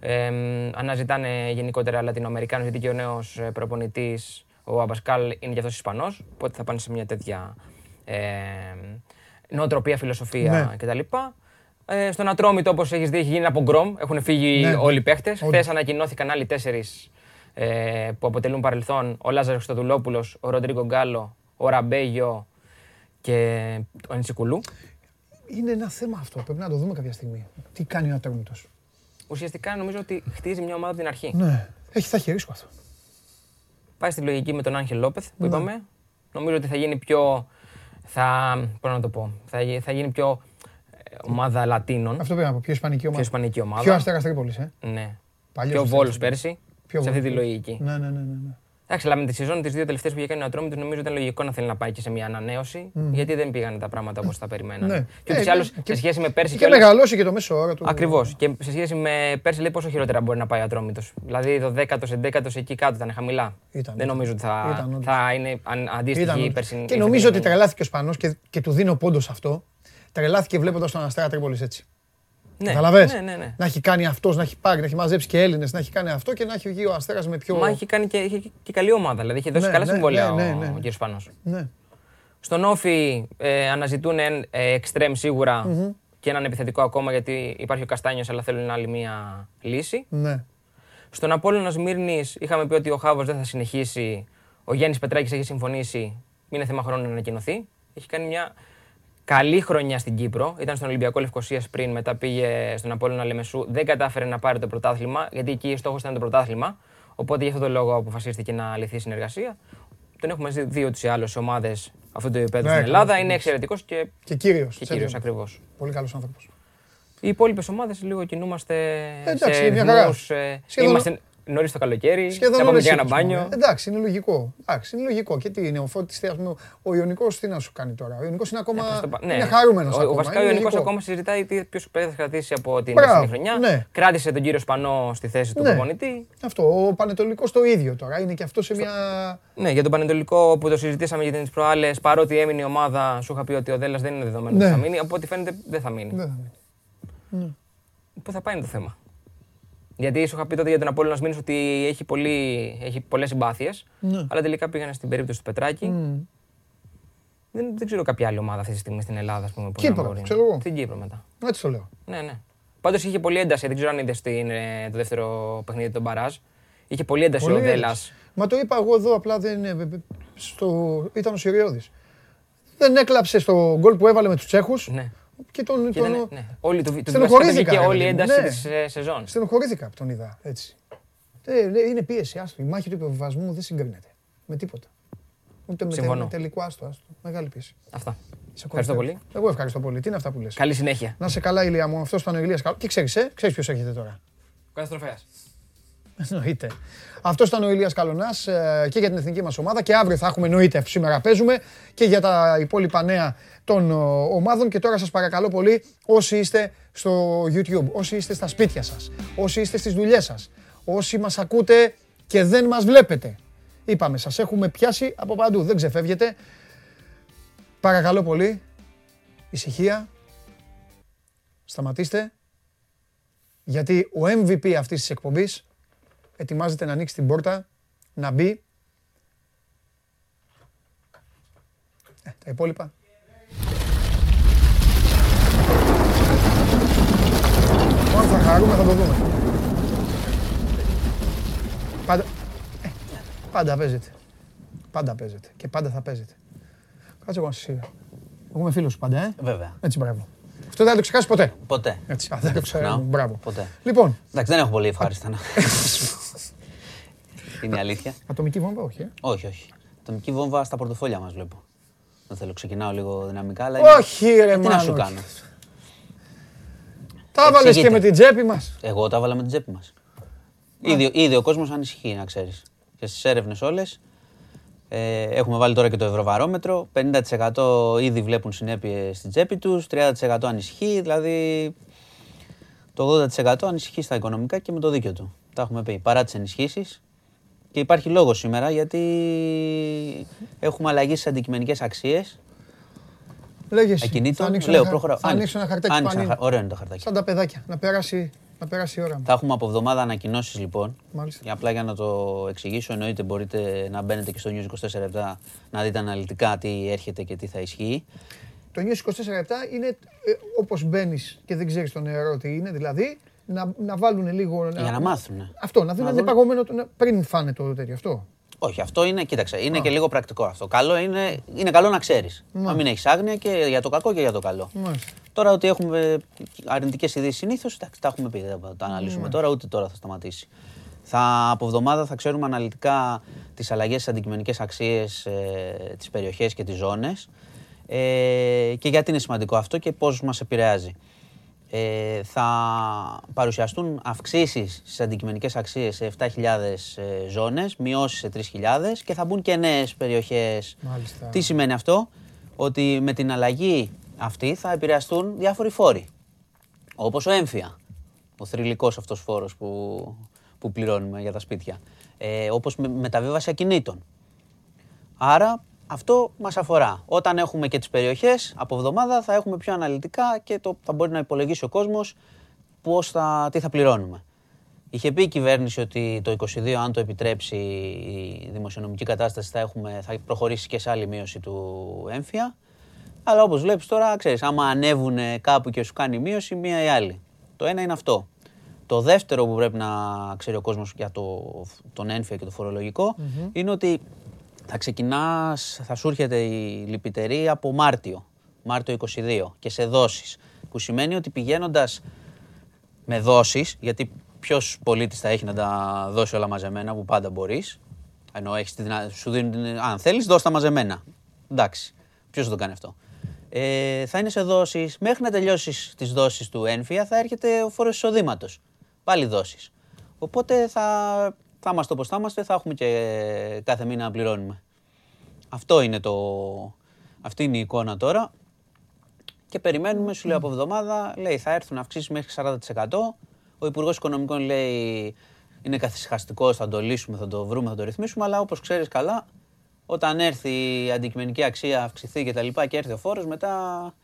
G: Ε, αναζητάνε γενικότερα Λατινοαμερικάνους γιατί και ο νέος προπονητής, ο Αμπασκάλ, είναι και αυτός Ισπανός. Οπότε θα πάνε σε μια τέτοια ε, νοοτροπία, φιλοσοφία ναι. κτλ. Ε, στον Ατρόμητο, όπως έχεις δει, έχει γίνει από γκρομ. Έχουν φύγει ναι. όλοι οι παίχτες. Χθες ανακοινώθηκαν άλλοι τέσσερις ε, που αποτελούν παρελθόν. Ο Λάζαρος Χρυστοδουλόπουλος, ο Ροντρίγκο Γκάλο, ο Ραμπέγιο και ο Ενσικουλού.
A: Είναι ένα θέμα αυτό. Πρέπει να το δούμε κάποια στιγμή. Τι κάνει ο Ατρόμητος.
G: Ουσιαστικά νομίζω ότι χτίζει μια ομάδα από την αρχή.
A: Ναι. Έχει, θα έχει ρίσκο αυτό.
G: Πάει στη λογική με τον Άγχελ Λόπεθ που ναι. είπαμε. Νομίζω ότι θα γίνει πιο. Θα, πώς να το πω, θα, θα γίνει πιο ε, ομάδα Λατίνων.
A: Αυτό πρέπει να πω. Πιο ισπανική ομάδα.
G: Πιο ισπανική ομάδα.
A: Πιο αστέρας Τρίπολης. Ε.
G: Ναι. Παλιός πιο Βόλος πέρσι. Πιο σε αυτή τη λογική.
A: Ναι, ναι, ναι. ναι. Ναι.
G: Εντάξει, αλλά με τη σεζόν τις δύο τελευταίες που είχε κάνει ο Ατρόμητος, νομίζω ήταν λογικό να θέλει να πάει και σε μια ανανέωση, mm. γιατί δεν πήγαν τα πράγματα όπως τα περιμένανε. Ναι. Και ούτως ή άλλως σε σχέση με πέρσι.
A: Και, και μεγαλώσει και το μέσο όρο του.
G: Ακριβώς. Και σε σχέση με πέρσι, λέει πόσο χειρότερα μπορεί να πάει ο Ατρόμητος. Δηλαδή το 10ο, 11ο εκεί κάτω ήταν χαμηλά. Ήταν, δεν νομίζω ότι θα, ήταν, θα είναι αντίστοιχη η περσινή.
A: Και νομίζω ότι τρελάθηκε ο Σπανό και, και του δίνω πόντος αυτό. Τρελάθηκε βλέποντας τον Αστέρα Τρίπολης έτσι. Ναι, ναι, ναι, ναι. Να έχει κάνει αυτός, να έχει πάρει, να έχει μαζέψει και Έλληνες, να έχει κάνει αυτό και να έχει βγει ο Αστέρας με πιο.
G: Μα έχει κάνει και, έχει και καλή ομάδα. Δηλαδή έχει δώσει ναι, καλά ναι, συμβόλαια ναι, ναι, ο, ο κ. Σπανό. Ναι. Στον Όφη ε, αναζητούν ε, εξτρέμ σίγουρα mm-hmm. και έναν επιθετικό ακόμα γιατί υπάρχει ο Καστάνιος, αλλά θέλουν άλλη μία λύση. Ναι. Στον Απόλλωνα Σμύρνη είχαμε πει ότι ο Χάβος δεν θα συνεχίσει. Ο Γιάννης Πετράκης έχει συμφωνήσει. Είναι θέμα χρόνου να ανακοινωθεί. Έχει κάνει μια καλή χρονιά στην Κύπρο. Ήταν στον Ολυμπιακό Λευκοσίας πριν, μετά πήγε στον Απόλλωνα Λεμεσού. Δεν κατάφερε να πάρει το πρωτάθλημα, γιατί εκεί στόχος ήταν το πρωτάθλημα. Οπότε γι' αυτό το λόγο αποφασίστηκε να λυθεί η συνεργασία. Τον έχουμε δει ούτω ή άλλω σε ομάδες αυτού του επίπεδου ναι, στην Ελλάδα. Είναι εξαιρετικός και,
A: και κύριος.
G: Και κύριος ακριβώς.
A: Πολύ καλός άνθρωπος.
G: Οι υπόλοιπες ομάδες λίγο κινούμαστε
A: Εντάξει,
G: σε ρυθμούς, ε, Είμαστε νωρίς το καλοκαίρι. Σχεδόν να για ένα μπάνιο.
A: Εντάξει, είναι λογικό. Εντάξει, είναι λογικό. Και τι είναι, ο Φώτης, ο Ιωνικός τι να σου κάνει τώρα; Ο Ιωνικός είναι ακόμα. Ε, ναι. Είναι χαρούμενος.
G: Ο, βασικά ο Ιωνικός ακόμα συζητάει ποιος θα κρατήσει από την περσινή χρονιά. Ναι. Κράτησε τον κύριο Σπανό στη θέση του ναι. προπονητή.
A: Αυτό. Ο Πανετολικός το ίδιο τώρα. Είναι και αυτό σε μια.
G: Ναι, για τον Πανετολικό που το συζητήσαμε για τις προάλλες, παρότι έμεινε η ομάδα, σου είχα πει ότι ο Δέλλα δεν είναι δεδομένος ότι θα μείνει. Από ό,τι φαίνεται δεν θα μείνει. Πού θα πάει το θέμα. Γιατί σου είχα πει τότε για τον Απόλλωνα Σμήνης ότι έχει, πολύ, έχει πολλές συμπάθειες, ναι. αλλά τελικά πήγανε στην περίπτωση του Πετράκη. Mm. Δεν, δεν ξέρω κάποια άλλη ομάδα αυτή τη στιγμή στην Ελλάδα. Ας πούμε,
A: Κύπρο, ξέρω εγώ.
G: Στην Κύπρο μετά.
A: Έτσι το λέω.
G: Ναι, ναι. Πάντως είχε πολύ ένταση. Δεν ξέρω αν είδες το δεύτερο παιχνίδι των Μπαράζ. Είχε πολύ ένταση πολύ ο Δέλλα.
A: Μα το είπα εγώ εδώ, απλά δεν. Στο... Ήταν ο Σιριώδης. Δεν έκλαψε στο γκολ που έβαλε με τους Τσέχους. Ναι και τον. Και τον... Ναι,
G: ναι. Όλοι το, στενοχωρήθηκα. Και όλη η ένταση ναι. της ε, σεζόν.
A: Στενοχωρήθηκα που τον είδα έτσι. Ε, είναι πίεση, άστο. Η μάχη του υποβιβασμού δεν συγκρίνεται με τίποτα. Ούτε με Συμφωνώ. τελικό άστο, άστο. Μεγάλη πίεση.
G: Αυτά. Σε ευχαριστώ πολύ.
A: Εγώ ευχαριστώ πολύ. Τι είναι αυτά που λες;
G: Καλή συνέχεια.
A: Να σε καλά, ηλία μου. Αυτός ήταν ο Ηλίας Καλό. Και ξέρεις, ε; ξέρεις ποιος έρχεται τώρα.
G: Καταστροφέα.
A: Εννοείται. Αυτός ήταν ο Ηλίας Καλονάς ε, και για την εθνική μας ομάδα και αύριο θα έχουμε εννοείται σήμερα παίζουμε και για τα υπόλοιπα νέα των ε, ομάδων και τώρα σας παρακαλώ πολύ όσοι είστε στο YouTube, όσοι είστε στα σπίτια σας, όσοι είστε στις δουλειές σας, όσοι μας ακούτε και δεν μας βλέπετε. Είπαμε, σας έχουμε πιάσει από παντού, δεν ξεφεύγετε. Παρακαλώ πολύ, ησυχία, σταματήστε, γιατί ο MVP αυτής της εκπομπής ετοιμάζεται να ανοίξει την πόρτα, να μπει. Ε, τα υπόλοιπα. Μόνο θα χαρούμε, θα το δούμε. Πάντα, ε, πάντα παίζεται. Πάντα παίζεται. Και πάντα θα παίζετε. Κάτσε εγώ να σας είδα. Εγώ είμαι φίλος σου πάντα, ε;
H: Βέβαια.
A: Έτσι, μπράβο. Αυτό δεν θα το ξεχάσει ποτέ.
H: Ποτέ.
A: Έτσι, δεν το ξέρω. Μπράβο.
H: Ποτέ.
A: Λοιπόν.
H: Εντάξει, δεν έχω πολύ ευχάριστα να. Είναι η αλήθεια.
A: Ατομική βόμβα, όχι. Ε;
H: Όχι, όχι. Ατομική βόμβα στα πορτοφόλια μας βλέπω. Δεν θέλω, ξεκινάω λίγο δυναμικά. Αλλά
A: όχι, ρε
H: Τι να σου κάνω.
A: Τα βάλες και με την τσέπη μας.
H: Εγώ τα βάλα με την τσέπη μας. Ήδη, ήδη ο κόσμος ανησυχεί, να ξέρεις. Και στις έρευνες όλες. Ε, έχουμε βάλει τώρα και το ευρωβαρόμετρο. 50% ήδη βλέπουν συνέπειες στην τσέπη τους, 30% ανησυχεί. Δηλαδή το 80% ανησυχεί στα οικονομικά και με το δίκιο του. Τα έχουμε πει. Παρά τις ενισχύσεις. Και υπάρχει λόγος σήμερα γιατί έχουμε αλλαγή στις αντικειμενικές αξίες.
A: Λέγες.
H: Ακινήτων.
A: Θα ανοίξω,
H: Λέω,
A: ένα,
H: προχωράω.
A: θα ανοίξω ένα χαρτάκι
H: Άνοιξε
A: πανί.
H: ένα χα- Ωραίο είναι το χαρτάκι.
A: Σαν τα παιδάκια. Να περάσει, να περάσει η ώρα μου.
H: Θα έχουμε από εβδομάδα ανακοινώσεις λοιπόν.
A: Μάλιστα.
H: Για απλά για να το εξηγήσω, εννοείται μπορείτε να μπαίνετε και στο News 24 λεπτά να δείτε αναλυτικά τι έρχεται και τι θα ισχύει.
A: Το News 24 λεπτά είναι ε, όπως μπαίνεις και δεν ξέρεις το νερό τι είναι, δηλαδή να, να βάλουν λίγο...
H: Για να μάθουν.
A: Αυτό, να δουν αν είναι
H: δουν.
A: παγωμένο το- πριν φάνε το τέτοιο αυτό.
H: Όχι, αυτό είναι, κοίταξε, είναι και λίγο πρακτικό αυτό. Καλό είναι, είναι καλό να ξέρεις. Να μην έχεις άγνοια και για το κακό και για το καλό.
A: Μάλιστα.
H: Τώρα ότι έχουμε αρνητικές ειδήσει συνήθως, τα έχουμε πει, δεν θα τα αναλύσουμε τώρα, ούτε τώρα θα σταματήσει. Θα, από εβδομάδα θα ξέρουμε αναλυτικά τις αλλαγές στι αντικειμενικές αξίες, ε, τις περιοχές και τις ζώνες. Ε, και γιατί είναι σημαντικό αυτό και πώς μας επηρεάζει. Ε, θα παρουσιαστούν αυξήσεις στις αντικειμενικές αξίες σε 7.000 ε, ζώνες, μειώσεις σε 3.000 και θα μπουν και νέες περιοχές.
A: Μάλιστα.
H: Τι σημαίνει αυτό; Ότι με την αλλαγή αυτή θα επηρεαστούν διάφοροι φόροι. Όπως ο έμφυα, ο θρηλυκός αυτός φόρος που, που πληρώνουμε για τα σπίτια. Ε, όπως με, μεταβίβαση ακινήτων. Άρα αυτό μας αφορά. Όταν έχουμε και τις περιοχές, από εβδομάδα θα έχουμε πιο αναλυτικά και το, θα μπορεί να υπολογίσει ο κόσμος πώς θα, τι θα πληρώνουμε. Είχε πει η κυβέρνηση ότι το 22 αν το επιτρέψει η δημοσιονομική κατάσταση θα, έχουμε, θα προχωρήσει και σε άλλη μείωση του έμφυα. Αλλά όπως βλέπεις τώρα, ξέρεις, άμα ανέβουν κάπου και σου κάνει μείωση, μία ή άλλη. Το ένα είναι αυτό. Το δεύτερο που πρέπει να ξέρει ο κόσμος για το, τον έμφυα και το φορολογικο είναι ότι θα ξεκινάς, θα σου έρχεται η λυπητερή από Μάρτιο, Μάρτιο 22 και σε δόσεις. Που σημαίνει ότι πηγαίνοντας με δόσεις, γιατί ποιος πολίτης θα έχει να τα δώσει όλα μαζεμένα που πάντα μπορείς. Ενώ έχεις τη δυνα... σου δίνουν, την- αν θέλεις, δώσ' τα μαζεμένα. Εντάξει. Ποιος θα το κάνει αυτό. Ε, θα είναι σε δόσεις. Μέχρι να τελειώσεις τις δόσεις του ένφια θα έρχεται ο φόρο εισοδήματος. Πάλι δόσεις. Οπότε θα, θα είμαστε όπως θα είμαστε, θα έχουμε και κάθε μήνα να πληρώνουμε. Αυτό είναι το. Αυτή είναι η εικόνα τώρα. Και περιμένουμε, σου λέει από εβδομάδα, λέει θα έρθουν αυξήσει μέχρι 40%. Ο Υπουργός Οικονομικών λέει είναι καθυσυχαστικό, θα το λύσουμε, θα το βρούμε, θα το ρυθμίσουμε. Αλλά όπως ξέρεις καλά, όταν έρθει η αντικειμενική αξία, αυξηθεί και τα λοιπά και έρθει ο φόρος, μετά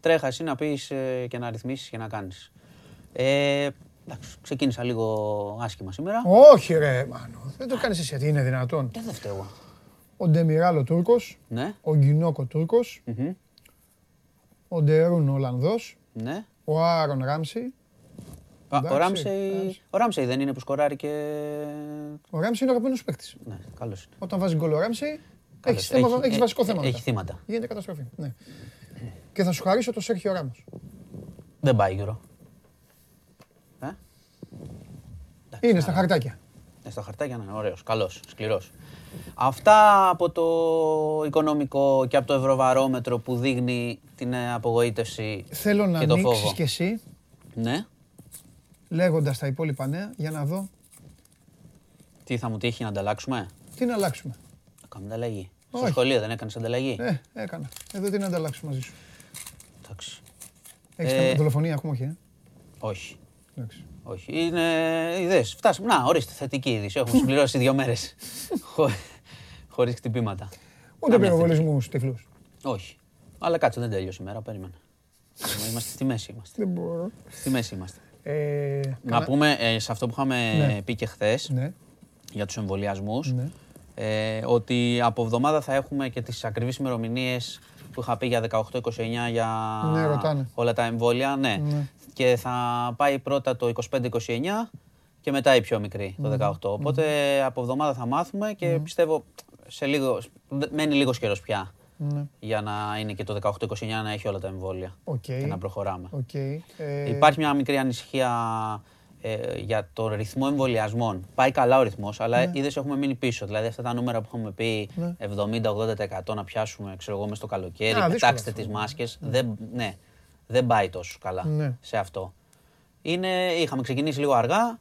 H: τρέχα εσύ να πεις και να ρυθμίσεις και να κάνεις. Ε, εντάξει, ξεκίνησα λίγο άσχημα σήμερα.
A: Όχι ρε Μάνο, δεν το κάνεις εσύ γιατί είναι δυνατόν.
H: Δεν δεν φταίω εγώ.
A: Ο Ντεμιράλο Τούρκος,
H: Ναι,
A: ο Γκινόκο Τούρκος,
H: μμμ,
A: ο Ντερούν Ολλανδός,
H: ναι.
A: ο Άρον Ράμσι.
H: Α, Ο
A: Εντάξει,
H: Ράμσεϊ,
A: εντάξει.
H: ο Ράμσεϊ δεν είναι που σκοράρει και.
A: Ο Ράμσι είναι ο αγαπημένος παίκτης.
H: Ναι, καλός είναι.
A: Όταν βάζει γκολ ο Ράμσι,
H: Καλώς.
A: έχεις, θέμα,
H: Έχει-
A: έχεις
H: ε-
A: βασικό θέμα.
H: έχει
A: μετά.
H: θύματα.
A: Γίνεται καταστροφή. Ναι. Και θα σου χαρίσω το Σέρχιο Ράμος.
H: Δεν πάει γύρω. Ε? Εντάξει,
A: Είναι
H: να-
A: στα χαρτάκια.
H: Ναι, στα χαρτάκια να είναι ωραίος, καλός, σκληρός. Αυτά από το οικονομικό και από το ευρωβαρόμετρο που δείχνει την ε, απογοήτευση
A: Θέλω να
H: και το
A: ανοίξεις
H: φόβο.
A: κι εσύ,
H: Ναι.
A: λέγοντας τα υπόλοιπα νέα, για να δω
H: Τι θα μου τύχει να ανταλλάξουμε;
A: τι να αλλάξουμε;
H: Θα κάνουμε ανταλλαγή. Στο
A: Όχι.
H: σχολείο δεν έκανες ανταλλαγή;
A: Ε, έκανα. Εδώ τι να ανταλλάξουμε μαζί σου.
H: Εντάξει.
A: Έχεις
H: Ε,
A: καμία δολοφονία, έχουμε όχι, ε;
H: Όχι.
A: Εντάξει.
H: Όχι. Είναι ιδέες. Φτάσαμε. Να, ορίστε, θετική είδηση. Έχουμε συμπληρώσει δύο μέρες. Χω... Χωρίς χτυπήματα.
A: Ούτε
H: Καμία
A: πυροβολισμούς τυφλούς.
H: Όχι. Αλλά κάτσε, δεν τέλειωσε η μέρα, περίμενε. Είμαστε στη μέση είμαστε.
A: Δεν μπορώ.
H: Στη μέση είμαστε.
A: Ε,
H: Να
A: κανα-
H: πούμε ε, σε αυτό που είχαμε
A: Ναι.
H: πει και χθες
A: Ναι,
H: για τους εμβολιασμούς.
A: ναι.
H: Ε, ότι από εβδομάδα θα έχουμε και τις ακριβείς ημερομηνίες που είχα πει για 18-29 για
A: Ναι, ρωτάνε.
H: όλα τα εμβόλια. Ναι.
A: Ναι.
H: Και θα πάει πρώτα το 25-29 και μετά η πιο μικρή, το 18. Οπότε από εβδομάδα θα μάθουμε και πιστεύω σε λίγο, μένει λίγος καιρός πια
A: ναι.
H: για να είναι και το 18-29 να έχει όλα τα εμβόλια
A: Οκ.
H: και να προχωράμε.
A: Οκ. Ε,
H: Υπάρχει μια μικρή ανησυχία ε, για το ρυθμό εμβολιασμών. Πάει καλά ο ρυθμός, αλλά
A: Ναι.
H: είδες έχουμε μείνει πίσω. Δηλαδή αυτά τα νούμερα που έχουμε πει 70-80% να πιάσουμε ξέρω εγώ, μες στο καλοκαίρι,
A: Α, δύσκολο
H: πετάξτε
A: αυτό.
H: τις μάσκες. Δεν, ναι, δεν πάει τόσο καλά
A: Ναι.
H: σε αυτό. Είναι, είχαμε ξεκινήσει λίγο αργά,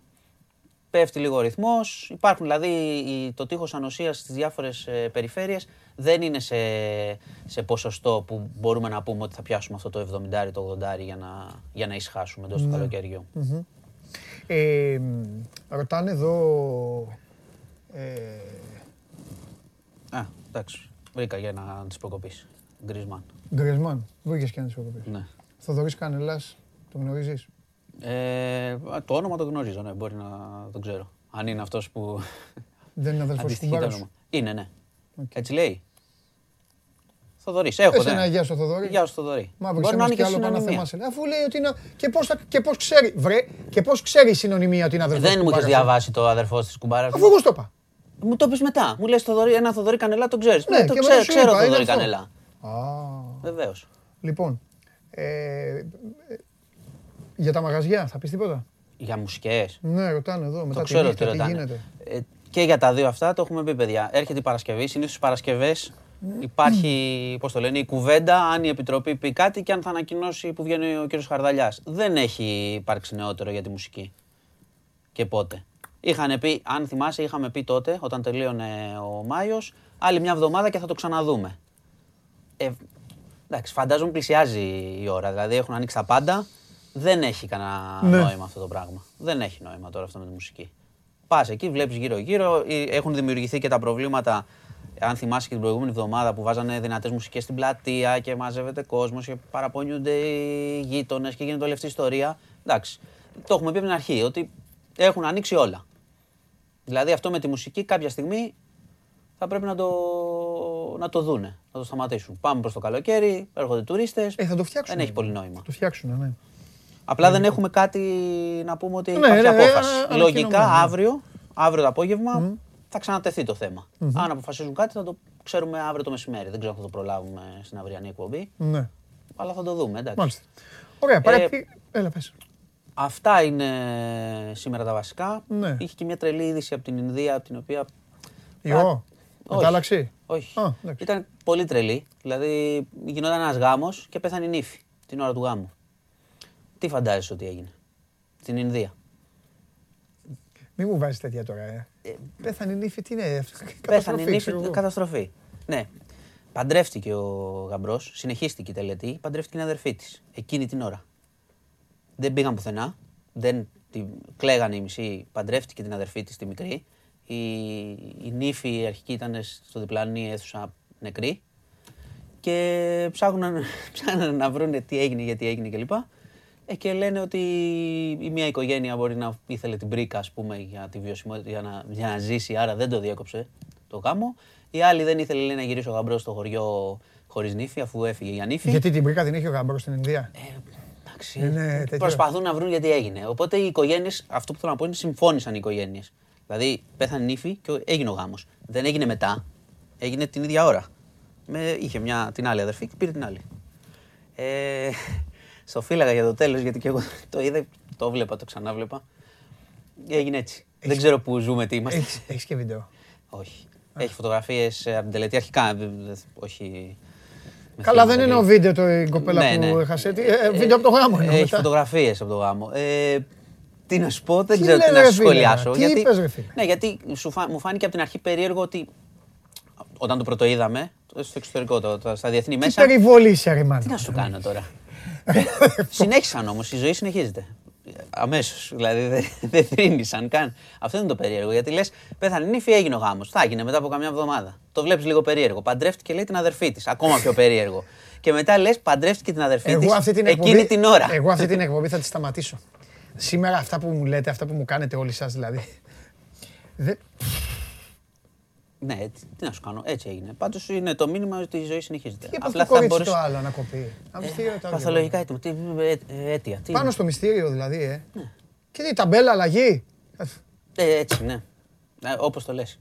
H: πέφτει λίγο ο ρυθμός. Υπάρχουν δηλαδή το τείχος ανοσίας στις διάφορες περιφέρειες δεν είναι σε, σε ποσοστό που μπορούμε να πούμε ότι θα πιάσουμε αυτό το 70 το 80 για να, για να ησυχάσουμε εντός του ναι. καλοκαιριού.
A: Ε, ρωτάνε εδώ. Ε...
H: Α, εντάξει. Βρήκα για να τη προκοπείς. Γκρισμάν.
A: Γκρισμάν. Βρήκες και να τη προκοπείς.
H: Ναι.
A: Θοδωρής Κανελάς, το γνωρίζεις;
H: Ε, το όνομα το γνωρίζω, ναι, μπορεί να το ξέρω. Αν είναι αυτός που.
A: Δεν είναι αδερφό του
H: Είναι, ναι. Έτσι λέει. Θοδωρής. Έχω.
A: Εσένα, ναι. γεια σου, Θοδωρή.
H: Γεια σου, Θοδωρή.
A: Μα μπορεί να είναι και άλλο πάνω θέμα. Αφού λέει ότι είναι. Και πώς και πώς ξέρει. Βρε, και πώς ξέρει η συνωνυμία ότι είναι αδερφός.
H: Δεν μου έχει διαβάσει το αδερφός της κουμπάρας.
A: Αφού εγώ το είπα.
H: Μου το πεις μετά. Μου λες ένα Θοδωρή Κανελά, το ξέρεις. Ναι, το ξέρω, ξέρω Θοδωρή Κανελά. Βεβαίως.
A: Λοιπόν. Ε, για τα μαγαζιά, θα πεις τίποτα;
H: Για μουσικές.
A: Ναι, ρωτάνε εδώ. Μετά
H: το ξέρω τι ρωτάνε. Ε, και για τα δύο αυτά το έχουμε πει, παιδιά. Έρχεται η Παρασκευή. Συνήθως οι Παρασκευές υπάρχει, πώς το λένε, η κουβέντα αν η Επιτροπή πει κάτι και αν θα ανακοινώσει που βγαίνει ο κ. Χαρδαλιάς. Δεν έχει υπάρξει νεότερο για τη μουσική. Και πότε. Είχαν πει, αν θυμάσαι, είχαμε πει τότε, όταν τελείωνε ο Μάιος, άλλη μια εβδομάδα και θα το ξαναδούμε. Ε, εντάξει, φαντάζομαι πλησιάζει η ώρα. Δηλαδή έχουν ανοίξει τα πάντα. Δεν έχει κανένα ναι. νόημα αυτό το πράγμα. Δεν έχει νόημα τώρα αυτό με τη μουσική. Πας εκεί, βλέπεις γύρω-γύρω. Έχουν δημιουργηθεί και τα προβλήματα. Αν θυμάσαι και την προηγούμενη εβδομάδα που βάζανε δυνατές μουσικές στην πλατεία και μαζεύεται κόσμος και παραπονιούνται οι γείτονες και γίνεται όλη αυτή η ιστορία. Εντάξει. Το έχουμε πει από την αρχή ότι έχουν ανοίξει όλα. Δηλαδή αυτό με τη μουσική κάποια στιγμή θα πρέπει να το, να το δούνε, να το σταματήσουν. Πάμε προς το καλοκαίρι, έρχονται τουρίστες.
A: Ε, θα το φτιάξουν.
H: Δεν έχει πολύ νόημα. Θα
A: το φτιάξουν, ναι.
H: Απλά δεν έχουμε κάτι να πούμε ότι ναι, υπάρχει ναι, απόφαση. Ναι, Λογικά αύριο, αύριο το απόγευμα θα ξανατεθεί το θέμα. Αν αποφασίζουν κάτι θα το ξέρουμε αύριο το μεσημέρι. Δεν ξέρω αν θα το προλάβουμε στην αυριανή εκπομπή.
A: Ναι.
H: Αλλά θα το δούμε, εντάξει.
A: Μάλιστα. Ωραία, παρά Έλα, πες.
H: Αυτά είναι σήμερα τα βασικά. Ναι. Είχε και μια τρελή είδηση από την Ινδία, από την οποία...
A: Ιω, μετάλλαξη.
H: Όχι. Α, Ήταν πολύ τρελή. Δηλαδή γινόταν ένας γάμος και πέθανε η νύφη την ώρα του γάμου. Τι φαντάζεσαι ότι έγινε; Στην Ινδία.
A: Μην μου βάζεις τέτοια τώρα. Ε. ε πέθανε η νύφη, τι είναι
H: Πέθανε η νύφη, καταστροφή. Ναι. Παντρεύτηκε ο γαμπρός, συνεχίστηκε η τελετή, παντρεύτηκε την αδερφή της εκείνη την ώρα. Δεν πήγαν πουθενά. Δεν την... Κλαίγανε οι μισοί, παντρεύτηκε την αδερφή της τη μικρή. Η, η νύφη αρχική ήταν στο διπλανή αίθουσα νεκρή. Και ψάχνουν, ψάχνουν να βρουν τι έγινε, γιατί έγινε κλπ. Ε, και λένε ότι η μία οικογένεια μπορεί να ήθελε την πρίκα, ας πούμε, για, τη βιωσιμότητα, για, να, για να ζήσει, άρα δεν το διέκοψε το γάμο. Η άλλη δεν ήθελε λέει, να γυρίσει ο γαμπρός στο χωριό χωρίς νύφη, αφού έφυγε για νύφη.
A: Γιατί την πρίκα την έχει ο γαμπρός στην Ινδία; Ε,
H: εντάξει. Είναι προσπαθούν να βρουν γιατί έγινε. Οπότε οι οικογένειες, αυτό που θέλω να πω είναι συμφώνησαν οι οικογένειες. Δηλαδή πέθανε νύφη και έγινε ο γάμος. Δεν έγινε μετά, έγινε την ίδια ώρα. Με, είχε μια, την άλλη αδερφή και πήρε την άλλη. Ε, στο φύλαγα για το τέλος, γιατί και εγώ το είδα, το βλέπα, το ξανάβλεπα. Έγινε έτσι. Δεν ξέρω πού ζούμε, τι είμαστε.
A: Έχει και βίντεο;
H: Όχι. Έχει φωτογραφίες από την τελετή αρχικά. Όχι.
A: Καλά, δεν είναι ο βίντεο το η κοπέλα ναι, που ναι. έχασε. Ε, ε, βίντεο από το γάμο είναι.
H: Έχει φωτογραφίες από το γάμο. Ε, τι να σου πω, δεν ξέρω τι να σου σχολιάσω.
A: Τι γιατί, είπες,
H: Ναι, γιατί μου φάνηκε από την αρχή περίεργο ότι όταν το πρώτο είδαμε, στο εξωτερικό, το, στα διεθνή μέσα.
A: Τι περιβολή είσαι,
H: Τι να σου κάνω τώρα. Συνέχισαν όμως, η ζωή συνεχίζεται. Αμέσως. Δηλαδή δεν δε θρύνησαν καν. Αυτό είναι το περίεργο. Γιατί λες, πέθανε η νύφη, έγινε ο γάμος. Θα έγινε μετά από καμιά εβδομάδα. Το βλέπεις λίγο περίεργο. Παντρεύτηκε λέει την αδερφή της. Ακόμα πιο περίεργο. Και μετά λες, παντρεύτηκε την αδερφή της εκείνη την ώρα.
A: Εγώ αυτή την εκπομπή θα τη σταματήσω. Σήμερα αυτά που μου λέτε, αυτά που μου κάνετε όλοι σας δηλαδή.
H: Ναι, τι να σου κάνω, έτσι έγινε. Πάντως είναι το μήνυμα ότι η ζωή συνεχίζεται.
A: Και Απλά θα μπορείς... το άλλο να κοπεί;
H: Ε, παθολογικά έτοιμα. Τι, ε, ε, αίτια. Τι
A: Πάνω στο μυστήριο δηλαδή, ε. Ναι. Και τι, ταμπέλα, αλλαγή;
H: Ε, έτσι, ναι. Ε, Όπως το λες.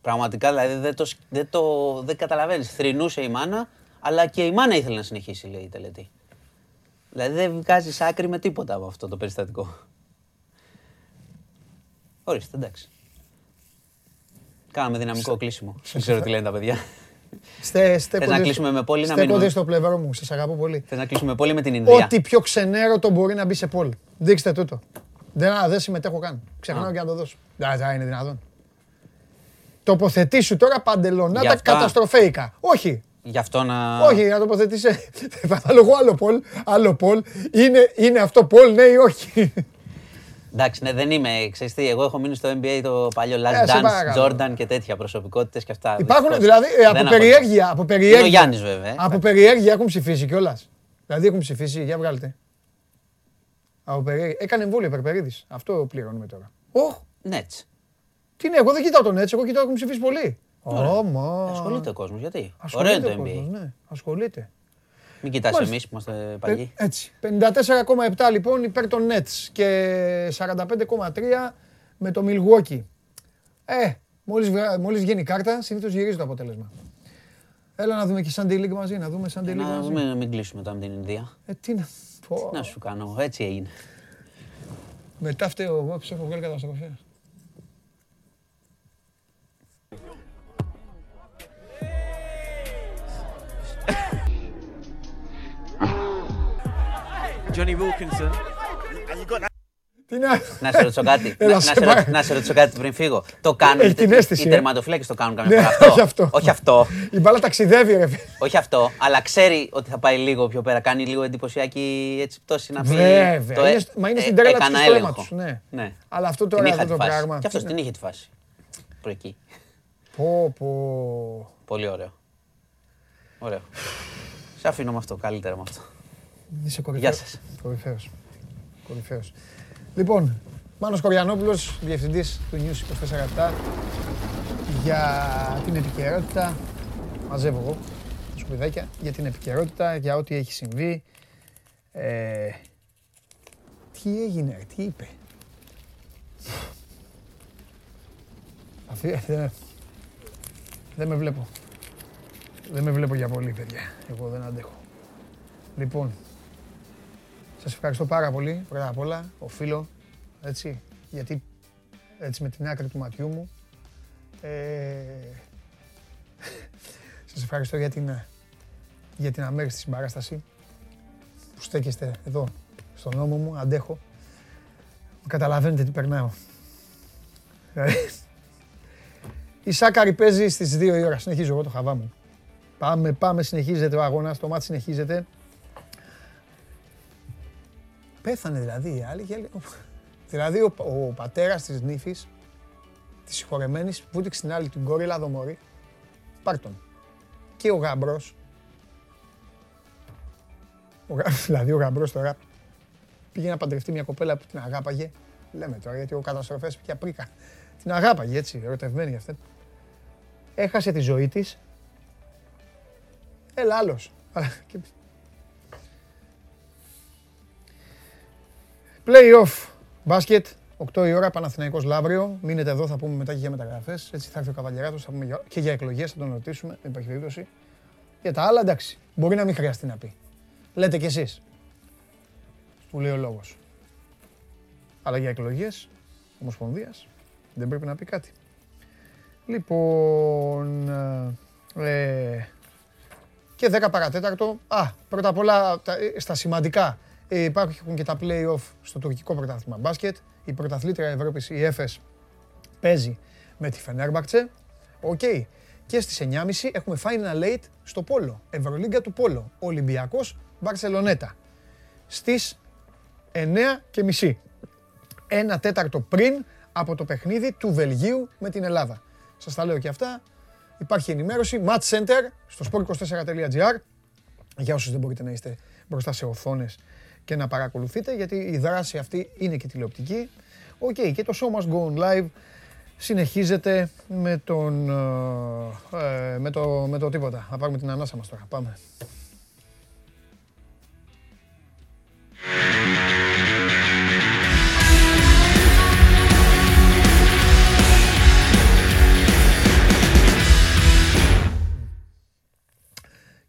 H: Πραγματικά δηλαδή δεν το, δεν το δεν καταλαβαίνεις. Θρυνούσε η μάνα, αλλά και η μάνα ήθελε να συνεχίσει, λέει η τελετή. Δηλαδή δεν βγάζει άκρη με τίποτα από αυτό το περιστατικό. Ορίστε, εντάξει. Κάναμε δυναμικό κλείσιμο. Δεν ξέρω τι λένε τα παιδιά. Θες να κλείσουμε με πόλη να
A: μείνουμε; στο πλευρό μου, σας αγαπώ πολύ.
H: Θες να κλείσουμε πόλη με την Ινδία;
A: Ό,τι πιο ξενέρωτο μπορεί να μπει σε πόλη. Δείξτε τούτο. Δεν, δεν συμμετέχω καν. Ξεχνάω και να το δώσω. Δεν είναι δυνατόν. Τοποθετήσου τώρα παντελονάτα καταστροφέικα. Όχι.
H: Γι' αυτό να.
A: Όχι, να τοποθετήσει. Θα βάλω άλλο πόλ. Άλλο πόλ. Είναι, είναι αυτό πόλ, ναι ή όχι;
H: Εντάξει, ναι, δεν είμαι. Ξέρεις τι, εγώ έχω μείνει στο NBA το παλιό Last ε, Dance, Jordan και τέτοια προσωπικότητες και αυτά.
A: Υπάρχουν δηλαδή ε, από περιέργεια. Από περιέργεια. Είναι
H: ο Γιάννης βέβαια.
A: Από περιέργεια έχουν ψηφίσει κιόλας. Δηλαδή έχουν ψηφίσει, για βγάλτε. Από περιέργεια. Έκανε εμβόλιο Περπερίδης. Αυτό πληρώνουμε τώρα.
H: Οχ, Νέτς.
A: Τι είναι, εγώ δεν κοιτάω τον έτσι, εγώ κοιτάω έχουν ψηφίσει πολύ.
H: Ωμα. Ασχολείται ο κόσμος, γιατί; Ωραίο είναι το NBA.
A: Ναι, ασχολείται.
H: Μην κοιτάς εμείς που είμαστε παλιοί.
A: Έτσι. 54,7 λοιπόν υπέρ των Nets και 45,3 με το Milwaukee. Ε, μόλις, μόλις βγαίνει η κάρτα, συνήθως γυρίζει το αποτέλεσμα. Έλα να δούμε και Sunday League μαζί, να δούμε Sunday League μαζί.
H: Να δούμε να μην κλείσουμε τώρα με την Ινδία.
A: Ε, τι να...
H: Τι να σου κάνω, έτσι έγινε.
A: Μετά φταίω εγώ, έχω βγάλει καταστροφές.
H: Johnny Wilkinson. Τι να... να σε ρωτήσω κάτι. να, σε ρωτήσω κάτι πριν φύγω. Το κάνουν. οι
A: ε.
H: τερματοφύλακες το κάνουν καμιά ναι, φορά.
A: Όχι αυτό.
H: όχι αυτό.
A: Η μπάλα ταξιδεύει, ρε.
H: όχι αυτό. Αλλά ξέρει ότι θα πάει λίγο πιο πέρα. Κάνει λίγο εντυπωσιακή έτσι πτώση να πει.
A: Βέβαια. Το, ε, μα είναι στην τρέλα του στόματος. Ναι. ναι. Αλλά αυτό τώρα αυτό το πράγμα.
H: Και αυτός την είχε τη φάση. Προ εκεί.
A: Πω, πω.
H: Πολύ ωραίο. Ωραίο. Σε αφήνω με αυτό. Καλύτερα με αυτό.
A: Είσαι κορυφαίος. Γεια σας. Κορυφαίος. Κορυφαίος. Λοιπόν, Μάνος Κοριανόπουλος, διευθυντής του News 24 για την επικαιρότητα. Μαζεύω εγώ τα σκουπιδάκια για την επικαιρότητα, για ό,τι έχει συμβεί. Ε, τι έγινε, τι είπε; Αυτή, δεν, δεν με βλέπω. Δεν με βλέπω για πολύ, παιδιά. Εγώ δεν αντέχω. Λοιπόν, σας ευχαριστώ πάρα πολύ, πρώτα απ' όλα, οφείλω, έτσι, γιατί έτσι με την άκρη του ματιού μου. Ε, σας ευχαριστώ για την, για την αμέριστη συμπαράσταση που στέκεστε εδώ στον νόμο μου, αντέχω. Καταλαβαίνετε τι περνάω. Η Σάκαρη παίζει στις 2 η ώρα. Συνεχίζω εγώ το χαβά μου. Πάμε, πάμε, συνεχίζεται ο αγώνας, το μάτι συνεχίζεται. Πέθανε δηλαδή η άλλη και Δηλαδή ο, ο πατέρας της νύφης, της συγχωρεμένης, βούτυξε την άλλη την κόρη, έλα μωρή. Πάρ' τον. Και ο γαμπρός, ο, δηλαδή ο γαμπρός τώρα πήγε να παντρευτεί μια κοπέλα που την αγάπαγε. Λέμε τώρα γιατί ο καταστροφές πια πρίκα. Την αγάπαγε έτσι, ερωτευμένη αυτή. Έχασε τη ζωή της. Έλα άλλος. Play-off μπάσκετ, 8 η ώρα, Παναθηναϊκός Λαύριο. Μείνετε εδώ, θα πούμε μετά και για μεταγραφές. Έτσι θα έρθει ο Καβαλιαράτος, θα πούμε και για εκλογές, θα τον ρωτήσουμε, δεν υπάρχει περίπτωση. Για τα άλλα, εντάξει, μπορεί να μην χρειαστεί να πει. Λέτε κι εσείς. Του λέει ο λόγος. Αλλά για εκλογές, Ομοσπονδίας, δεν πρέπει να πει κάτι. Λοιπόν, ε, και 10 παρά τέταρτο. Α, πρώτα απ' όλα ε, στα σημαντικά. Ε, υπάρχουν και τα play-off στο τουρκικό πρωτάθλημα μπάσκετ. Η πρωταθλήτρια Ευρώπης, η ΕΦΕΣ, παίζει με τη Φενέρμπακτσε. Οκ. Και στις 9.30 έχουμε Final Eight στο Πόλο. Ευρωλίγκα του Πόλο. Ολυμπιακός Μπαρσελονέτα. Στις 9.30. Ένα τέταρτο πριν από το παιχνίδι του Βελγίου με την Ελλάδα. Σας τα λέω και αυτά. Υπάρχει ενημέρωση. Match Center στο sport24.gr για όσους δεν μπορείτε να είστε μπροστά σε οθόνες και να παρακολουθείτε γιατί η δράση αυτή είναι και τηλεοπτική. OK, okay, και το Show Must Go On Live συνεχίζεται με, τον, ε, με, το, με το τίποτα. Θα πάρουμε την ανάσα μας τώρα. Πάμε.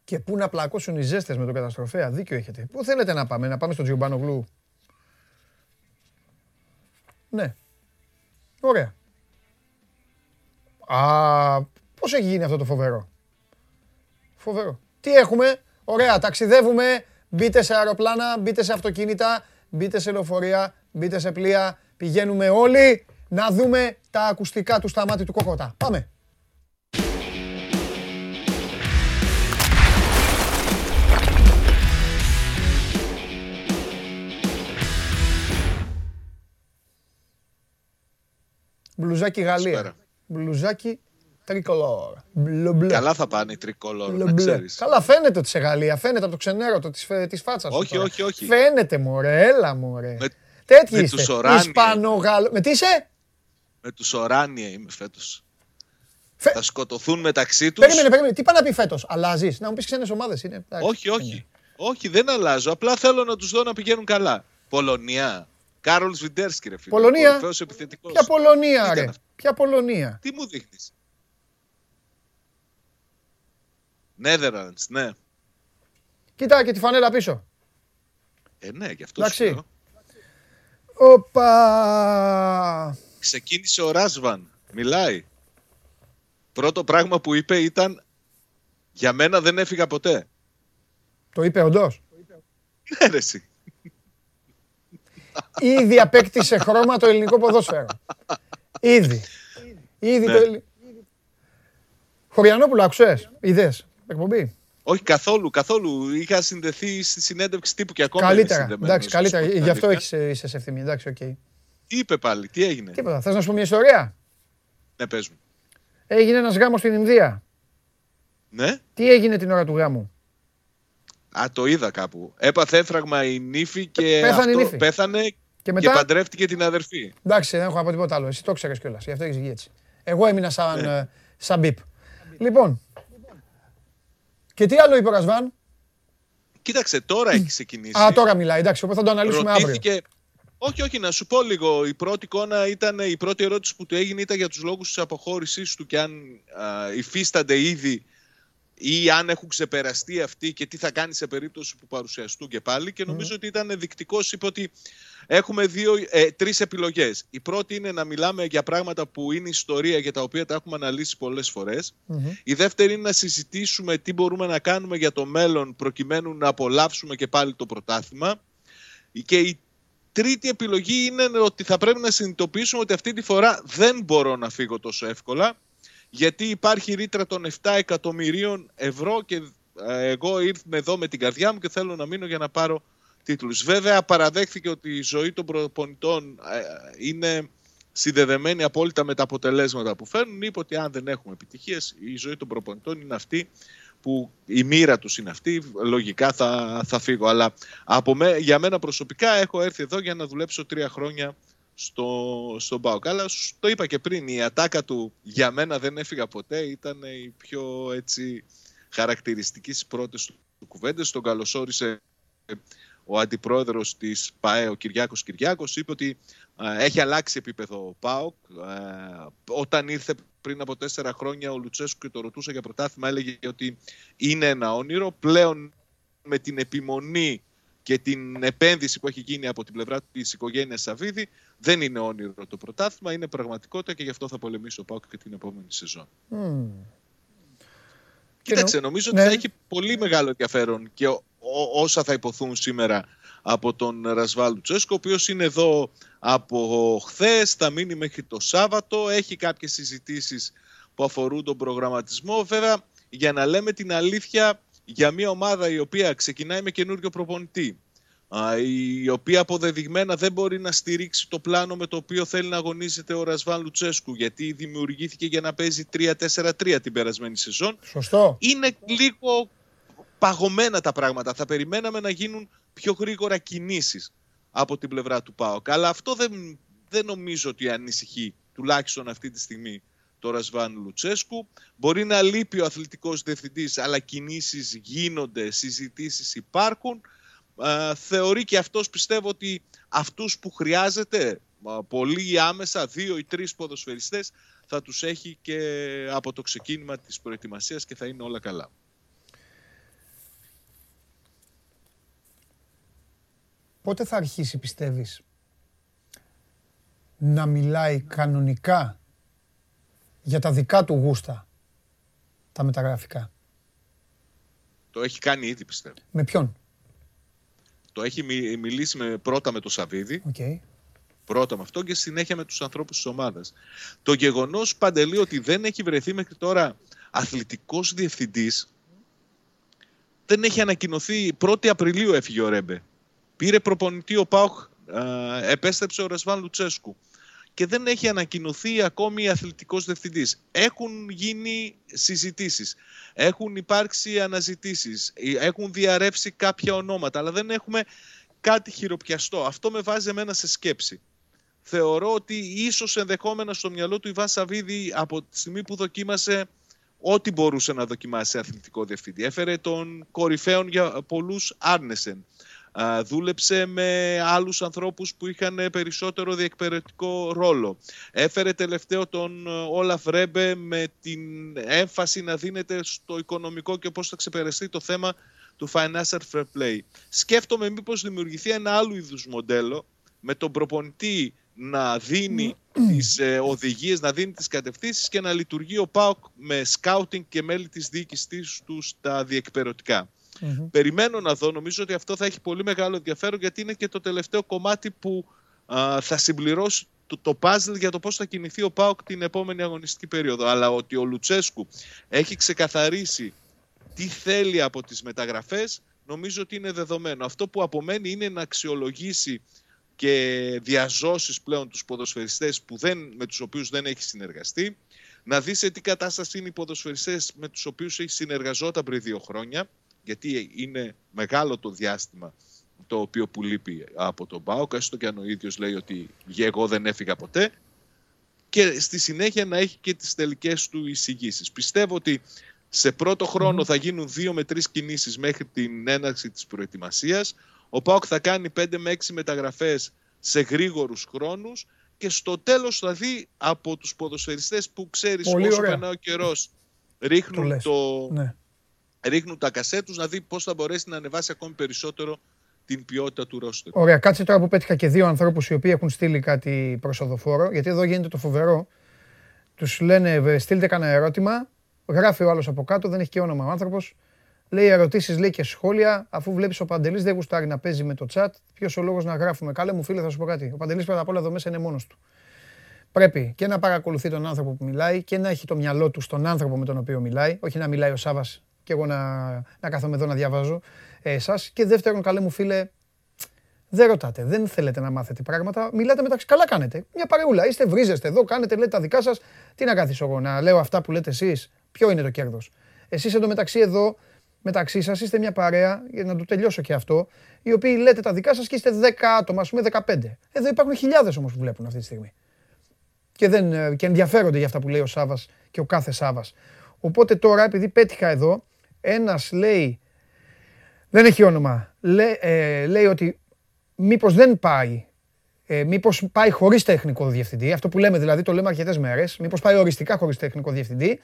A: Και πού να πλακώσουν οι ζέστες με τον καταστροφέα. Δίκιο έχετε. Πού θέλετε να πάμε, να πάμε στο Τζιουμπάνογλου. Ναι. Ωραία. Α, πώς έχει γίνει αυτό το φοβερό; Φοβερό. Τι έχουμε, ωραία, ταξιδεύουμε, μπείτε σε αεροπλάνα, μπείτε σε αυτοκίνητα, μπείτε σε λεωφορεία, μπείτε σε πλοία, πηγαίνουμε όλοι να δούμε τα ακουστικά του σταμάτη του κοκότα. Πάμε. Μπλουζάκι Γαλλία. Μπλουζάκι τρικολόρ.
I: Καλά θα πάνε οι τρικολόρ, να ξέρεις.
A: Καλά φαίνεται ότι σε Γαλλία, φαίνεται από το ξενέρωτο της, της φάτσας
I: Όχι, όχι, όχι.
A: Φαίνεται μωρέ, έλα μωρέ.
I: Με,
A: Τέτοιοι
I: με
A: είστε.
I: τους Οράνιε.
A: Ισπανογαλλο... Με τι είσαι;
I: Με τους Οράνιε είμαι φέτος.
A: Φε...
I: Θα σκοτωθούν μεταξύ τους.
A: Περίμενε, περίμενε. Τι πάει να πει φέτος; Αλλάζεις; Να μου πεις ξένες ομάδες είναι.
I: Όχι, όχι. Όχι, δεν αλλάζω. Απλά θέλω να τους δω να πηγαίνουν καλά. Πολωνία. Κάρολ Βιντέρσκι, ρε φίλε.
A: Πολωνία; Ποια Πολωνία, ρε; Ποια Πολωνία;
I: Τι μου δείχνεις; Netherlands, ναι.
A: Κοίτα και τη φανέλα πίσω.
I: Ε, ναι, γι' αυτό
A: Εντάξει. Οπα.
I: Ξεκίνησε ο Ράσβαν. Μιλάει. Πρώτο πράγμα που είπε ήταν «Για μένα δεν έφυγα ποτέ».
A: Το είπε όντως.
I: Ναι, ρε εσύ.
A: Ήδη απέκτησε χρώμα το ελληνικό ποδόσφαιρο. Ήδη. Ήδη
I: Ναι.
A: το ελληνικό. Χωριανόπουλο, άκουσες, είδες, εκπομπή;
I: Όχι καθόλου, καθόλου. Είχα συνδεθεί στη συνέντευξη τύπου και ακόμα
A: Καλύτερα,
I: είμαι συνδεμένος,
A: εντάξει, καλύτερα.
I: να σου πω την
A: Γι' αυτό
I: αλήθεια.
A: έχεις, είσαι σε ευθυμία, εντάξει, οκ.
I: Τι είπε πάλι, τι έγινε;
A: Τίποτα, θες να σου πω μια ιστορία;
I: Ναι, πες μου.
A: Έγινε ένας γάμος στην Ινδία.
I: Ναι.
A: Τι έγινε την ώρα του γάμου;
I: Α, το είδα κάπου. Έπαθε έφραγμα η νύφη και
A: Πέθανε η
I: αυτό
A: νύφη.
I: πέθανε
A: Και
I: και,
A: μετά-
I: παντρεύτηκε την αδερφή.
A: Εντάξει, δεν έχω να πω τίποτα άλλο. Εσύ το ξέρεις κιόλας, γι' αυτό έχεις βγει έτσι. Εγώ έμεινα σαν, ε, σαν μπιπ. Λοιπόν, και τι άλλο είπε ο Ρασβάν.
I: Κοίταξε, τώρα έχει ξεκινήσει.
A: Α, τώρα μιλάει, εντάξει, οπότε θα το αναλύσουμε αύριο.
I: Ρωτήθηκε. Όχι, όχι, να σου πω λίγο. Η πρώτη εικόνα ήταν, η πρώτη ερώτηση που του έγινε ήταν για τους λόγους της αποχώρησής του και αν α, υφίστανται ήδη ή αν έχουν ξεπεραστεί αυτοί και τι θα κάνει σε περίπτωση που παρουσιαστούν και πάλι. Και νομίζω ότι ήταν δεικτικός, είπε ότι έχουμε δύο, ε, τρεις επιλογές. Η πρώτη είναι να μιλάμε για πράγματα που είναι ιστορία για τα οποία τα έχουμε αναλύσει πολλές φορές. Η δεύτερη είναι να συζητήσουμε τι μπορούμε να κάνουμε για το μέλλον προκειμένου να απολαύσουμε και πάλι το πρωτάθλημα. Και η τρίτη επιλογή είναι ότι θα πρέπει να συνειδητοποιήσουμε ότι αυτή τη φορά δεν μπορώ να φύγω τόσο εύκολα γιατί υπάρχει ρήτρα των 7 εκατομμυρίων ευρώ και ε, εγώ ήρθα εδώ με την καρδιά μου και θέλω να μείνω για να πάρω τίτλους. Βέβαια παραδέχθηκε ότι η ζωή των προπονητών ε, είναι συνδεδεμένη απόλυτα με τα αποτελέσματα που φέρνουν. Είπε ότι αν δεν έχουμε επιτυχίες η ζωή των προπονητών είναι αυτή που η μοίρα τους είναι αυτή, λογικά θα, θα φύγω. Αλλά από με, για μένα προσωπικά έχω έρθει εδώ για να δουλέψω τρία χρόνια στο, στον ΠΑΟΚ. Αλλά σου το είπα και πριν, η ατάκα του για μένα δεν έφυγα ποτέ ήταν η πιο έτσι χαρακτηριστικής στις πρώτες του κουβέντες. Τον καλωσόρισε ο αντιπρόεδρος της ΠΑΕ, ο Κυριάκος Κυριάκος, είπε ότι α, έχει αλλάξει επίπεδο ο ΠΑΟΚ. Α, όταν ήρθε πριν από τέσσερα χρόνια ο Λουτσέσκου και το ρωτούσε για πρωτάθλημα, έλεγε ότι είναι ένα όνειρο. Πλέον με την επιμονή και την επένδυση που έχει γίνει από την πλευρά της οικογένειας Σαββίδη, δεν είναι όνειρο το πρωτάθλημα, είναι πραγματικότητα και γι' αυτό θα πολεμήσει ο ΠΑΟΚ και την επόμενη σεζόν.
A: Mm.
I: Κοίταξε, νομίζω
A: Ναι.
I: ότι θα έχει πολύ μεγάλο ενδιαφέρον και ό- ό- όσα θα υποθούν σήμερα από τον Ρασβάλ Λουτσέσκο, ο οποίος είναι εδώ από χθες, θα μείνει μέχρι το Σάββατο, έχει κάποιες συζητήσεις που αφορούν τον προγραμματισμό. Βέβαια, για να λέμε την αλήθεια, για μια ομάδα η οποία ξεκινάει με καινούριο προπονητή, α, η οποία αποδεδειγμένα δεν μπορεί να στηρίξει το πλάνο με το οποίο θέλει να αγωνίζεται ο Ρασβάν Λουτσέσκου, γιατί δημιουργήθηκε για να παίζει 3-4-3 την περασμένη σεζόν.
A: Σωστό.
I: Είναι λίγο παγωμένα τα πράγματα. Θα περιμέναμε να γίνουν πιο γρήγορα κινήσεις από την πλευρά του ΠΑΟΚ. Αλλά αυτό δεν, δεν νομίζω ότι ανησυχεί, τουλάχιστον αυτή τη στιγμή, το Ρασβάν Λουτσέσκου. Μπορεί να λείπει ο αθλητικός διευθυντής, αλλά κινήσεις γίνονται, συζητήσεις υπάρχουν. Α, θεωρεί και αυτός πιστεύω ότι αυτούς που χρειάζεται α, πολύ άμεσα, δύο ή τρεις ποδοσφαιριστές, θα τους έχει και από το ξεκίνημα της προετοιμασίας και θα είναι όλα καλά.
A: Πότε θα αρχίσει, πιστεύεις, να μιλάει κανονικά για τα δικά του γούστα, τα μεταγραφικά;
I: Το έχει κάνει ήδη πιστεύω.
A: Με ποιον;
I: Το έχει μιλήσει με, πρώτα με τον Σαββίδη.
A: Okay.
I: Πρώτα με αυτό και συνέχεια με τους ανθρώπους της ομάδας. Το γεγονός, Παντελή, ότι δεν έχει βρεθεί μέχρι τώρα αθλητικός διευθυντής δεν έχει ανακοινωθεί 1η Απριλίου έφυγε ο Ρέμπε. Πήρε προπονητή ο Πάοχ, επέστρεψε ο Ρεσβάν Λουτσέσκου και δεν έχει ανακοινωθεί ακόμη αθλητικός διευθυντής. Έχουν γίνει συζητήσεις, έχουν υπάρξει αναζητήσεις, έχουν διαρρεύσει κάποια ονόματα, αλλά δεν έχουμε κάτι χειροπιαστό. Αυτό με βάζει εμένα σε σκέψη. Θεωρώ ότι ίσως ενδεχόμενα στο μυαλό του Ιβάν Σαββίδη από τη στιγμή που δοκίμασε ό,τι μπορούσε να δοκιμάσει αθλητικό διευθυντή. Έφερε τον κορυφαίων για πολλούς Άρνεσεν. Δούλεψε με άλλους ανθρώπους που είχαν περισσότερο διεκπαιρετικό ρόλο. Έφερε τελευταίο τον ε, Όλαφ Ρέμπε με την έμφαση να δίνεται στο οικονομικό και πώς θα ξεπεραστεί το θέμα του financial fair play. Σκέφτομαι μήπως δημιουργηθεί ένα άλλο είδους μοντέλο με τον προπονητή να δίνει τις ε, οδηγίες, να δίνει τις κατευθύνσεις και να λειτουργεί ο ΠΑΟΚ με σκάουτινγκ και μέλη της διοίκησης του στα διεκπαιρωτικά. Περιμένω να δω, νομίζω ότι αυτό θα έχει πολύ μεγάλο ενδιαφέρον γιατί είναι και το τελευταίο κομμάτι που θα συμπληρώσει το, το puzzle για το πώς θα κινηθεί ο ΠΑΟΚ την επόμενη αγωνιστική περίοδο. Αλλά ότι ο Λουτσέσκου έχει ξεκαθαρίσει τι θέλει από τις μεταγραφές, νομίζω ότι είναι δεδομένο. Αυτό που απομένει είναι να αξιολογήσει και διαζώσεις πλέον τους ποδοσφαιριστές που δεν, με τους οποίους δεν έχει συνεργαστεί, να δει σε τι κατάσταση είναι οι ποδοσφαιριστές με τους οποίους έχει συνεργαζόταν πριν δύο χρόνια, γιατί είναι μεγάλο το διάστημα το οποίο που λείπει από τον ΠΑΟΚ, έστω και αν ο ίδιος λέει ότι εγώ δεν έφυγα ποτέ, και στη συνέχεια να έχει και τις τελικές του εισηγήσεις. Πιστεύω ότι σε πρώτο χρόνο θα γίνουν δύο με τρεις κινήσεις μέχρι την έναρξη της προετοιμασίας. Ο ΠΑΟΚ θα κάνει 5 με 6 μεταγραφές σε γρήγορους χρόνους και στο τέλος θα δει από τους ποδοσφαιριστές που ξέρεις Πολύ όσο περνάει ο καιρός ρίχνουν, το, ναι. Ρίχνουν τα κασέ τους να δει πώς θα μπορέσει να ανεβάσει ακόμη περισσότερο την ποιότητα του ρόστερ.
A: Ωραία, κάτσε τώρα που πέτυχα και δύο ανθρώπους οι οποίοι έχουν στείλει κάτι προσοδοφόρο, γιατί εδώ γίνεται το φοβερό. Τους λένε στείλτε κανένα ερώτημα, γράφει ο άλλος από κάτω, δεν έχει και όνομα ο άνθρωπος. Λέει ερωτήσεις, λέει και σχόλια. Αφού βλέπεις ο Παντελής δεν γουστάρει να παίζει με το chat, ποιος ο λόγος να γράφουμε. Κάλε μου φίλε, θα σου πω κάτι. Ο Παντελής πρώτα απ' όλα εδώ μέσα είναι μόνος του. Πρέπει και να παρακολουθεί τον άνθρωπο που μιλάει και να έχει το μυαλό του στον άνθρωπο με τον οποίο μιλάει. Όχι να μιλάει ο Σάβας και εγώ να, να κάθομαι εδώ να διαβάζω εσάς. Και δεύτερον, καλέ μου φίλε, δεν ρωτάτε, δεν θέλετε να μάθετε πράγματα. Μιλάτε μεταξύ. Καλά κάνετε. Μια παρεούλα. Είστε, βρίζεστε εδώ, κάνετε, λέτε τα δικά σας. Τι να κάθισω εγώ, να λέω αυτά που λέτε εσείς. Ποιο είναι το κέρδος; Εσείς εντωμεταξύ εδώ μεταξύ σας είστε μια παρέα, για να το τελειώσω και αυτό, οι οποίοι λέτε τα δικά σας και είστε 10 άτομα, ας πούμε 15. Εδώ υπάρχουν χιλιάδες όμως που βλέπουν αυτή τη στιγμή. Και, δεν, ε, και ενδιαφέρονται για αυτά που λέει ο Σάβας και ο κάθε Σάβας. Οπότε τώρα, επειδή πέτυχα εδώ, ένας λέει. Δεν έχει όνομα. Λέ, ε, λέει ότι μήπως δεν πάει. Ε, μήπως πάει χωρίς τεχνικό διευθυντή. Αυτό που λέμε δηλαδή, το λέμε αρκετές μέρες. Μήπως πάει οριστικά χωρίς τεχνικό διευθυντή.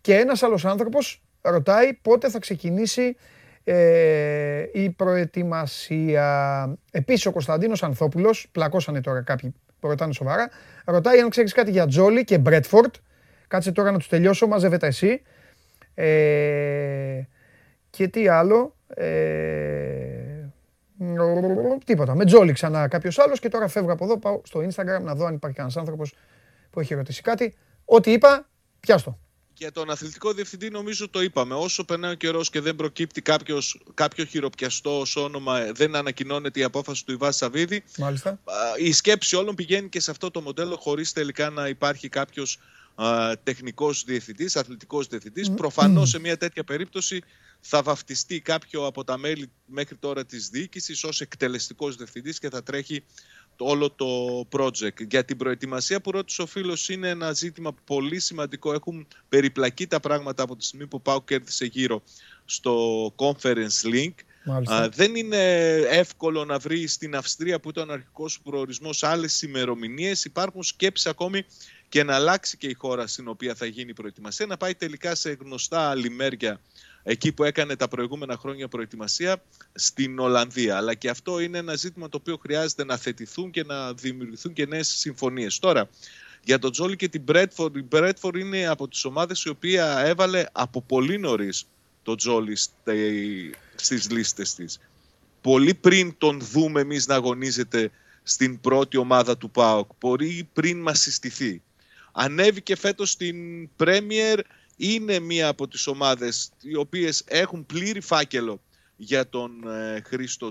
A: Και ένας άλλος άνθρωπος ρωτάει πότε θα ξεκινήσει ε, η προετοιμασία. Επίσης ο Κωνσταντίνος Ανθόπουλος, πλακώσανε τώρα κάποιοι που ρωτάνε σοβαρά, ρωτάει αν ξέρεις κάτι για Τζόλι και Μπρέτφορντ. Κάτσε τώρα να τους τελειώσω, μαζεύεται εσύ. Ε, και τι άλλο. Ε, τίποτα. Με Τζόλι ξανά κάποιος άλλος και τώρα φεύγω από εδώ, πάω στο Instagram να δω αν υπάρχει κανένας άνθρωπος που έχει ρωτήσει κάτι. Ό,τι είπα, πιάστο.
I: Για τον αθλητικό διευθυντή νομίζω το είπαμε. Όσο περνάει ο καιρός και δεν προκύπτει κάποιος, κάποιο χειροπιαστό ως όνομα, δεν ανακοινώνεται η απόφαση του Ιβά Σαββίδη.
A: Μάλιστα.
I: Η σκέψη όλων πηγαίνει και σε αυτό το μοντέλο χωρίς τελικά να υπάρχει κάποιος τεχνικός διευθυντής, αθλητικός διευθυντής. Mm. Προφανώς σε μια τέτοια περίπτωση θα βαφτιστεί κάποιο από τα μέλη μέχρι τώρα της διοίκησης ως εκτελεστικός διευθυντής και θα τρέχει όλο το project. Για την προετοιμασία που ρώτησε ο φίλος είναι ένα ζήτημα πολύ σημαντικό. Έχουν περιπλακεί τα πράγματα από τη στιγμή που πάω κέρδισε γύρω στο Conference Link. δεν είναι εύκολο να βρει στην Αυστρία που ήταν ο αρχικός προορισμός άλλες ημερομηνίες. Υπάρχουν σκέψεις ακόμη και να αλλάξει και η χώρα στην οποία θα γίνει η προετοιμασία, να πάει τελικά σε γνωστά λιμέρια εκεί που έκανε τα προηγούμενα χρόνια προετοιμασία στην Ολλανδία. Αλλά και αυτό είναι ένα ζήτημα το οποίο χρειάζεται να θετηθούν και να δημιουργηθούν και νέες συμφωνίες. Τώρα, για τον Τζόλι και την Μπρέτφορντ, η Μπρέτφορντ είναι από τις ομάδες η οποία έβαλε από πολύ νωρίς το Τζόλι στις λίστες της. Πολύ πριν τον δούμε εμείς να αγωνίζεται στην πρώτη ομάδα του ΠΑΟΚ, πολύ πριν μας συστηθεί. Ανέβηκε φέτος στην Πρέμιερ, είναι μία από τις ομάδες οι οποίες έχουν πλήρη φάκελο για τον ε, Χρήστο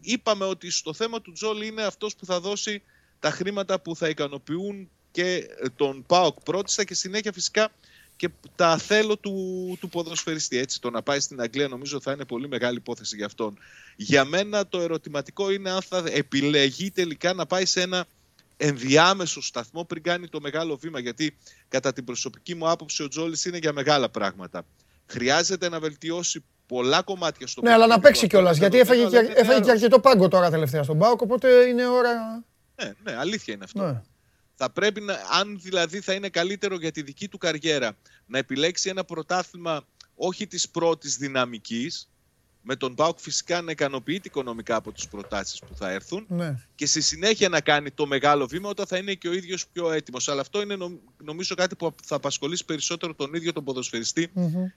I: Είπαμε ότι στο θέμα του Τζόλι είναι αυτός που θα δώσει τα χρήματα που θα ικανοποιούν και τον ΠΑΟΚ πρώτιστα και συνέχεια φυσικά και τα θέλω του, του ποδοσφαιριστή. Έτσι, το να πάει στην Αγγλία νομίζω θα είναι πολύ μεγάλη υπόθεση για αυτόν. Για μένα το ερωτηματικό είναι αν θα επιλεγεί τελικά να πάει σε ένα ενδιάμεσο σταθμό πριν κάνει το μεγάλο βήμα. Γιατί κατά την προσωπική μου άποψη ο Τζόλη είναι για μεγάλα πράγματα. Χρειάζεται να βελτιώσει πολλά κομμάτια στο
A: Ναι, αλλά να παίξει κιόλας. Γιατί έφαγε, και, έφαγε και αρκετό πάγκο τώρα τελευταία στον Πάοκ. Οπότε είναι ώρα.
I: Ναι, ναι, αλήθεια είναι αυτό. Ναι. Θα πρέπει να, αν δηλαδή θα είναι καλύτερο για τη δική του καριέρα να επιλέξει ένα πρωτάθλημα όχι της πρώτης δυναμικής, με τον Πάουκ φυσικά να ικανοποιείται οικονομικά από τις προτάσεις που θα έρθουν ναι. και στη συνέχεια να κάνει το μεγάλο βήμα όταν θα είναι και ο ίδιος πιο έτοιμος. Αλλά αυτό είναι νομίζω κάτι που θα απασχολήσει περισσότερο τον ίδιο τον ποδοσφαιριστή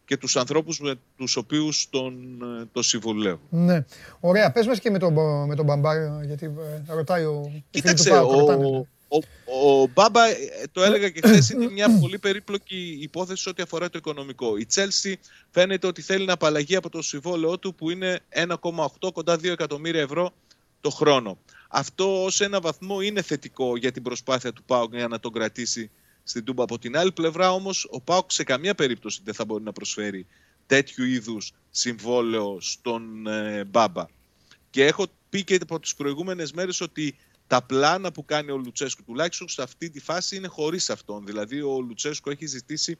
I: και τους ανθρώπους με τους οποίους τον, ε, το συμβουλεύουν.
A: Ναι. Ωραία. Πες μας και με τον, με τον Μπαμπά, γιατί ε, ρωτάει ο...
I: Κοίταξε, ο, ο, ο Μπάμπα, ε, το έλεγα και χθες, είναι μια πολύ περίπλοκη υπόθεση ό,τι αφορά το οικονομικό. Η Τσέλσι φαίνεται ότι θέλει να απαλλαγεί από το συμβόλαιό του που είναι 1,8 κοντά 2 εκατομμύρια ευρώ το χρόνο. Αυτό ως ένα βαθμό είναι θετικό για την προσπάθεια του Πάουκ για να τον κρατήσει στην Τούμπα. Από την άλλη πλευρά όμως, ο Πάουκ σε καμία περίπτωση δεν θα μπορεί να προσφέρει τέτοιου είδους συμβόλαιο στον ε, Μπάμπα. Και έχω πει και από τις προηγούμενες μέρες ότι τα πλάνα που κάνει ο Λουτσέσκου τουλάχιστον σε αυτή τη φάση είναι χωρίς αυτόν. Δηλαδή ο Λουτσέσκου έχει ζητήσει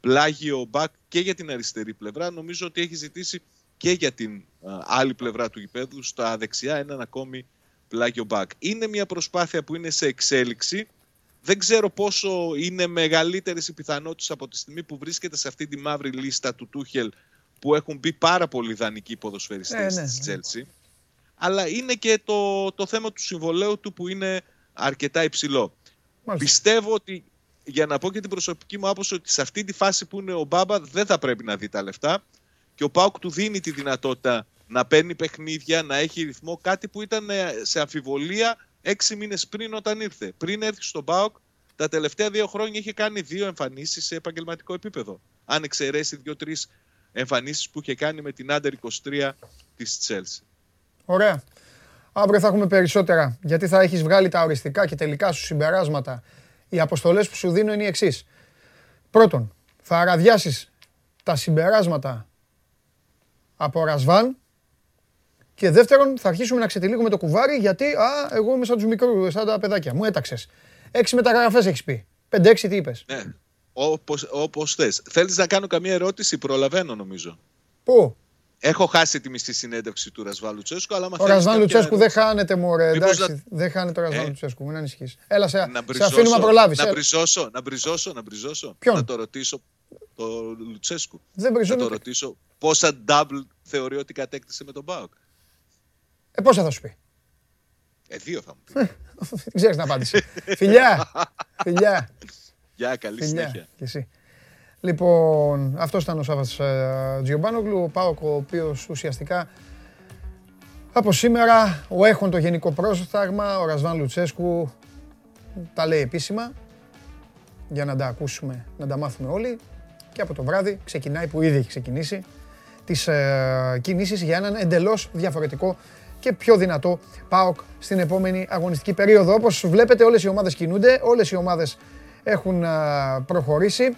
I: πλάγιο μπακ και για την αριστερή πλευρά. Νομίζω ότι έχει ζητήσει και για την άλλη πλευρά του γηπέδου στα δεξιά έναν ακόμη πλάγιο μπακ. Είναι μια προσπάθεια που είναι σε εξέλιξη. Δεν ξέρω πόσο είναι μεγαλύτερες οι πιθανότητες από τη στιγμή που βρίσκεται σε αυτή τη μαύρη λίστα του Τούχελ που έχουν μπει πάρα πολλοί δανεικοί ποδοσφαιριστές ε, ναι, στη ναι αλλά είναι και το, το θέμα του συμβολέου του που είναι αρκετά υψηλό. Πιστεύω ότι, για να πω και την προσωπική μου άποψη, ότι σε αυτή τη φάση που είναι ο Μπάμπα δεν θα πρέπει να δει τα λεφτά και ο Πάουκ του δίνει τη δυνατότητα να παίρνει παιχνίδια, να έχει ρυθμό, κάτι που ήταν ε, σε αμφιβολία έξι μήνες πριν όταν ήρθε. Πριν έρθει στον Πάουκ, τα τελευταία δύο χρόνια είχε κάνει δύο εμφανίσεις σε επαγγελματικό επίπεδο. Αν εξαιρέσει δύο-τρεις εμφανίσεις που είχε κάνει με την Άντερ 23 της Chelsea.
A: Ωραία. Αύριο θα έχουμε περισσότερα, γιατί θα έχεις βγάλει τα οριστικά και τελικά σου συμπεράσματα. Οι αποστολές που σου δίνω είναι οι εξής. Πρώτον, θα αραδιάσεις τα συμπεράσματα από Ρασβάν και δεύτερον, θα αρχίσουμε να ξετυλίγουμε το κουβάρι γιατί α, εγώ είμαι σαν τους μικρούς, σαν τα παιδάκια. Μου έταξες. Έξι μεταγραφές έχεις πει. Πέντε-έξι τι είπες.
I: Ναι, όπως, όπως θες. Θέλεις να κάνω καμία ερώτηση, προλαβαίνω νομίζω.
A: Πού;
I: Έχω χάσει τη μισή συνέντευξη του Ρασβάν Λουτσέσκου, αλλά
A: Ο Ρασβάν Λουτσέσκου δεν χάνεται, μωρέ. Εντάξει, δεν χάνεται ο Ρασβάν ε; Λουτσέσκου, μην ανησυχείς. Έλα, σε, να σε αφήνουμε να προλάβεις.
I: Να μπριζώσω, να μπριζώσω, να μπριζώσω. Ποιον; Να το ρωτήσω το Λουτσέσκου.
A: Δεν
I: να το ρωτήσω πόσα double θεωρεί ότι κατέκτησε με τον Μπάουκ.
A: Ε, πόσα θα σου πει;
I: Ε, δύο θα μου πει.
A: Δεν ξέρεις να απάντησε. Φιλιά! Φιλιά!
I: Γεια, καλή συνέχεια.
A: Και εσύ. Λοιπόν, αυτός ήταν ο Σάββας ε, Τζιομπάνογλου, ο Πάοκ, ο οποίος ουσιαστικά από σήμερα ο έχων το γενικό πρόσταγμα, ο Ρασβάν Λουτσέσκου τα λέει επίσημα για να τα ακούσουμε, να τα μάθουμε όλοι και από το βράδυ ξεκινάει που ήδη έχει ξεκινήσει τις ε, κινήσεις για έναν εντελώς διαφορετικό και πιο δυνατό ΠΑΟΚ στην επόμενη αγωνιστική περίοδο. Όπως βλέπετε όλες οι ομάδες κινούνται, όλες οι ομάδες έχουν ε, προχωρήσει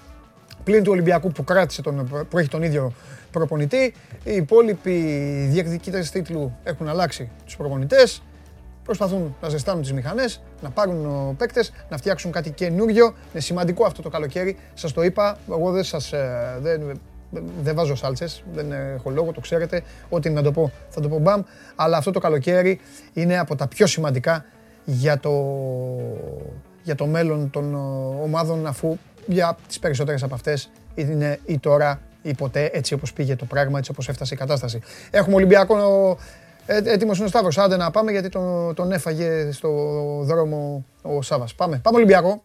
A: πλην του Ολυμπιακού που, κράτησε τον, που έχει τον ίδιο προπονητή. Οι υπόλοιποι διεκδικητές τίτλου έχουν αλλάξει τους προπονητές. Προσπαθούν να ζεστάνουν τις μηχανές, να πάρουν παίκτες, να φτιάξουν κάτι καινούριο. Είναι σημαντικό αυτό το καλοκαίρι. Σας το είπα, εγώ δεν σας... Ε, δεν, δεν βάζω σάλτσες, δεν έχω λόγο, το ξέρετε. Ό,τι να το πω θα το πω μπαμ. Αλλά αυτό το καλοκαίρι είναι από τα πιο σημαντικά για το, για το μέλλον των ομάδων αφού για τις περισσότερες από αυτές είναι ή τώρα ή ποτέ, έτσι όπως πήγε το πράγμα, έτσι όπως έφτασε η κατάσταση. Έχουμε Ολυμπιακό ε, Έτοιμος είναι ο Σταύρος. Άντε να πάμε γιατί τον, τον έφαγε στο δρόμο ο Σάβα. Πάμε. Πάμε Ολυμπιακό.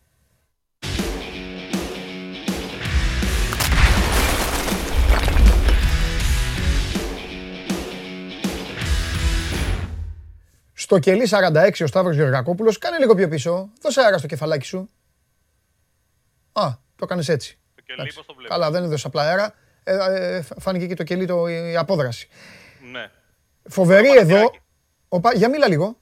A: Στο κελί 46 ο Σταύρος Γεωργακόπουλος, κάνε λίγο πιο πίσω, δώσε αέρα στο κεφαλάκι σου, Α, το κάνεις έτσι.
J: Το κελί πώς το βλέπεις;
A: Καλά, δεν έδωσε απλά αέρα. Ε, ε, φάνηκε και το κελί το, η απόδραση.
J: Ναι.
A: Φοβερή εδώ. Οπα, για μίλα λίγο.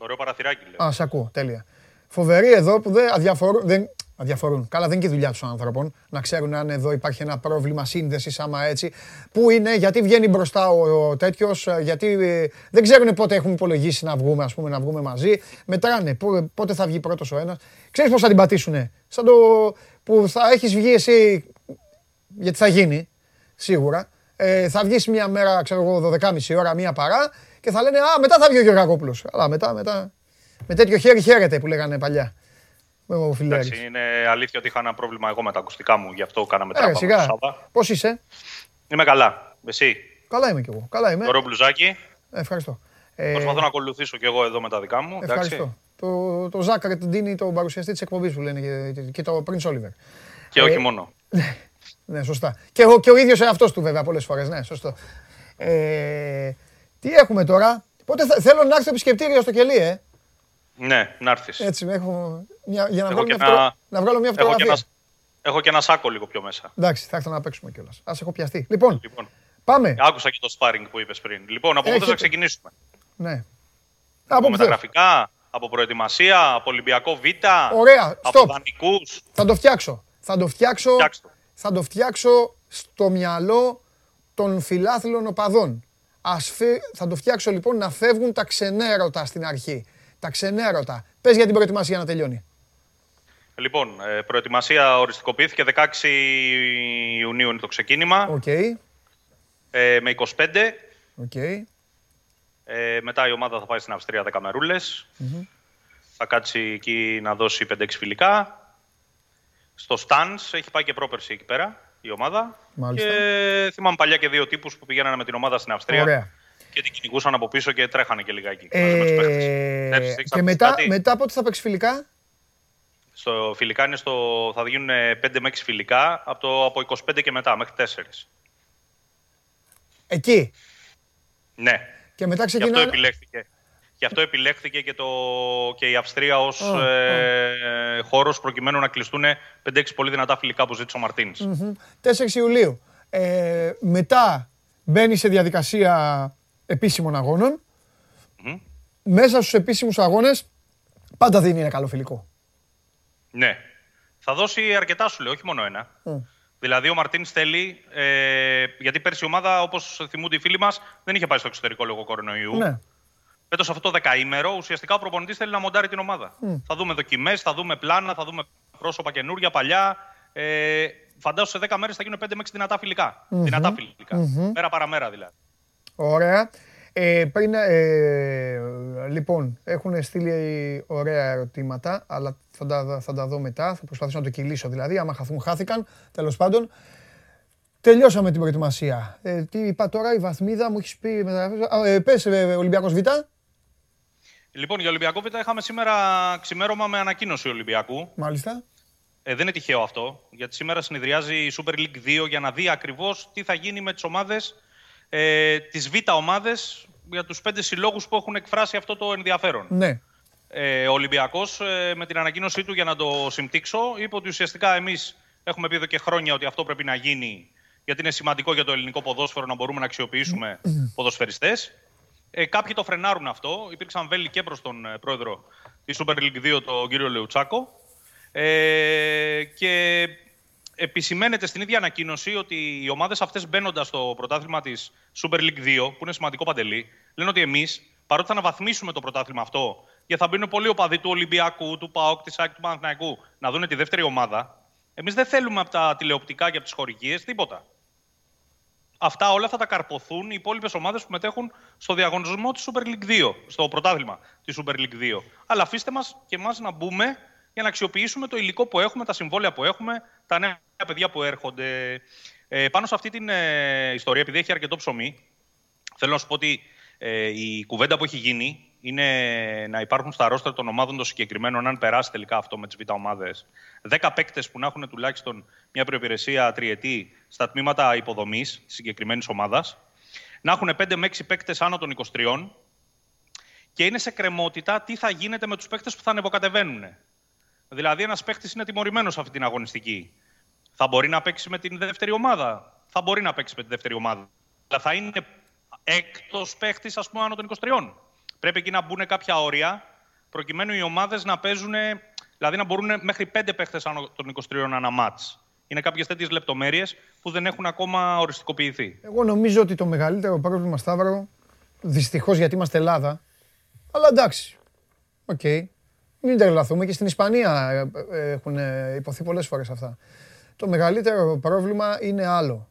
J: Ωραίο παραθυράκι λέω.
A: Α, σ' ακούω, τέλεια. Φοβερή εδώ που δεν αδιαφορούν. Δεν, αδιαφορούν. Καλά, δεν είναι και η δουλειά των ανθρώπων να ξέρουν αν εδώ υπάρχει ένα πρόβλημα σύνδεσης, άμα έτσι. Πού είναι, γιατί βγαίνει μπροστά ο, ο τέτοιος, γιατί ε, δεν ξέρουν πότε έχουν υπολογίσει να βγούμε, ας πούμε, να βγούμε μαζί. Μετράνε πού- πότε θα βγει πρώτος ο ένας. Ξέρεις πώς θα την πατήσουνε; Σαν το που θα έχεις βγει εσύ. Γιατί θα γίνει, σίγουρα. Ε, θα βγεις μια μέρα, ξέρω εγώ, 12.30 ώρα, μία παρά και θα λένε Α, μετά θα βγει ο Γεωργακόπουλο. Αλλά μετά, μετά. Με τέτοιο χέρι χαίρεται που λέγανε παλιά. Με ο Φιλέρης.
J: Εντάξει, είναι αλήθεια ότι είχα ένα πρόβλημα εγώ με τα ακουστικά μου, γι' αυτό κάναμε
A: Ε,
J: τράπα. με
A: σιγά.
J: το Σάβα.
A: Πώς είσαι;
J: Είμαι καλά. Εσύ;
A: Καλά είμαι κι εγώ. Καλά είμαι.
J: Ωραίο μπλουζάκι.
A: Ε, Ευχαριστώ. Ε,
J: Προσπαθώ να ακολουθήσω κι εγώ εδώ με τα δικά μου. εντάξει.
A: Ευχαριστώ. Το, το Ζάκ Ρετεντίνη, τον παρουσιαστή της εκπομπής που λένε και, και το Prince Oliver.
J: Και όχι
A: Ε,
J: μόνο.
A: Ναι, σωστά. Και, ο, και ο ίδιος εαυτό του βέβαια πολλές φορές. Ναι, σωστό. Ε, τι έχουμε τώρα; Πότε θα, θέλω να έρθει το επισκεπτήριο στο κελί, ε.
J: Ναι, να έρθεις.
A: Έτσι, με έχω, μια, για να
J: Έχω
A: βγάλω,
J: και
A: μια,
J: ένα-
A: φωτο- να βγάλω μια
J: Έχω και,
A: φωτογραφία.
J: ένα, έχω και ένα σάκο λίγο πιο μέσα.
A: Εντάξει, θα έρθω να παίξουμε κιόλας. Α έχω πιαστεί. Λοιπόν,
J: Λοιπόν,
A: πάμε.
J: άκουσα και το sparring που είπες πριν. Λοιπόν, από πού
A: Έχετε-
J: θα ξεκινήσουμε;
A: Ναι.
J: Από
A: Από πού θες.
J: μεταγραφικά, από προετοιμασία, από Ολυμπιακό Β,
A: Ωραία,
J: από
A: stop.
J: δανεικούς.
A: Θα το φτιάξω. Θα το φτιάξω,
J: Φτιάξ' το.
A: θα το φτιάξω στο μυαλό των φιλάθλων οπαδών. Ας φε- Θα το φτιάξω λοιπόν να φεύγουν τα ξενέρωτα στην αρχή. Τα ξενέρωτα. Πες για την προετοιμασία να τελειώνει.
J: Λοιπόν, ε, προετοιμασία οριστικοποιήθηκε 16 Ιουνίου είναι το ξεκίνημα.
A: Οκ,
J: Ε, με 25.
A: οκ.
J: Ε, μετά η ομάδα θα πάει στην Αυστρία 10 μερούλες. Θα κάτσει εκεί να δώσει 5-6 φιλικά. Στο Στάνς έχει πάει και πρόπερση εκεί πέρα η ομάδα.
A: Μάλιστα.
J: Και θυμάμαι παλιά και δύο τύπους που πηγαίνανε με την ομάδα στην Αυστρία.
A: Ωραία.
J: Και την κυνηγούσαν από πίσω και τρέχανε και λιγάκι. μαζί με τους παίχτες.
A: Ε,
J: Έχεις- έχεις
A: και
J: ακούσει
A: μετά,
J: κάτι;
A: μετά πότε θα παίξει φιλικά;
J: Στο φιλικά είναι στο, θα γίνουν 5 με 6 φιλικά από, το, από 25 και μετά μέχρι 4.
A: Εκεί;
J: Ναι.
A: Και μετά
J: Γι' αυτό
A: ξεκινάνε.
J: επιλέχθηκε. Γι' αυτό επιλέχθηκε και, το, και η Αυστρία ως
A: Α,
J: ε, χώρος προκειμένου να κλειστούν 5-6 πολύ δυνατά φιλικά που ζήτησε ο Μαρτίνς.
A: Μμμ. 4 Ιουλίου. Ε, μετά μπαίνει σε διαδικασία επίσημων αγώνων.
J: Μμμ.
A: Μέσα στους επίσημους αγώνες πάντα δίνει ένα καλό φιλικό.
J: Ναι. Θα δώσει αρκετά σου λέω, όχι μόνο ένα. Δηλαδή ο Μαρτίν θέλει, ε, γιατί πέρσι η ομάδα, όπως θυμούνται οι φίλοι μας, δεν είχε πάει στο εξωτερικό λόγω κορονοϊού.
A: Ναι.
J: Φέτος αυτό το δεκαήμερο, ουσιαστικά ο προπονητής θέλει να μοντάρει την ομάδα. Θα δούμε δοκιμές, θα δούμε πλάνα, θα δούμε πρόσωπα καινούρια, παλιά. Ε, φαντάσου σε 10 μέρες θα γίνουν 5 με 6 δυνατά φιλικά. Δυνατά φιλικά. Μέρα παραμέρα δηλαδή.
A: Ωραία. Ε, πριν, ε, λοιπόν, έχουν στείλει ωραία ερωτήματα, αλλά θα τα, θα τα δω μετά. Θα προσπαθήσω να το κυλήσω δηλαδή. Άμα χαθούν, χάθηκαν. Τέλος πάντων. Τελειώσαμε την προετοιμασία. Ε, τι είπα τώρα, η βαθμίδα μου έχεις πει. μεταγραφές. Α, Ε, πες, ε, Ολυμπιακός Β.
J: Λοιπόν, για Ολυμπιακό Β' είχαμε σήμερα ξημέρωμα με ανακοίνωση Ολυμπιακού.
A: Μάλιστα.
J: Ε, δεν είναι τυχαίο αυτό, γιατί σήμερα συνεδριάζει η Super League 2 για να δει ακριβώς τι θα γίνει με τις ομάδες, ε, τις Β' ομάδες, για τους πέντε συλλόγους που έχουν εκφράσει αυτό το ενδιαφέρον.
A: Ναι.
J: Ε, ο Ολυμπιακός, ε, με την ανακοίνωσή του για να το συμπτύξω, είπε ότι ουσιαστικά εμείς έχουμε πει εδώ και χρόνια ότι αυτό πρέπει να γίνει, γιατί είναι σημαντικό για το ελληνικό ποδόσφαιρο να μπορούμε να αξιοποιήσουμε ποδοσφαιριστές. Ε, κάποιοι το φρενάρουν αυτό. Υπήρξαν βέλη και προς τον ε, πρόεδρο της Super League 2, τον κύριο Λεουτσάκο. Ε, και επισημαίνεται στην ίδια ανακοίνωση ότι οι ομάδες αυτές μπαίνοντας στο πρωτάθλημα της Super League 2, που είναι σημαντικό παντελή, λένε ότι εμείς, παρότι θα αναβαθμίσουμε το πρωτάθλημα αυτό, γιατί θα μπαίνουν πολλοί οπαδοί του Ολυμπιακού, του ΠΑΟΚ, της ΑΕΚ, του Παναθηναϊκού, να δουν τη δεύτερη ομάδα, εμείς δεν θέλουμε από τα τηλεοπτικά και από τις χορηγίες τίποτα. Αυτά όλα θα τα καρποθούν οι υπόλοιπες ομάδες που μετέχουν στο διαγωνισμό της Super League 2, στο πρωτάθλημα της Super League 2. Αλλά αφήστε μας και εμάς να μπούμε για να αξιοποιήσουμε το υλικό που έχουμε, τα συμβόλαια που έχουμε, τα νέα παιδιά που έρχονται. Ε, πάνω σε αυτή την ε, ιστορία, επειδή έχει αρκετό ψωμί, θέλω να σου πω ότι ε, η κουβέντα που έχει γίνει είναι να υπάρχουν στα ρόστρα των ομάδων των συγκεκριμένων, αν περάσει τελικά αυτό με τις β' ομάδες, 10 παίκτες που να έχουν τουλάχιστον μια προπηρεσία τριετή στα τμήματα υποδομής της συγκεκριμένης ομάδας, να έχουν 5 με 6 παίκτες άνω των 23 και είναι σε κρεμότητα τι θα γίνεται με τους παίχτε που θα ανεβοκατεβαίνουν. Δηλαδή, ένας παίχτη είναι τιμωρημένος σε αυτή την αγωνιστική. Θα μπορεί να παίξει με την δεύτερη ομάδα. Θα μπορεί να παίξει με την δεύτερη ομάδα. Αλλά θα είναι έκτος παίχτη, ας πούμε, άνω των 23. Πρέπει εκεί να μπουν κάποια όρια προκειμένου οι ομάδες να παίζουν, δηλαδή να μπορούν μέχρι πέντε παίχτες άνω των 23 ανά ματς. Είναι κάποιες τέτοιες λεπτομέρειες που δεν έχουν ακόμα οριστικοποιηθεί.
A: Εγώ νομίζω ότι το μεγαλύτερο πρόβλημα, Σταύρο, δυστυχώς γιατί είμαστε Ελλάδα, αλλά εντάξει. OK. Okay. Μην τρελαθούμε και στην Ισπανία ε, ε, έχουν ειπωθεί πολλές φορές αυτά. Το μεγαλύτερο πρόβλημα είναι άλλο.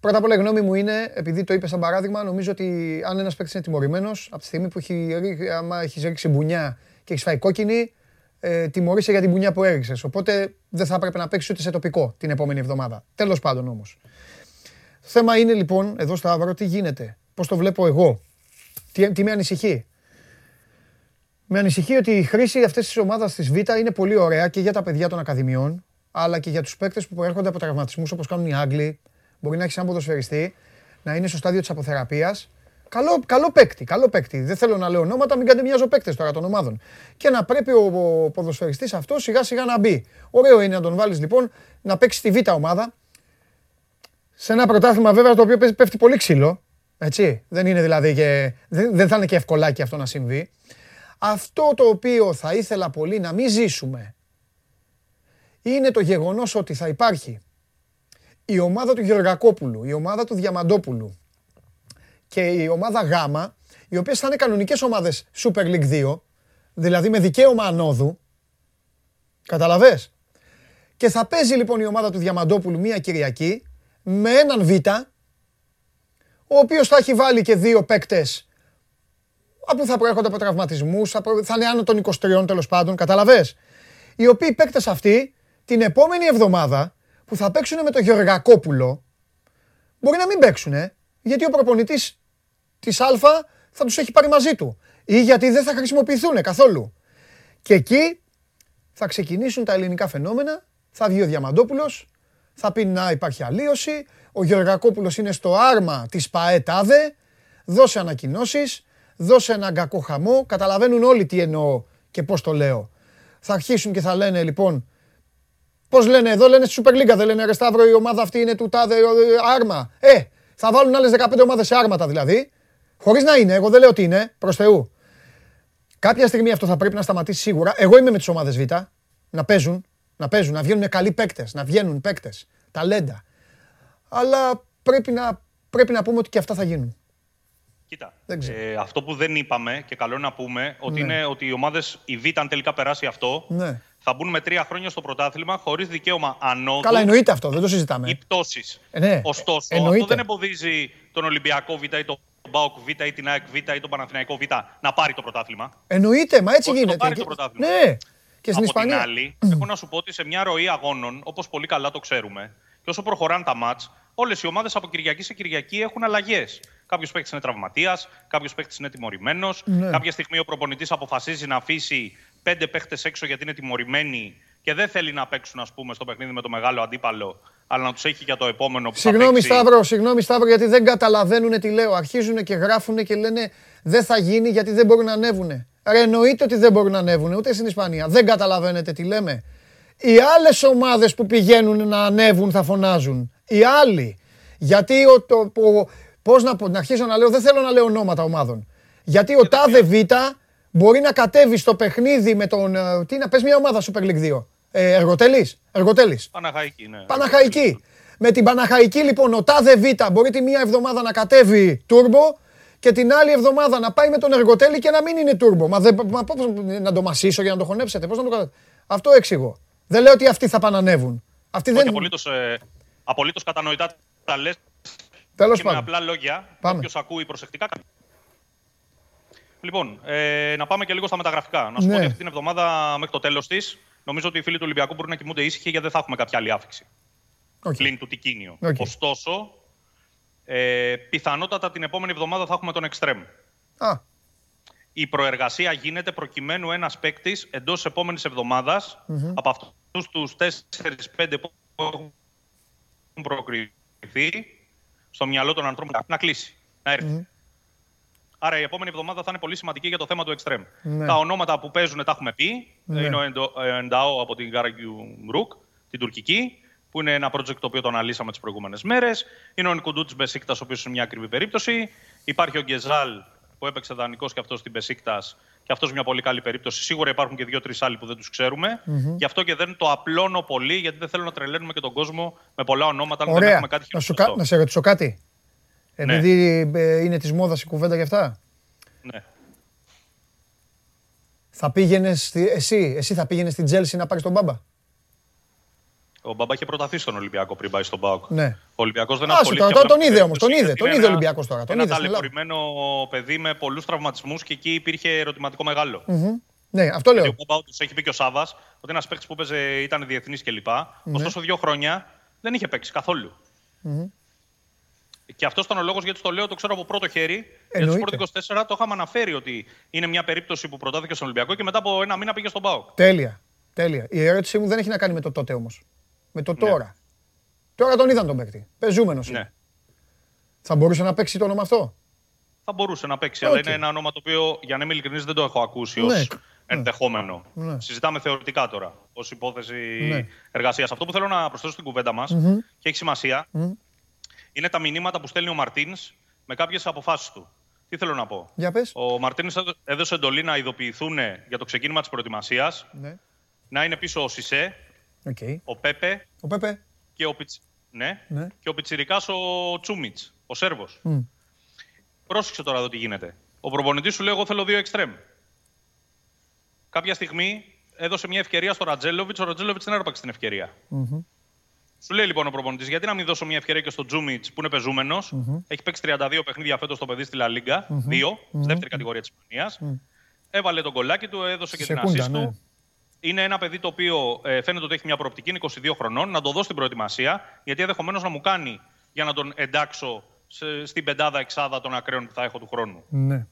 A: Πρώτα απ' όλα η γνώμη μου είναι, επειδή το είπες σαν παράδειγμα, νομίζω ότι αν ένας παίκτης είναι τιμωρημένος, από τη στιγμή που έχει, άμα έχεις ρίξει μπουνιά και έχεις φάει κόκκινη, ε, τιμωρείσαι για την μπουνιά που έριξες. Οπότε δεν θα έπρεπε να παίξεις ούτε σε τοπικό την επόμενη εβδομάδα. Τέλος πάντων όμως. Το θέμα είναι λοιπόν, εδώ στο Άβρο, τι γίνεται. Πώς το βλέπω εγώ. Τι, τι με ανησυχεί. Με ανησυχεί ότι η χρήση αυτής της ομάδας της Β είναι πολύ ωραία και για τα παιδιά των Ακαδημιών, αλλά και για τους παίκτες που προέρχονται από τραυματισμούς όπως κάνουν οι Άγγλοι. Μπορεί να έχεις σαν ποδοσφαιριστή, να είναι στο στάδιο της αποθεραπείας. Καλό, καλό παίκτη, καλό παίκτη. Δεν θέλω να λέω ονόματα, μην κάνετε μοιάζω παίκτες τώρα των ομάδων. Και να πρέπει ο, ο ποδοσφαιριστής αυτός σιγά σιγά να μπει. Ωραίο είναι να τον βάλεις λοιπόν να παίξει στη β' ομάδα. Σε ένα πρωτάθλημα βέβαια το οποίο πέφτει πολύ ξύλο. Έτσι. Δεν είναι δηλαδή και. Δεν, δεν θα είναι και ευκολάκι αυτό να συμβεί. Αυτό το οποίο θα ήθελα πολύ να μην ζήσουμε είναι το γεγονός ότι θα υπάρχει η ομάδα του Γεωργακόπουλου, η ομάδα του Διαμαντόπουλου και η ομάδα Γ, οι οποίες θα είναι κανονικές ομάδες Super League 2, δηλαδή με δικαίωμα ανόδου, καταλαβες; Και θα παίζει λοιπόν η ομάδα του Διαμαντόπουλου μία Κυριακή με έναν Β, ο οποίος θα έχει βάλει και δύο παίκτες που θα προέρχονται από τραυματισμού, θα, θα είναι άνω των 23 τέλος πάντων, καταλαβες. Οι οποίοι παίκτες αυτοί την επόμενη εβδομάδα που θα παίξουν με τον Γεωργακόπουλο μπορεί να μην παίξουν, γιατί ο προπονητής της Α θα τους έχει πάρει μαζί του ή γιατί δεν θα χρησιμοποιηθούν καθόλου. Και εκεί θα ξεκινήσουν τα ελληνικά φαινόμενα, θα βγει ο Διαμαντόπουλος, θα πει να υπάρχει αλλίωση, ο Γεωργακόπουλος είναι στο άρμα της ΠαΕΤΑΔΕ, δώσε ανακοινώσεις, δώσε έναν κακό χαμό, καταλαβαίνουν όλοι τι εννοώ και πώς το λέω. Θα αρχίσουν και θα λένε λοιπόν Πώς λένε εδώ, λένε στη Super League, δεν λένε Ρεσταύρο, η ομάδα αυτή είναι του τάδε άρμα. Ε, θα βάλουν άλλες 15 ομάδες σε άρματα δηλαδή. Χωρίς να είναι, εγώ δεν λέω ότι είναι, προς Θεού. Κάποια στιγμή αυτό θα πρέπει να σταματήσει σίγουρα. Εγώ είμαι με τις ομάδες Β. Να παίζουν, να παίζουν, να βγαίνουν καλοί παίκτες, να βγαίνουν παίκτες, ταλέντα. Αλλά πρέπει να, πρέπει να πούμε ότι και αυτά θα γίνουν.
J: Κοίτα, ε, αυτό που δεν είπαμε και καλό είναι να πούμε ότι ναι. είναι ότι οι ομάδες, η Β, αν τελικά περάσει αυτό, ναι θα μπουν με τρία χρόνια στο πρωτάθλημα χωρίς δικαίωμα ανώδου.
A: Καλά, εννοείται αυτό, δεν το συζητάμε.
J: Ή πτώση. Ε, ναι. Ωστόσο, εννοείται. αυτό δεν εμποδίζει τον Ολυμπιακό Β ή τον Μπάουκ Β ή την ΑΕΚ Β ή τον Παναθηναϊκό Β να πάρει το πρωτάθλημα.
A: Εννοείται, μα έτσι
J: Όχι
A: γίνεται.
J: Να πάρει το πρωτάθλημα.
A: Ναι. Και στην
J: Από
A: Ισπανία.
J: την άλλη, έχω να σου πω ότι σε μια ροή αγώνων, όπως πολύ καλά το ξέρουμε, και όσο προχωράνε τα μάτς, όλες οι ομάδες από Κυριακή σε Κυριακή έχουν αλλαγές. Κάποιος παίκτης είναι τραυματίας, κάποιος παίκτης είναι τιμωρημένος. Ναι. Κάποια στιγμή ο προπονητής αποφασίζει να αφήσει πέντε παίχτε έξω γιατί είναι τιμωρημένοι και δεν θέλει να παίξουν ας πούμε, στο παιχνίδι με το μεγάλο αντίπαλο, αλλά να τους έχει για το επόμενο που
A: συγγνώμη,
J: θα παίξει.
A: Σταύρο, συγγνώμη Σταύρο, γιατί δεν καταλαβαίνουν τι λέω. Αρχίζουν και γράφουν και λένε δεν θα γίνει γιατί δεν μπορούν να ανέβουν. Ρε, εννοείται ότι δεν μπορούν να ανέβουν, ούτε στην Ισπανία. Δεν καταλαβαίνετε τι λέμε. Οι άλλες ομάδες που πηγαίνουν να ανέβουν θα φωνάζουν. Οι άλλοι. Γιατί ο, το, πώς να, να αρχίσω να λέω, δεν θέλω να λέω ονόματα ομάδων. Γιατί ο τάδε Β μπορεί να κατέβει στο παιχνίδι με τον. Ε, τι να πες μια ομάδα Super League 2. Ε, Εργοτέλης. Εργοτέλης.
J: Παναχαϊκή, ναι.
A: Παναχαϊκή. Με την Παναχαϊκή λοιπόν ο τάδε Β μπορεί τη μία εβδομάδα να κατέβει τούρμπο και την άλλη εβδομάδα να πάει με τον Εργοτέλη και να μην είναι τούρμπο. Μα, δεν, μα πώς, να το μασήσω για να το χωνέψετε. Πώς να το Αυτό εξηγώ. Δεν λέω ότι αυτοί θα πανανεύουν. Αυτοί
J: Όχι,
A: δεν...
J: απολύτως, ε, απολύτως κατανοητά τα λες.
A: Τέλος
J: και με
A: πάντων.
J: απλά λόγια,
A: Πάμε.
J: όποιος ακούει προσεκτικά. Λοιπόν, ε, να πάμε και λίγο στα μεταγραφικά. Να σου
A: Ναι.
J: πω ότι αυτή την εβδομάδα μέχρι το τέλος της, νομίζω ότι οι φίλοι του Ολυμπιακού μπορούν να κοιμούνται ήσυχοι γιατί δεν θα έχουμε κάποια άλλη άφηξη.
A: Οκ.
J: Πλην του Τικίνιο.
A: Οκ.
J: Ωστόσο, ε, πιθανότατα την επόμενη εβδομάδα θα έχουμε τον εξτρέμ.
A: Α,
J: Η προεργασία γίνεται προκειμένου ένας παίκτης εντός επόμενης εβδομάδας, από αυτούς τους 4-5 που έχουν προκριθεί στο μυαλό των ανθρώπων να κλείσει, να έρθει. Άρα η επόμενη εβδομάδα θα είναι πολύ σημαντική για το θέμα του Extreme. Ναι. Τα ονόματα που παίζουν τα έχουμε πει. Ναι. Είναι ο Ενταό από την Γκάραγκιου Ρουκ, την τουρκική, που είναι ένα project το οποίο το αναλύσαμε τις προηγούμενες μέρες. Είναι ο Ενκουντού της Μπεσίκτας, ο οποίος είναι μια ακριβή περίπτωση. Υπάρχει ο Γκεζάλ, που έπαιξε δανεικός και αυτός στην Μπεσίκτας, και αυτός μια πολύ καλή περίπτωση. Σίγουρα υπάρχουν και δύο-τρεις άλλοι που δεν τους ξέρουμε. Mm-hmm. Γι' αυτό και δεν το απλώνω πολύ, γιατί δεν θέλω να τρελαίνουμε και τον κόσμο με πολλά ονόματα.
A: Ωραία. Δεν έχουμε κάτι να, σου, να σε ρωτήσω κάτι. Ναι. Επειδή ναι. είναι της μόδας η κουβέντα γι' αυτά.
J: Ναι.
A: Θα πήγαινες, εσύ, εσύ θα πήγαινες στην Τσέλσι να πάρεις τον Μπάμπα;
J: Ο Μπαμπά είχε προταθεί στον Ολυμπιακό πριν πάει στον Πάοκ.
A: Ναι.
J: Ο Ολυμπιακός δεν ασχολήθηκε.
A: Τώρα, τον είδε όμως. Τον είδε, τον είδε ο Ολυμπιακός τώρα.
J: Τον ένα ταλαιπωρημένο παιδί με πολλούς τραυματισμούς και εκεί υπήρχε ερωτηματικό μεγάλο.
A: Mm-hmm. Ναι, αυτό λέω.
J: Γιατί ο Μπαμπά του έχει πει και ο Σάβα ότι ένας παίκτης που παίζε ήταν διεθνής κλπ. Ναι. Ωστόσο, δύο χρόνια δεν είχε παίξει καθόλου. Mm-hmm. Και αυτός ήταν ο λόγος γιατί το λέω, το ξέρω από πρώτο χέρι. Για το Sport 24 το είχαμε αναφέρει ότι είναι μια περίπτωση που προτάθηκε στον Ολυμπιακό και μετά από ένα μήνα πήγε στον Πάοκ.
A: Τέλεια. Τέλεια. Η ερώτησή μου δεν έχει να κάνει με το τότε όμως. Με το ναι. τώρα. Τώρα τον είδαν τον παίκτη. Πεζούμενος ναι. Θα μπορούσε να παίξει το όνομα αυτό;
J: Θα μπορούσε να παίξει, αλλά είναι ένα όνομα το οποίο για να είμαι ειλικρινής δεν το έχω ακούσει ναι. ως ενδεχόμενο. Ναι. Συζητάμε θεωρητικά τώρα, ως υπόθεση ναι. εργασίας. Αυτό που θέλω να προσθέσω στην κουβέντα μας και έχει σημασία είναι τα μηνύματα που στέλνει ο Μαρτίνς με κάποιες αποφάσεις του. Τι θέλω να πω;
A: Για πες.
J: Ο Μαρτίνς έδωσε εντολή να ειδοποιηθούν για το ξεκίνημα της προετοιμασίας. Ναι. Να είναι πίσω ο Σισε,
A: okay.
J: ο Πέπε,
A: ο Πέπε.
J: Και, ο Πιτς... ναι. ναι. και ο Πιτσιρικάς ο Τσούμιτς, ο Σέρβος. Mm. Πρόσεξε τώρα εδώ τι γίνεται. Ο προπονητής σου λέει εγώ θέλω δύο εξτρέμ. Κάποια στιγμή έδωσε μια ευκαιρία στο Ρατζέλοβιτ, ο Ρατζέλοβιτ δεν έπαιξε την ευκαιρια mm-hmm. Σου λέει λοιπόν ο προπονητής, γιατί να μην δώσω μια ευκαιρία και στο Τζούμιτ που είναι πεζούμενος; Mm-hmm. Έχει παίξει 32 παιχνίδια φέτος το παιδί στη Λα Λίγκα. Mm-hmm. Δύο, στη δεύτερη κατηγορία της Ισπανίας. Έβαλε τον κολλάκι του, έδωσε και Σεκούντα, την ασίστ ναι. του είναι ένα παιδί το οποίο ε, φαίνεται ότι έχει μια προοπτική, είναι 22 χρονών, να το δω στην προετοιμασία, γιατί ενδεχομένως να μου κάνει για να τον εντάξω σε, στην πεντάδα εξάδα των ακραίων που θα έχω του χρόνου.
A: Ναι.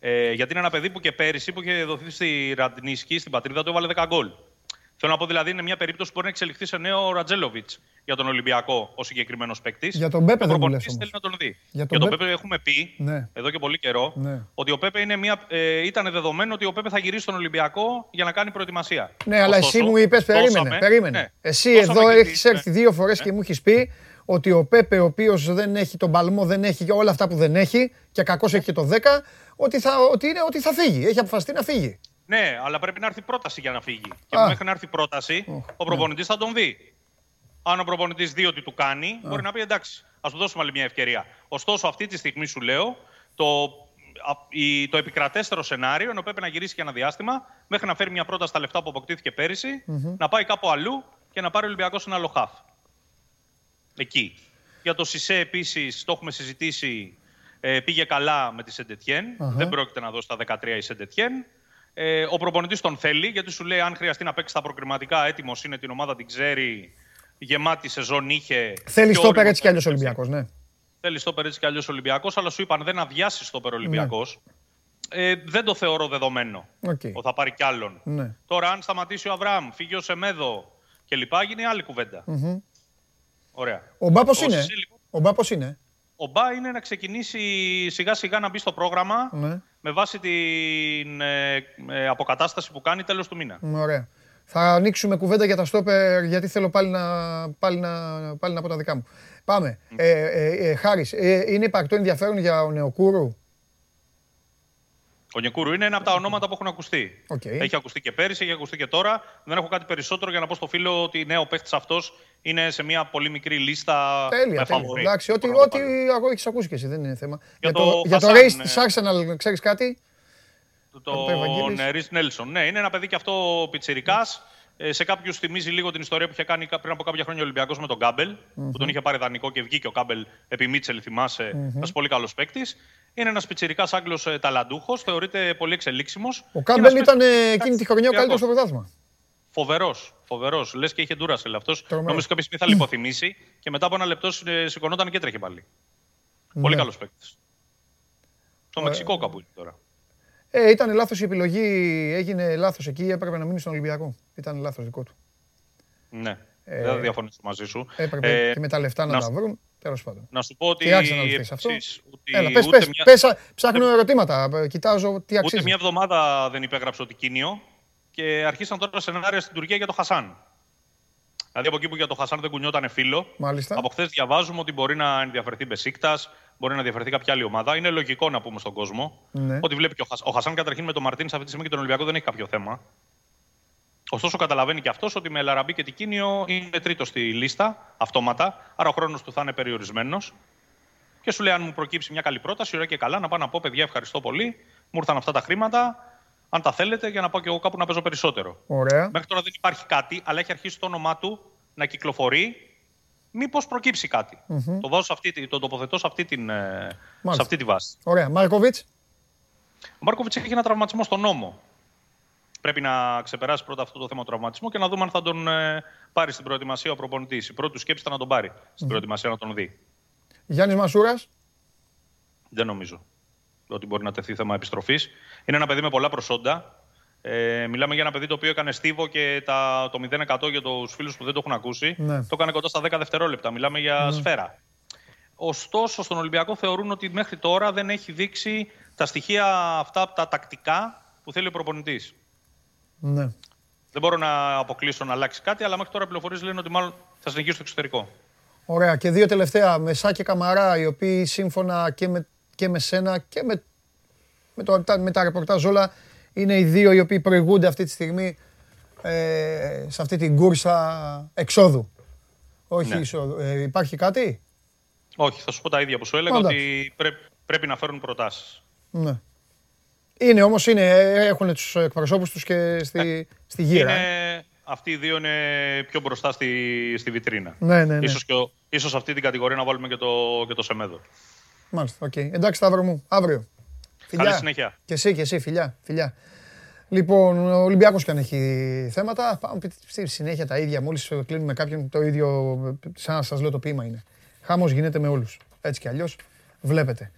J: Ε, γιατί είναι ένα παιδί που και πέρυσι που είχε δοθεί στη Ραντνίσκη, στην πατρίδα του, έβαλε 10 γκολ. Θέλω να πω δηλαδή είναι μια περίπτωση που μπορεί να εξελιχθεί σε νέο Ρατζέλοβιτ για τον Ολυμπιακό ο συγκεκριμένος παίκτης.
A: Για τον Πέπε δεν
J: μου θέλει να τον δει. Για τον, για τον Πέπε έχουμε πει ναι. εδώ και πολύ καιρό ναι. ότι ο Πέπε είναι μια, ε, ήταν δεδομένο ότι ο Πέπε θα γυρίσει στον Ολυμπιακό για να κάνει προετοιμασία.
A: Ναι, αλλά εσύ μου είπες, περίμενε. περίμενε. Ναι. Εσύ εδώ έχεις έρθει δύο φορές και μου έχεις πει ότι ο Πέπε, ο οποίος δεν έχει τον παλμό, δεν έχει όλα αυτά που δεν έχει και κακώ έχει και το 10, ότι θα, ότι είναι, ότι θα φύγει. Έχει αποφασιστεί να φύγει.
J: Ναι, αλλά πρέπει να έρθει πρόταση για να φύγει. Και μέχρι να έρθει πρόταση, ο προπονητής θα τον δει. Αν ο προπονητής δει ότι του κάνει, μπορεί να πει εντάξει, ας του δώσουμε άλλη μια ευκαιρία. Ωστόσο, αυτή τη στιγμή σου λέω, το, το επικρατέστερο σενάριο ενώ πρέπει να γυρίσει για ένα διάστημα μέχρι να φέρει μια πρόταση στα λεφτά που αποκτήθηκε να πάει κάπου αλλού και να πάρει ο Ολυμπιακός ένα άλλο χαφ. Εκεί. Για το Σισε επίσης το έχουμε συζητήσει. Ε, πήγε καλά με τη σεντετιεν Δεν πρόκειται να δώσει τα 13 η Σεντετιέν. Ε, ο προπονητής τον θέλει, γιατί σου λέει: Αν χρειαστεί να παίξει τα προκριματικά, έτοιμος είναι την ομάδα, την ξέρει, γεμάτη σεζόν είχε.
A: Θέλει στο πέρα έτσι κι αλλιώς Ολυμπιακός, ναι.
J: Θέλει στο πέρα έτσι κι αλλιώς Ολυμπιακός, αλλά σου είπαν δεν αδειάσει στο πέρα Ολυμπιακός. Ναι. Ε, δεν το θεωρώ δεδομένο okay. ότι θα πάρει κι άλλον.
A: Ναι.
J: Τώρα, αν σταματήσει ο Αβραάμ, φύγει ο Σεμέδο κλπ., γίνει άλλη κουβέντα. Mm-hmm. Ωραία.
A: Ο Μπάπος είναι. Ο Μπάπος είναι.
J: Ο Μπά είναι να ξεκινήσει σιγά σιγά να μπει στο πρόγραμμα ναι. με βάση την ε, ε, αποκατάσταση που κάνει τέλος του μήνα.
A: Ωραία. Θα ανοίξουμε κουβέντα για τα στόπερ γιατί θέλω πάλι να, πάλι να, πάλι να πω τα δικά μου. Πάμε. Mm. Ε, ε, ε, Χάρης, ε, είναι υπαρκτό ενδιαφέρον για ο Νεοκούρου;
J: Ο Νεκούρου είναι ένα από τα ονόματα που έχουν ακουστεί.
A: Okay.
J: Έχει ακουστεί και πέρυσι, έχει ακουστεί και τώρα. Δεν έχω κάτι περισσότερο για να πω στο φίλο ότι ναι, ο παίχτης αυτός είναι σε μια πολύ μικρή λίστα.
A: Τέλεια, τέλεια. Εντάξει, ό,τι, ό,τι έχεις ακούσει και εσύ δεν είναι θέμα. Για, το, το, για το Ρις της Arsenal, ξέρεις κάτι;
J: Το, το Ρις Νέλσον. Ναι, είναι ένα παιδί και αυτό πιτσιρικά. Ε, σε κάποιους θυμίζει λίγο την ιστορία που είχε κάνει πριν από κάποια χρόνια ο Ολυμπιακός με τον Κάμπελ, mm-hmm. που τον είχε πάρει δανεικό και βγήκε ο Κάμπελ επί Μίτσελ, θυμάσαι. Mm-hmm. Ένας πολύ καλός παίκτης. Είναι ένας πιτσιρικάς Άγγλος ε, ταλαντούχος, θεωρείται πολύ εξελίξιμος.
A: Ο Κάμπελ ήταν εκείνη τη χρονιά ο καλύτερος στο πρωτάθλημα.
J: Φοβερός, φοβερός. Λες και είχε ντούρασελ αυτός. Νομίζω κάποια στιγμή θα λιποθυμήσει και μετά από ένα λεπτό ε, σηκωνόταν και τρέχει πάλι. Ναι. Πολύ καλός παίκτης. Στο Μεξικό κάπου είναι τώρα.
A: Ε, ήταν λάθος η επιλογή, έγινε λάθος εκεί, έπρεπε να μείνει στον Ολυμπιακό. Ήταν λάθος δικό του.
J: Ναι. Ε, δεν θα διαφωνήσω μαζί σου.
A: Έπρεπε ε, και με τα λεφτά να, να τα βρουν. Τέλος πάντων.
J: Να σου πω ότι.
A: Τι άξιο να ρωτήσεις αυτό.
J: επίσης, ότι
A: Έλα, πες,
J: ούτε
A: πες,
J: μια-
A: πες, ψάχνω ερωτήματα, ε, κοιτάζω τι αξίζει.
J: Ούτε μια εβδομάδα δεν υπέγραψε ο Τικίνιο και αρχίσαν τώρα σενάρια στην Τουρκία για το Χασάν. Δηλαδή από εκεί που για το Χασάν δεν κουνιόταν φίλο,
A: Μάλιστα.
J: από χθες διαβάζουμε ότι μπορεί να ενδιαφερθεί Μπεσίκτας, μπορεί να ενδιαφερθεί κάποια άλλη ομάδα. Είναι λογικό να πούμε στον κόσμο
A: Ναι.
J: ότι βλέπει και ο, Χασ... ο Χασάν καταρχήν με τον Μαρτίν αυτή τη στιγμή και τον Ολυμπιακό δεν έχει κάποιο θέμα. Ωστόσο, καταλαβαίνει και αυτός ότι με Λαραμπή και Τικίνιο είναι τρίτος στη λίστα, αυτόματα. Άρα ο χρόνος του θα είναι περιορισμένος. Και σου λέει: Αν μου προκύψει μια καλή πρόταση, ωραία και καλά, να πάω να πω: Παιδιά, ευχαριστώ πολύ. Μου ήρθαν αυτά τα χρήματα. Αν τα θέλετε, για να πάω και εγώ κάπου να παίζω περισσότερο.
A: Ωραία.
J: Μέχρι τώρα δεν υπάρχει κάτι, αλλά έχει αρχίσει το όνομά του να κυκλοφορεί. Μήπως προκύψει κάτι.
A: Μμμ.
J: Το, βάζω σε αυτή, τη- το τοποθετώ σε αυτή, την, ε, σε αυτή τη βάση.
A: Ωραία. Μάρκοβιτς;
J: Ο Μάρκοβιτς έχει ένα τραυματισμό στον νόμο. Πρέπει να ξεπεράσει πρώτα αυτό το θέμα του τραυματισμού και να δούμε αν θα τον ε, πάρει στην προετοιμασία ο προπονητής. Η πρώτη του σκέψη ήταν να τον πάρει στην προετοιμασία να τον δει.
A: Γιάννης Μασούρας;
J: Δεν νομίζω ότι μπορεί να τεθεί θέμα επιστροφής. Είναι ένα παιδί με πολλά προσόντα. Ε, μιλάμε για ένα παιδί το οποίο έκανε στίβο και τα, το 0% για τους φίλους που δεν το έχουν ακούσει.
A: Ναι.
J: Το έκανε κοντά στα 10 δευτερόλεπτα. Μιλάμε για
A: Ναι.
J: σφαίρα. Ωστόσο, στον Ολυμπιακό θεωρούν ότι μέχρι τώρα δεν έχει δείξει τα στοιχεία αυτά τα τακτικά που θέλει ο προπονητής.
A: Ναι.
J: Δεν μπορώ να αποκλείσω να αλλάξει κάτι, αλλά μέχρι τώρα οι πληροφορίες λένε ότι μάλλον θα συνεχίσει στο εξωτερικό.
A: Ωραία. Και δύο τελευταία. Μεσά και Καμαρά, οι οποίοι σύμφωνα και με, και με σένα και με, με, το, τα, με τα ρεπορτάζ όλα είναι οι δύο οι οποίοι προηγούνται αυτή τη στιγμή ε, σε αυτή την κούρσα εξόδου. Όχι
J: Ναι.
A: εισόδου. Ε, υπάρχει κάτι;
J: Όχι, θα σου πω τα ίδια που σου έλεγα,
A: Πάντα.
J: ότι πρέ- πρέπει να φέρουν προτάσεις.
A: Ναι. Είναι όμως, είναι, ε, έχουν τους εκπροσώπους τους και στη, στη γύρα. ε.
J: Είναι, αυτοί οι δύο είναι πιο μπροστά στη, στη βιτρίνα.
A: Ναι, ναι, ναι.
J: Ίσως, και ο- ίσως αυτή την κατηγορία να βάλουμε και το, και το Σεμέδο.
A: Μάλιστα, οκ. Εντάξει, Σταύρο μου, αύριο.
J: Καλή συνέχεια.
A: Και εσύ, και εσύ, φιλιά, φιλιά. Λοιπόν, ο Ολυμπιακός και αν έχει θέματα, πάμε στη συνέχεια τα ίδια. Μόλις κλείνουμε κάποιον το ίδιο, σαν να σας λέω το ποίημα είναι. Χαμός γίνεται με όλους. Έτσι κι αλλιώς, βλέπετε.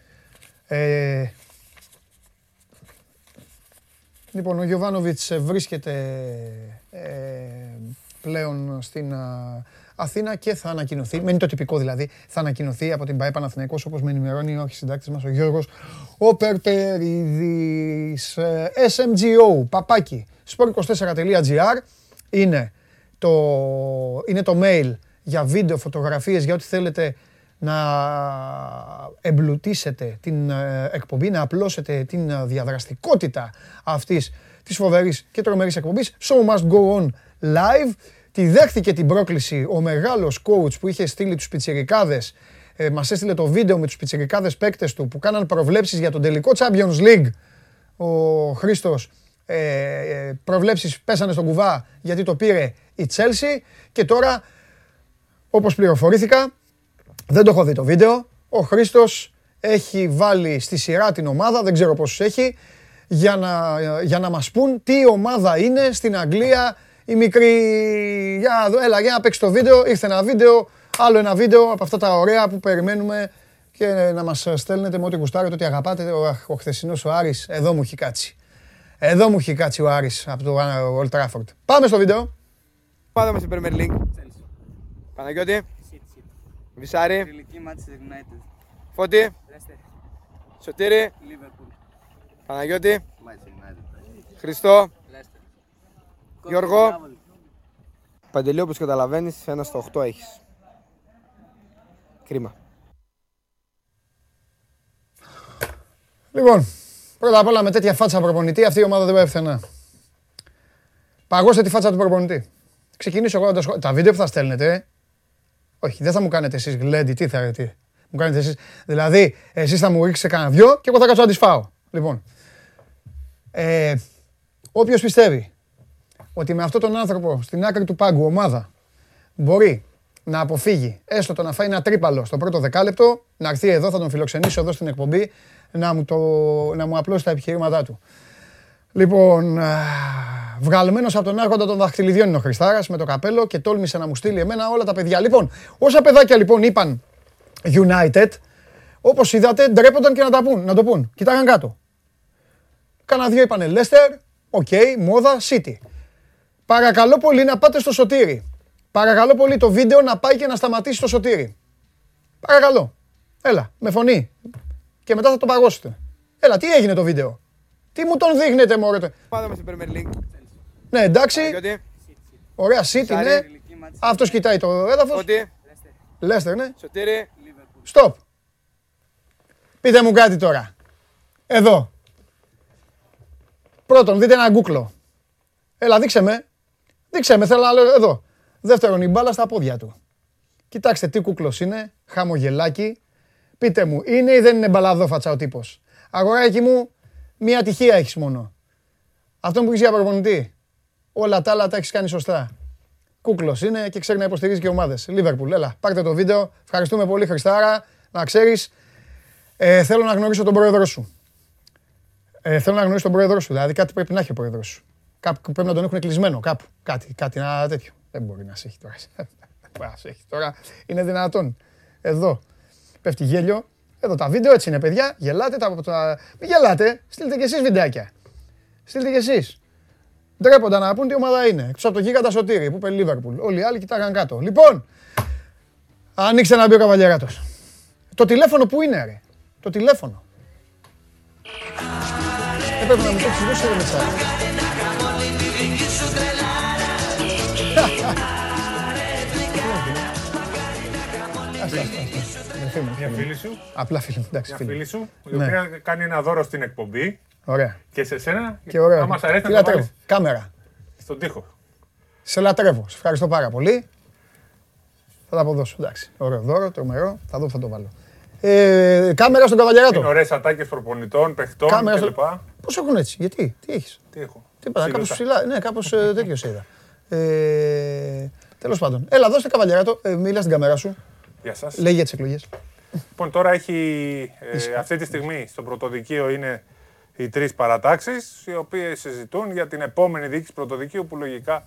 A: Ε, λοιπόν, ο Γιωβάνοβιτς βρίσκεται ε, πλέον στην α, Αθήνα και θα ανακοινωθεί, μένει το τυπικό δηλαδή, θα ανακοινωθεί από την ΠαΕ Παναθηναϊκός όπως με ενημερώνει ο συντάκτης μας ο Γιώργος ο Περπερίδης ε, SMGO, παπάκι, sport24.gr είναι το, είναι το mail για βίντεο, φωτογραφίες, για ό,τι θέλετε να εμπλουτίσετε την ε, εκπομπή, να απλώσετε την ε, διαδραστικότητα αυτής της φοβερής και τρομερής εκπομπής. Show must go on live. Τη δέχτηκε την πρόκληση ο μεγάλος coach που είχε στείλει τους πιτσιρικάδες ε, μας έστειλε το βίντεο με τους πιτσιρικάδες παίκτες του που κάναν προβλέψεις για τον τελικό Champions League. Ο Χρήστος ε, ε, προβλέψεις πέσανε στον κουβά γιατί το πήρε η Chelsea και τώρα όπως πληροφορήθηκα δεν το έχω δει το βίντεο. Ο Χρήστος έχει βάλει στη σειρά την ομάδα, δεν ξέρω πόσους έχει, για να, για να μας πούν τι ομάδα είναι στην Αγγλία η μικρή... Για, να δω, έλα, για να παίξει το βίντεο. Ήρθε ένα βίντεο, άλλο ένα βίντεο από αυτά τα ωραία που περιμένουμε και να μας στέλνετε με ό,τι γουστάρετε, ό,τι αγαπάτε. Ο, ο χθεσινός ο Άρης, εδώ μου έχει κάτσει. Εδώ μου έχει κάτσει ο Άρης από το Old Trafford. Πάμε στο βίντεο.
K: Πάμε στην Premier League. Παναγιώτη. Βυσάρη. Φώτη. Σωτήρη. Παναγιώτη. Χριστό. Γιώργο. Παντελή, όπως καταλαβαίνεις, ένα στο 8 έχεις. Κρίμα.
A: Λοιπόν, πρώτα απ' όλα με τέτοια φάτσα προπονητή αυτή η ομάδα δεν πάει πουθενά. Παγώστε τη φάτσα του προπονητή. Ξεκινήσω εγώ να τα σχολ- Τα βίντεο που θα στέλνετε, ε, όχι, δεν θα μου κάνετε εσείς γλέντι, τι θα τι. Μου κάνετε εσείς, δηλαδή, εσείς θα μου ρίξετε κανένα δυο και εγώ θα κάτσω να τις φάω. Λοιπόν, ε, όποιος πιστεύει ότι με αυτόν τον άνθρωπο στην άκρη του πάγκου ομάδα μπορεί να αποφύγει έστω το να φάει ένα τρίπαλο στο πρώτο δεκάλεπτο, να έρθει εδώ, θα τον φιλοξενήσω εδώ στην εκπομπή, να μου, το, να μου απλώσει τα επιχειρήματά του. Λοιπόν, α, βγαλμένος από τον άρχοντα των δαχτυλιδιών είναι ο Χριστάρας με το καπέλο και τόλμησε να μου στείλει εμένα όλα τα παιδιά. Λοιπόν, όσα παιδάκια λοιπόν είπαν United, όπως είδατε ντρέπονταν και να, τα πούν, να το πούν. Κοιτάγαν κάτω. Κάνα δύο είπανε Leicester, OK, μόδα, City. Παρακαλώ πολύ να πάτε στο Σωτήρη. Παρακαλώ πολύ το βίντεο να πάει και να σταματήσει στο Σωτήρη. Παρακαλώ. Έλα, με φωνή. Και μετά θα το παγώσετε. Έλα, τι έγινε το βίντεο; Τι μου τον δείχνετε, μωρέ.
K: Πάμε στην Premier League.
A: Ναι, εντάξει. Ωραία, City, ναι. Αυτός κοιτάει το έδαφος. Λέστερ, ναι.
K: Σωτήρι.
A: Στοπ. Πείτε μου κάτι τώρα. Εδώ. Πρώτον, δείτε ένα γκούκλο. Έλα, δείξε με. Δείξε με, θέλω να λέω εδώ. Δεύτερον, η μπάλα στα πόδια του. Κοιτάξτε τι κούκλος είναι, χαμογελάκι. Πείτε μου, είναι ή δεν είναι μπαλαδόφατσα ο τύπος; Αγοράκι μου, μία ατυχία έχεις μόνο. Αυτό που έχεις για προπονητή. Όλα τα άλλα τα έχεις κάνει σωστά. Κούκλος είναι και ξέρει να υποστηρίζει και ομάδες. Λίβερπουλ, έλα, πάρτε το βίντεο. Ευχαριστούμε πολύ Χριστάρα. Να ξέρεις, ε, θέλω να γνωρίσω τον πρόεδρό σου. Ε, θέλω να γνωρίσω τον πρόεδρό σου. Δηλαδή κάτι πρέπει να έχει ο πρόεδρός σου. Κάπου πρέπει να τον έχουν κλεισμένο. Κάπου. Κάτι, κάτι ένα τέτοιο. Δεν μπορεί να σε έχει τώρα. να σε έχει τώρα. Είναι δυνατόν. Εδώ. Πέφτει γέλιο. Εδώ τα βίντεο έτσι είναι, παιδιά. Γελάτε. Τα, τα... γελάτε. Στείλτε κι εσείς βιντεάκια. Στείλτε κι εσείς. Ντρέποντα να πούν τι ομάδα είναι. Εκτός από το γίγαντα Σωτήρι που είπε Λίβερπουλ. Όλοι οι άλλοι κοιτάγαν κάτω. Λοιπόν, ανοίξτε να μπει ο καβαλιαράτος. Το τηλέφωνο που είναι, ρε. Το τηλέφωνο. Έπρεπε να μου το εξηγήσει ο
L: Μια φίλη σου.
A: Απλά φίλη μου, εντάξει.
L: Μια φίλη σου, η οποία κάνει ένα δώρο στην εκπομπή.
A: Ωραία.
L: Και σε σένα,
A: και ωραία.
L: αν μας αρέσει
A: να το βάλεις Κάμερα.
L: Στον τοίχο.
A: Σε λατρεύω. Σε ευχαριστώ πάρα πολύ. Θα τα αποδώσω. Εντάξει. Ωραίο δώρο, τρομερό. Θα δω, θα το βάλω. Ε, κάμερα στον καβαλιαράτο.
L: Είναι ωραίες ατάκες προπονητών, παιχτών κλπ.
A: Πώς έχουν έτσι, γιατί, τι έχεις;
L: Τι έχω;
A: Τι είπα, κάπως ψηλά. Ναι, κάπως ε, τέτοιο είδα. Ε, Τέλος πάντων. Έλα, δώστε καβαλιαράτο. Ε, μίλα στην κάμερα σου.
L: Γεια σας.
A: Λέει για τις εκλογές.
L: Λοιπόν, τώρα έχει ε, αυτή τη στιγμή στο πρωτοδικείο είναι οι τρεις παρατάξεις, οι οποίες συζητούν για την επόμενη διοίκηση πρωτοδικείου που λογικά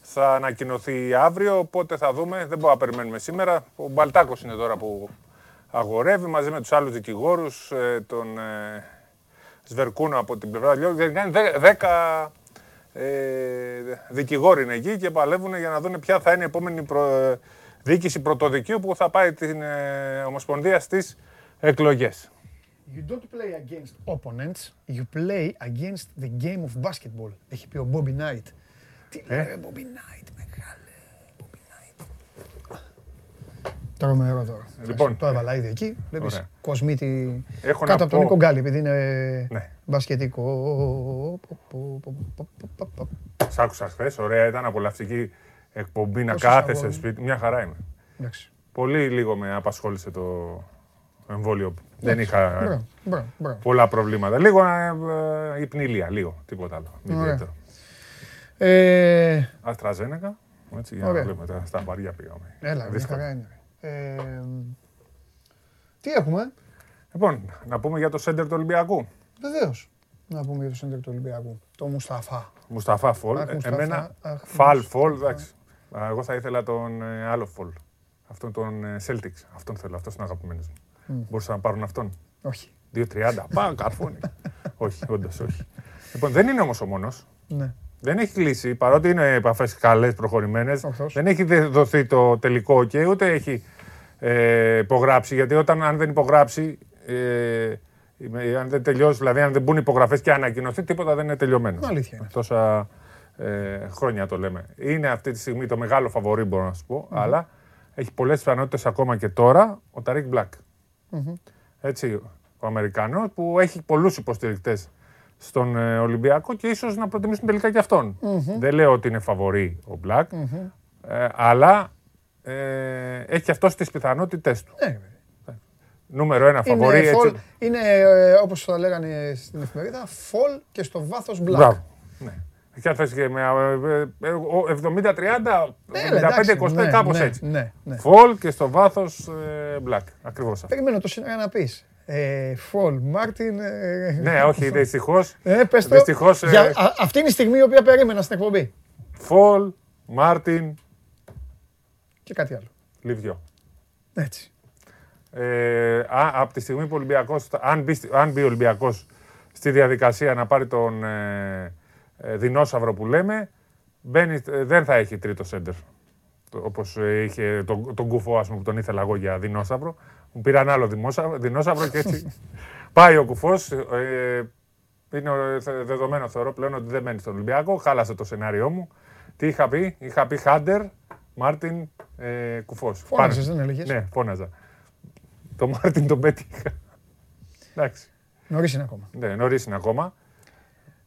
L: θα ανακοινωθεί αύριο. Οπότε θα δούμε. Δεν μπορούμε να περιμένουμε σήμερα. Ο Μπαλτάκος είναι τώρα που αγορεύει μαζί με τους άλλους δικηγόρους, ε, τον ε, Σβερκούνο από την πλευρά Δεν κάνει δέκα ε, δικηγόροι είναι εκεί και παλεύουν για να δουν ποια θα είναι η επόμενη προ, διοίκηση πρωτοδικείου που θα πάει την Ομοσπονδία στις εκλογές.
A: You don't play against opponents, you play against the game of basketball. Έχει πει ο Bobby Knight. Τι λέει Bobby Knight, μεγάλε. Τρομερό τώρα. Λοιπόν, το έβαλα ήδη εκεί. Βλέπεις κοσμίτη κάτω από τον Νίκο Γκάλι, επειδή είναι ναι. μπασκετικό.
L: Σ' άκουσα χθες, ωραία ήταν απολαυστική εκπομπή να κάθεσαι σπίτι. Μια χαρά είμαι. Πολύ λίγο με απασχόλησε το εμβόλιο. Δεν είχα πολλά προβλήματα. Λίγο ε, υπνηλία, λίγο, τίποτα άλλο. Ε... Αστραζένεκα. Έτσι, για να βλέπουμε στα βαριά πήγαμε.
A: Έλα, μια χαρά είναι τι έχουμε;
L: Λοιπόν, να πούμε για το σέντερ του Ολυμπιακού.
A: Βεβαίως. Να πούμε για το σέντερ του Ολυμπιακού. Το Μουσταφά.
L: Μουσταφά Φολ. Εμένα, Φαλ Φολ, εντάξει. Εγώ θα ήθελα τον ε, άλλο Φολ. Αυτόν τον ε, Celtics. Αυτόν θέλω, αυτός είναι αγαπημένος μου. Mm. Μπορούσαν να πάρουν αυτόν;
A: Όχι.
L: 2-30. Πάμε, καρφώνει. όχι, όντως όχι. Λοιπόν, δεν είναι όμως ο μόνος.
A: Ναι.
L: Δεν έχει κλείσει, παρότι είναι επαφές καλές, προχωρημένες. Δεν έχει δοθεί το τελικό OK, ούτε έχει ε, υπογράψει. Γιατί όταν αν δεν υπογράψει, ε, αν δεν τελειώσει, δηλαδή αν δεν μπουν υπογραφές και ανακοινωθεί, τίποτα δεν είναι τελειωμένος.
A: Αλήθεια είναι.
L: Τόσα ε, χρόνια το λέμε. Είναι αυτή τη στιγμή το μεγάλο φαβορή, μπορώ να σου πω, αλλά έχει πολλές πιθανότητες ακόμα και τώρα ο Ταρίκ Μπλακ. Έτσι, ο Αμερικανός που έχει πολλούς υποστηρικτές στον ε, Ολυμπιακό και ίσως να προτιμήσουν τελικά και αυτον Δεν λέω ότι είναι φαβορή ο Μπλακ, ε, αλλά ε, έχει αυτό τι πιθανότητές του.
A: Ναι,
L: Νούμερο ένα φαβορή.
A: Είναι, έτσι. είναι ε, όπως το λέγανε στην εφημερίδα, φολ και στο βάθος μπλακ. Μπράβο.
L: Ναι. Και αν θες και με 70-30, 75-25, ναι, κάπως
A: ναι,
L: έτσι.
A: Ναι, ναι.
L: Φολ και στο βάθος Μπλακ. Ακριβώς αυτό.
A: Περιμένω το σήμερα να πεις. Ε, Φολ, Μάρτιν. Ε,
L: ναι, όχι, δυστυχώς.
A: Ε, πες το. Δυστυχώς, ε, Για, αυτή είναι η στιγμή η οποία περίμενα στην εκπομπή.
L: Φολ, Μάρτιν.
A: Και κάτι άλλο.
L: Λιβιό.
A: Έτσι.
L: Ε, α, από τη στιγμή που ο Ολυμπιακός, αν μπει, αν μπει ο Ολυμπιακός στη διαδικασία να πάρει τον ε, ε, δεινόσαυρο που λέμε, μπαίνει, δεν θα έχει τρίτο σέντερ Όπως είχε τον, τον κουφό ας πούμε, που τον ήθελα εγώ για δεινόσαυρο. Μου πήραν άλλο δεινόσαυρο και έτσι πάει ο κουφός. Ε, είναι δεδομένο θεωρώ πλέον ότι δεν μένει στον Ολυμπιακό. Χάλασε το σενάριό μου. Τι είχα πει, είχα πει Χάντερ, Μάρτιν, ε, Κουφός.
A: Φώναζες, δεν έλεγες;
L: Ναι, φώναζα. Το Μάρτιν τον πέτυχα. Εντάξει.
A: Νωρίς είναι ακόμα.
L: Ναι, νωρίς είναι ακόμα.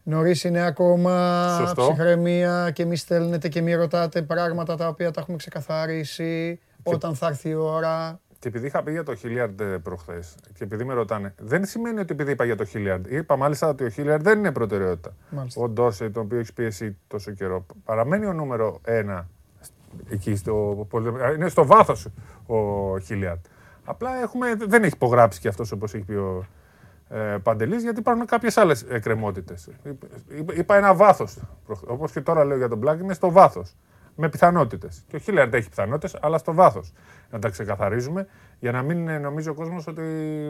A: Νωρίς είναι ακόμα. Σωστό. Ψυχραιμία και μη στέλνετε και μη ρωτάτε πράγματα τα οποία τα έχουμε ξεκαθαρίσει. Όταν θα έρθει η ώρα.
L: Και επειδή είχα πει για το Χίλιαρντ προχθές, και επειδή με ρωτάνε, δεν σημαίνει ότι επειδή είπα για το Χίλιαρντ. Είπα μάλιστα ότι ο Χίλιαρντ δεν είναι προτεραιότητα. Μάλιστα. Ο Ντόρσεϊ, τον οποίο έχεις πιέσει τόσο καιρό, παραμένει ο νούμερο ένα. Εκεί στο, είναι στο βάθος ο Χίλιαρντ. Απλά έχουμε, δεν έχει υπογράψει και αυτός όπως έχει πει ο ε, Παντελής, γιατί υπάρχουν κάποιες άλλες εκκρεμότητες. Είπα ένα βάθος. Όπως και τώρα λέω για τον Μπλάκ, είναι στο βάθος με πιθανότητες. Και ο Χίλιαρντ έχει πιθανότητες, αλλά στο βάθος. Να τα ξεκαθαρίζουμε για να μην ε, νομίζει ο κόσμος ότι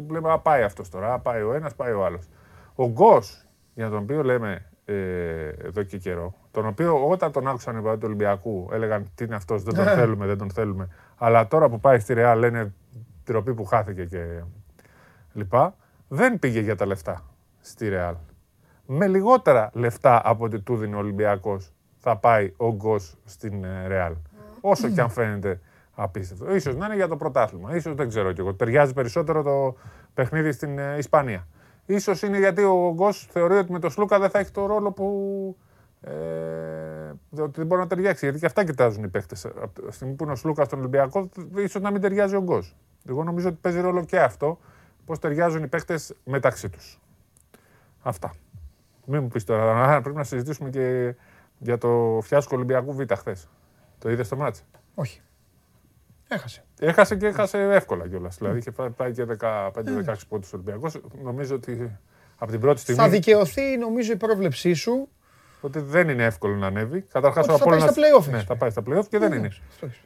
L: βλέπει, α, πάει αυτός τώρα, α, πάει ο ένας, πάει ο άλλος. Ο Γκος, για τον οποίο λέμε ε, εδώ και καιρό, τον οποίο όταν τον άκουσαν οι του Ολυμπιακού έλεγαν τι είναι αυτός, δεν τον ναι. θέλουμε, δεν τον θέλουμε. Αλλά τώρα που πάει στη Ρεά λένε τροπή που χάθηκε και λοιπά. Δεν πήγε για τα λεφτά στη Ρεάλ. Με λιγότερα λεφτά από ότι του δίνει ο Ολυμπιακός θα πάει ο Γκος στην ε, Ρεάλ. Όσο και αν φαίνεται απίστευτο. Ίσως να είναι για το πρωτάθλημα. Ίσως δεν ξέρω κι εγώ. Ταιριάζει περισσότερο το παιχνίδι στην ε, Ισπανία. Ίσως είναι γιατί ο Γκος θεωρεί ότι με τον Σλούκα δεν θα έχει το ρόλο που ε, ότι δεν μπορεί να ταιριάξει. Γιατί και αυτά κοιτάζουν οι παίχτε. Από τη στιγμή που είναι ο Σλούκας στον Ολυμπιακό, ίσως να μην ταιριάζει ο Γκος. Εγώ νομίζω ότι παίζει ρόλο και αυτό. Πώς ταιριάζουν οι παίχτε μεταξύ τους. Αυτά. Μην μου πεις τώρα, πρέπει να συζητήσουμε και για το φιάσκο Ολυμπιακού Β' χθες. Το είδες στο μάτς;
A: Όχι. Έχασε.
L: Έχασε και έχασε εύκολα κιόλας. Δηλαδή είχε πάει και 15-16 πόντους Ολυμπιακός. Νομίζω ότι από την πρώτη στιγμή.
A: Θα δικαιωθεί νομίζω η πρόβλεψή σου.
L: Ότι δεν είναι εύκολο να ανέβει. Καταρχάς
A: ο Απόλυνα. Θα πάει στα playoff.
L: Ναι, θα πάει στα playoff και δεν είναι.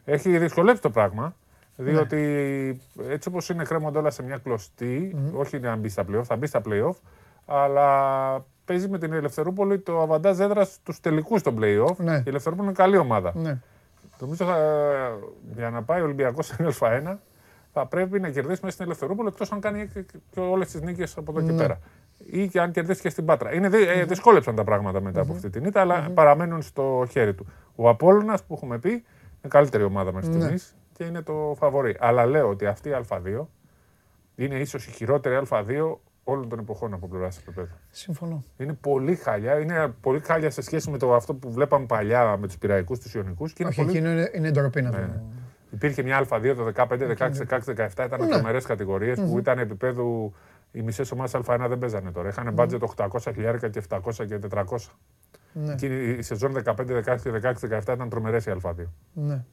L: Έχει δυσκολέψει το πράγμα. Διότι ναι. έτσι όπως είναι κρέμονται όλα σε μια κλωστή, όχι να μπει στα playoff, θα μπει στα playoff, αλλά παίζει με την Ελευθερούπολη το αβαντάζ έδρας στου τελικούς των playoff. Ναι. Η Ελευθερούπολη είναι καλή ομάδα. Ναι. Νομίζω θα, για να πάει ο Ολυμπιακός στην Α1 θα πρέπει να κερδίσει μέσα στην Ελευθερούπολη εκτός αν κάνει και όλες τις νίκες από εδώ και ναι. πέρα. Ή και αν κερδίσει και στην Πάτρα. Είναι, ε, δυσκόλεψαν τα πράγματα μετά από αυτή την ήττα, αλλά παραμένουν στο χέρι του. Ο Απόλλωνας που έχουμε πει είναι καλύτερη ομάδα μέχρι στιγμής και είναι το φαβορή. Αλλά λέω ότι αυτή η Α2 είναι ίσως η χειρότερη Α2 όλων των εποχών από πλευράς επίπεδου.
A: Συμφωνώ.
L: Είναι πολύ χαλιά. Είναι πολύ χαλιά σε σχέση με το αυτό που βλέπαμε παλιά με τους πυραϊκούς, τους Ιωνικούς.
A: Όχι, πολύ... εκείνο είναι, είναι ντροπή να ναι.
L: Υπήρχε μια Α2 το 15, 16, 16, 17. Ήταν ναι. τρομερές κατηγορίες που ήταν επίπεδου. Οι μισές ομάδες Α1 δεν παίζανε τώρα. Είχαν μπάτζετ 800 χιλιάρικα και 700 και 400. Ναι. Και η σεζόν 15, 16, 16, 17 ήταν τρομερές οι Α2. Ναι.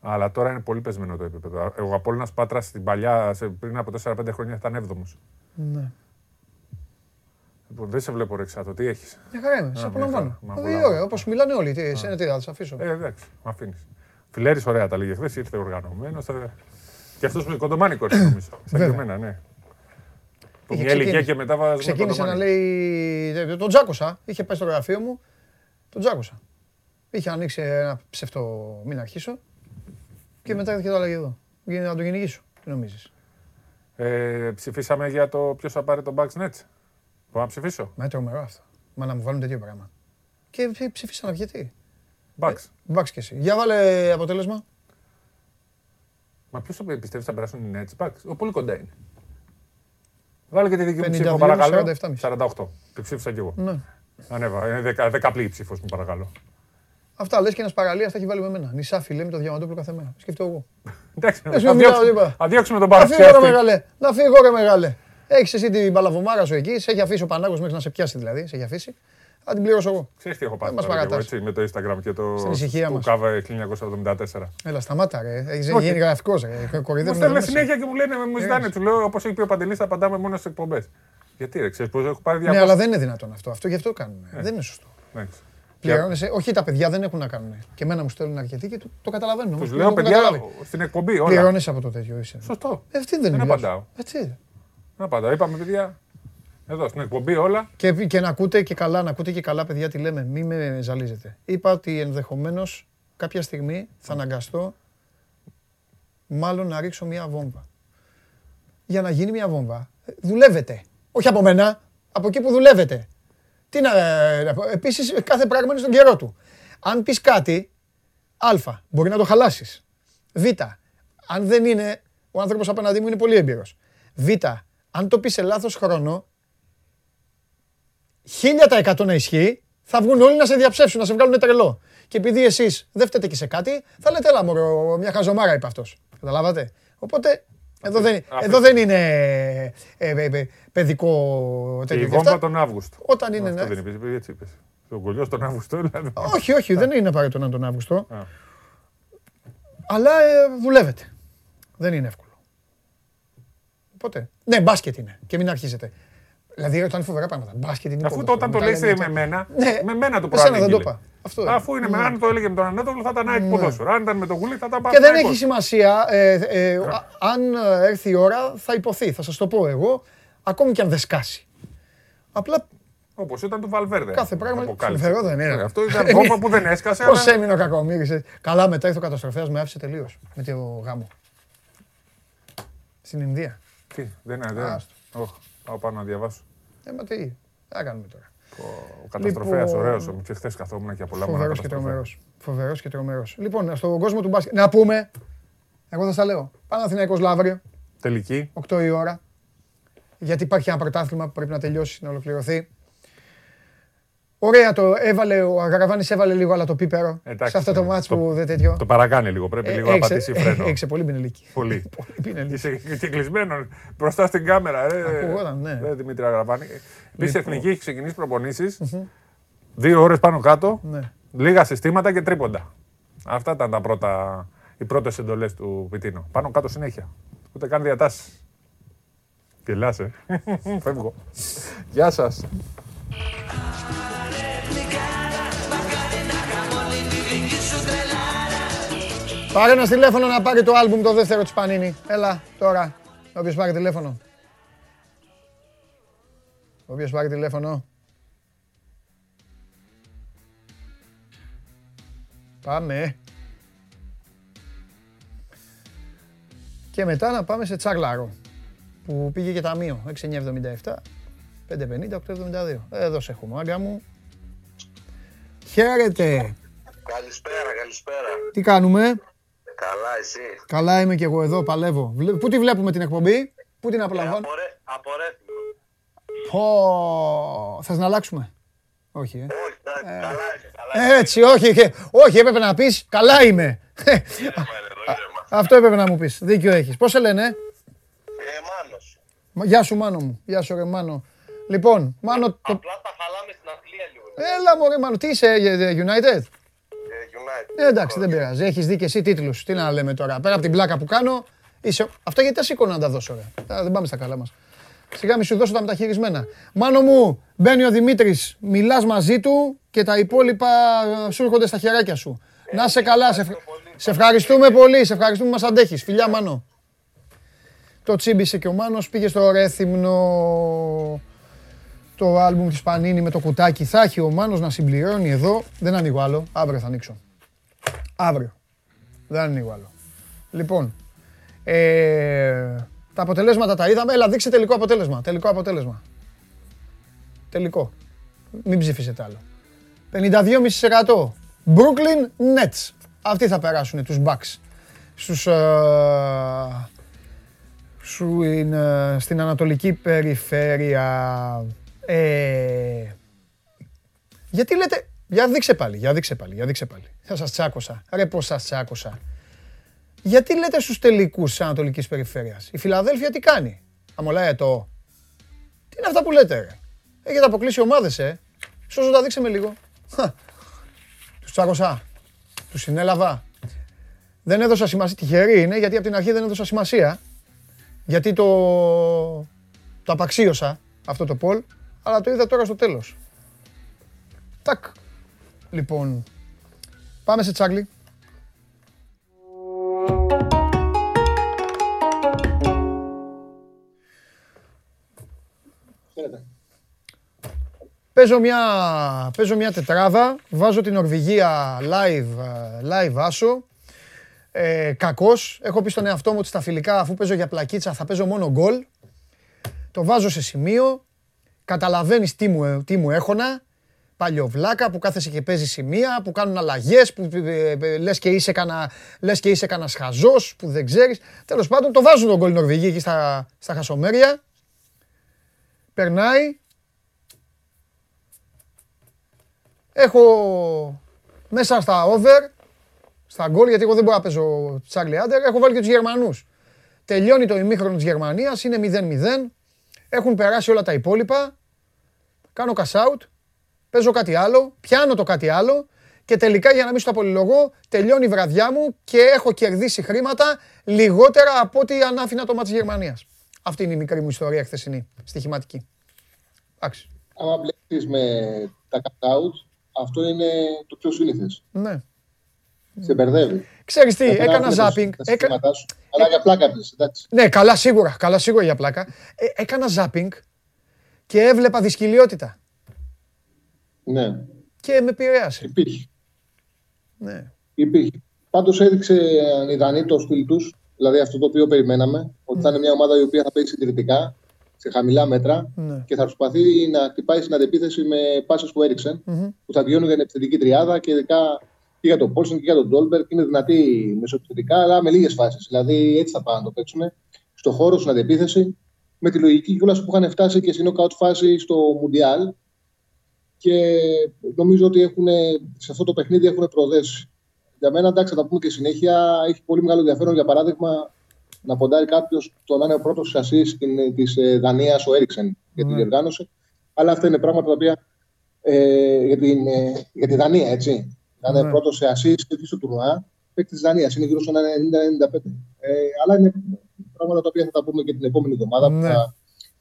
L: Αλλά τώρα είναι πολύ πεσμένο το επίπεδο. Ο Απόλυνα Πάτρα στην παλιά, πριν από 4-5 χρόνια ήταν 7ο. Ναι. Λοιπόν, δεν σε βλέπω ρεξάτο. Τι έχεις;
A: Μια χαρά είμαι. Σε απολαμβάνω. Όπως μιλάνε όλοι. Τι, εσένα τι θα σα αφήσω.
L: Ε, εντάξει, με αφήνεις. Φιλέρης, ωραία τα λέγε χθες. Ήρθε οργανωμένος. Θα... Και αυτός που κοντομάνικος ήρθε νομίζω. Σαν και εμένα, ναι. Που μια ηλικία και μετά βάζει.
A: Ξεκίνησε να λέει. Τον τζάκωσα. Είχε πάει στο γραφείο μου. Τον τζάκωσα. Είχε ανοίξει ένα ψευτό. Μην αρχίσω. Και μετά έρχεται το άλλαγε εδώ. Για να το κυνηγήσω. Τι νομίζεις;
L: Ε, ψηφίσαμε για το ποιος θα πάρει το Bucks Nets. Μπορώ να ψηφίσω;
A: Μα τρομερό αυτό. Μα να μου βάλουν τέτοιο πράγμα. Και ψήφισαν γιατί.
L: Bucks.
A: Ε, Bucks και εσύ. Για βάλε αποτέλεσμα.
L: Μα ποιος πιστεύει θα περάσουν οι Nets. Bucks; Ο, πολύ κοντά είναι. Βάλε και τη δική μου ψήφο, παρακαλώ. 48. Τη ψήφισα κι εγώ. Ναι. Ανέβα. Είναι δεκαπλή ψήφος μου, παρακαλώ.
A: Αυτά λες και ένας παραλίας θα έχει βάλει με μένα. Νησά φιλέ με το διαμαντόπουλο κάθε μέρα. Σκεφτώ εγώ.
L: Εντάξει, να διώξουμε τον
A: παραλία. Να φύγω, μεγάλε. Να φύγω, ρε μεγάλε. Έχεις εσύ την παλαβομάρα σου εκεί, σε έχει αφήσει ο Πανάγος μέχρι να σε πιάσει δηλαδή. Σε έχει αφήσει. Θα την πληρώσω εγώ.
L: Ξέρεις τι έχω πάρει εγώ, έτσι, με το Instagram και το
A: του
L: Κάβε 1974.
A: Έλα, σταμάτα ρε. Έχει γίνει γραφικός ρε.
L: Μου στέλνουν συνέχεια και μου λένε, μου ζητάνε, του λέω όπως έχει πει ο Παντελής, θα απαντάμε μόνο στις εκπομπές. Γιατί ρε, ξέρεις πώς έχω πάρει
A: διάφορα. Ναι, αλλά δεν είναι δυνατόν αυτό. Αυτό γι' αυτό κάνουν. Ε. Δεν είναι σωστό. Πληρώνεσαι. Όχι, τα παιδιά δεν έχουν να κάνουν. Και εμένα μου στέλνουν αρκετοί και το, το καταλαβαίνω.
L: Τους λέω παιδιά στην εκπομπή. Όλα.
A: Πληρώνεσαι από το τέτοιο. Είσαι.
L: Σωστό.
A: Ε, δεν είναι.
L: Δεν απαντάω. Έτσι. Δεν απαντάω. Είπαμε παιδιά. Εδώ στην εκπομπή όλα.
A: Και, και να ακούτε και καλά, να ακούτε και καλά, παιδιά, τι λέμε. Μην με ζαλίζετε. Είπα ότι ενδεχομένως κάποια στιγμή θα αναγκαστώ μάλλον να ρίξω μια βόμβα. Για να γίνει μια βόμβα, δουλεύετε. Όχι από μένα, από εκεί που δουλεύετε. Τι να, επίσης κάθε πράγμα είναι στον καιρό του. Αν πεις κάτι, α, μπορεί να το χαλάσεις. Β, αν δεν είναι, ο άνθρωπος απέναντί μου είναι πολύ έμπειρος. Β, αν το πεις σε λάθος χρόνο, χίλια τα εκατό να ισχύει, θα βγουν όλοι να σε διαψεύσουν, να σε βγάλουν τρελό. Και επειδή εσείς δεν φταίτε και σε κάτι, θα λέτε έλα μωρό, μια χαζομάρα είπε αυτός. Καταλάβατε; Οπότε εδώ δεν, εδώ δεν είναι ε, ε, ε, παιδικό
L: τέτοιο. Η βόμβα τον Αύγουστο.
A: Όταν είναι.
L: Αυτό δεν είπες, έτσι είπες. Το κολλιό τον Αύγουστο, δηλαδή.
A: Όχι, όχι, δεν είναι απαραίτητο να τον Αύγουστο. Αλλά δουλεύετε. Δεν είναι εύκολο. Οπότε. Ναι, μπάσκετ είναι. Και μην αρχίζετε. Δηλαδή όταν φοβερά πράγματα. Μπάσκετ είναι
L: Αφού όταν το λέει με μένα, ναι, με μένα το προανήγγειλε. δεν το είπα. Αυτό Αφού είναι με, ναι. αν το έλεγε με τον Ανέτολο θα ήταν ΑΕΚ ναι. ποδόσφαιρο. Αν ήταν με τον Γουλή θα ήταν
A: Και δεν έχει σημασία. Ε, ε, αν έρθει η ώρα θα υποθεί. Θα σας το πω εγώ. Ακόμη και αν δεν σκάσει. Απλά
L: Όπως ήταν του Βαλβέρδε.
A: Κάθε πράγμα. Φοβερό δεν είναι.
L: Αυτό ήταν κόμμα που δεν έσκασε.
A: Πώς έμεινε ο κακομίρι. Καλά, μετά ήρθε ο καταστροφέας, με άφησε τελείως με το γάμο. Στην Ινδία.
L: Τι, δεν είναι. Όχι, πάω πάνω να διαβάσω.
A: Ε, μα τι, τι θα κάνουμε τώρα.
L: Ο καταστροφέας, λοιπόν, ωραίος όμω. Και χθε καθόμουν και απολαμβάνω.
A: Φοβερός και τρομερός. Φοβερός και τρομερός. Λοιπόν, στον κόσμο του μπάσκετ. Να πούμε. Εγώ θα σα λέω. Παναθηναϊκός Λαύριο.
L: Τελική.
A: 8 η ώρα. Γιατί υπάρχει ένα πρωτάθλημα που πρέπει να τελειώσει, να ολοκληρωθεί. Ωραία το έβαλε, ο Αγαραβάνη έβαλε λίγο αλλά το πίπερο Εντάξει, σε αυτό το μάτς που δεν τέτοιο.
L: Το παρακάνει λίγο, πρέπει ε, λίγο να πατήσει φρένο.
A: Έξε πολύ πινελίκη.
L: Πολύ. Είσαι και κλεισμένο μπροστά στην κάμερα.
A: Ακούγονταν, ναι.
L: Ε, Δημήτρη Αγαραβάνη. Επίσης η Εθνική έχει ξεκινήσει προπονήσεις, δύο ώρες πάνω κάτω, ναι. λίγα συστήματα και τρίποντα. Αυτά ήταν τα πρώτα, οι πρώτες εντολές του Πιτίνο. Πάνω κάτω συνέχεια. Ούτε καν διατάσεις. Γελάσαι. Φεύγω. Γεια σας.
A: Πάρε ένα τηλέφωνο να πάρει το άλμπουμ το δεύτερο της Πανίνη. Έλα, τώρα. Όποιος πάρει τηλέφωνο. Όποιος πάρει τηλέφωνο. Πάμε. Και μετά να πάμε σε Τσάγλαρο. Που πήγε και ταμείο. 6,977. 5,50, 8,72. Εδώ σε έχουμε, άγκα μου. Χαίρετε.
M: Καλησπέρα, καλησπέρα.
A: Τι κάνουμε;
M: Καλά, εσύ;
A: Καλά είμαι και εγώ εδώ, παλεύω. Πού τη βλέπουμε την εκπομπή, πού την απολαμβάνω. Ε,
M: απορρέφημα.
A: Πω, θες να αλλάξουμε; Όχι, ε.
M: Όχι, ε. καλά καλά
A: Έτσι, όχι, όχι, έπρεπε να πεις, καλά είμαι. Αυτό έπρεπε να μου πεις, δίκιο έχεις. Πώς σε λένε, ε;
M: Μάνος.
A: Γεια σου Μάνο μου, γεια σου ρε Μάνο. Λοιπόν, Μάνο...
M: Απλά τα χαλάμε στην αθλία λίγο.
A: Έλα μωρέ Μάνο, τι είσαι, United;
M: Ε,
A: εντάξει, δεν πειράζει. Έχεις δει και εσύ τίτλους. Τι να λέμε τώρα. Πέρα από την πλάκα που κάνω, είσαι... Αυτό γιατί τα σήκω να τα δώσω, ρε. Δεν πάμε στα καλά μας. Σιγά μη σου δώσω τα μεταχειρισμένα. Μάνο μου, μπαίνει ο Δημήτρης, μιλάς μαζί του και τα υπόλοιπα ε, σου έρχονται στα χεράκια σου. να σε καλά, σε, σε ευχαριστούμε πολύ, σε ευχαριστούμε που μας αντέχεις. Φιλιά, Μάνο. Το τσίμπησε και ο Μάνος πήγε στο Ρέθυμνο το άλμπουμ της Πανίνη με το κουτάκι. Θα έχει ο Μάνος να συμπληρώνει εδώ. Δεν ανοίγω άλλο. Αύριο θα ανοίξω. Αύριο. Δεν ανοίγω άλλο. Λοιπόν, ε, τα αποτελέσματα τα είδαμε. Έλα, δείξε τελικό αποτέλεσμα. Τελικό αποτέλεσμα. Τελικό. Μην ψηφίσετε άλλο. 52,5%. Brooklyn Nets. Αυτοί θα περάσουν τους Bucks. Στους, ε, σου είναι στην ανατολική περιφέρεια. Ε, γιατί λέτε, για δείξε πάλι, για δείξε πάλι, για δείξε πάλι. Θα σας τσάκωσα, ρε πώς σας τσάκωσα. Γιατί λέτε στους τελικούς της Ανατολικής Περιφέρειας. Η Φιλαδέλφια τι κάνει; Αμολάει το. Τι είναι αυτά που λέτε ρε; Έχετε αποκλείσει ομάδες ε. Σώζω τα δείξε με λίγο. Τους τσάκωσα. Τους συνέλαβα. Δεν έδωσα σημασία. Τυχερή είναι γιατί από την αρχή δεν έδωσα σημασία. Γιατί το, το απαξίωσα αυτό το πόλ, αλλά το είδα τώρα στο τέλος. Τάκ. Λοιπόν, πάμε σε Τσάγλι. Παίζω μια, παίζω μια τετράδα, βάζω την Νορβηγία live, live άσο. Ε, κακός, έχω πει στον εαυτό μου ότι στα φιλικά αφού παίζω για πλακίτσα θα παίζω μόνο γκολ. Το βάζω σε σημείο, καταλαβαίνεις τι μου, τι μου έχωνα, παλιοβλάκα που κάθεσαι και παίζεις σημεία, που κάνουν αλλαγές, που ε, ε, λες και είσαι κανένα λες και είσαι κανένας χαζός, που δεν ξέρεις. Τέλος πάντων, το βάζουν τον γκολ Νορβηγοί εκεί στα, στα χασομέρια. Περνάει. Έχω μέσα στα over, στα γκολ, γιατί εγώ δεν μπορώ να παίζω Τσάρλι Άντερ, έχω βάλει και τους Γερμανούς. Τελειώνει το ημίχρονο της Γερμανίας, είναι 0-0. Έχουν περάσει όλα τα υπόλοιπα. Κάνω cash out παίζω κάτι άλλο, πιάνω το κάτι άλλο και τελικά για να μην στο απολυλογώ, τελειώνει η βραδιά μου και έχω κερδίσει χρήματα λιγότερα από ό,τι αν άφηνα το μάτι της Γερμανίας. Αυτή είναι η μικρή μου ιστορία χθεσινή, στοιχηματική. Εντάξει.
N: Άμα μπλέξεις με τα cut-out, αυτό είναι το πιο σύνηθες.
A: Ναι.
N: Σε μπερδεύει.
A: Ξέρεις τι, έκανα ζάπινγκ.
N: Έκα... Αλλά για πλάκα πεις, εντάξει.
A: Ναι, καλά σίγουρα, καλά σίγουρα για πλάκα. Ε, έκανα ζάπινγκ και έβλεπα δυσκολιότητα.
N: Ναι.
A: Και με επηρέασε.
N: Υπήρχε.
A: Ναι.
N: Υπήρχε. Πάντως έδειξε οι Δανείοι το στυλ τους, δηλαδή αυτό το οποίο περιμέναμε, ότι θα είναι μια ομάδα η οποία θα παίξει συντηρητικά, σε χαμηλά μέτρα
A: ναι.
N: και θα προσπαθεί να χτυπάει στην αντεπίθεση με πάσει που έριξαν, που θα βγαίνουν για την επιθετική τριάδα και ειδικά και για τον Πόλσον και για τον Ντόλμπερ. Είναι δυνατή μεσοεπιθετικά, αλλά με λίγες φάσεις. Δηλαδή έτσι θα πάνε να το παίξουν. Στο χώρο, στην αντεπίθεση, με τη λογική κιόλας που είχαν φτάσει και στην νοκάουτ φάση στο Μουντιάλ, και νομίζω ότι έχουν, σε αυτό το παιχνίδι έχουν προοδέσει. Για μένα, εντάξει, θα τα πούμε και συνέχεια, έχει πολύ μεγάλο ενδιαφέρον για παράδειγμα να ποντάρει κάποιος το να είναι ο πρώτος ασή της ε, Δανίας, ο Έριξεν, για την ναι. διοργάνωση. Αλλά αυτά είναι πράγματα τα οποία ε, για, την, ε, για τη Δανία, έτσι. Να είναι ναι. πρώτος σε ασή και στο τουρνουά, παίκτης της Δανίας. Είναι γύρω στο 90-95. Ε, αλλά είναι πράγματα τα οποία θα τα πούμε και την επόμενη εβδομάδα που ναι. θα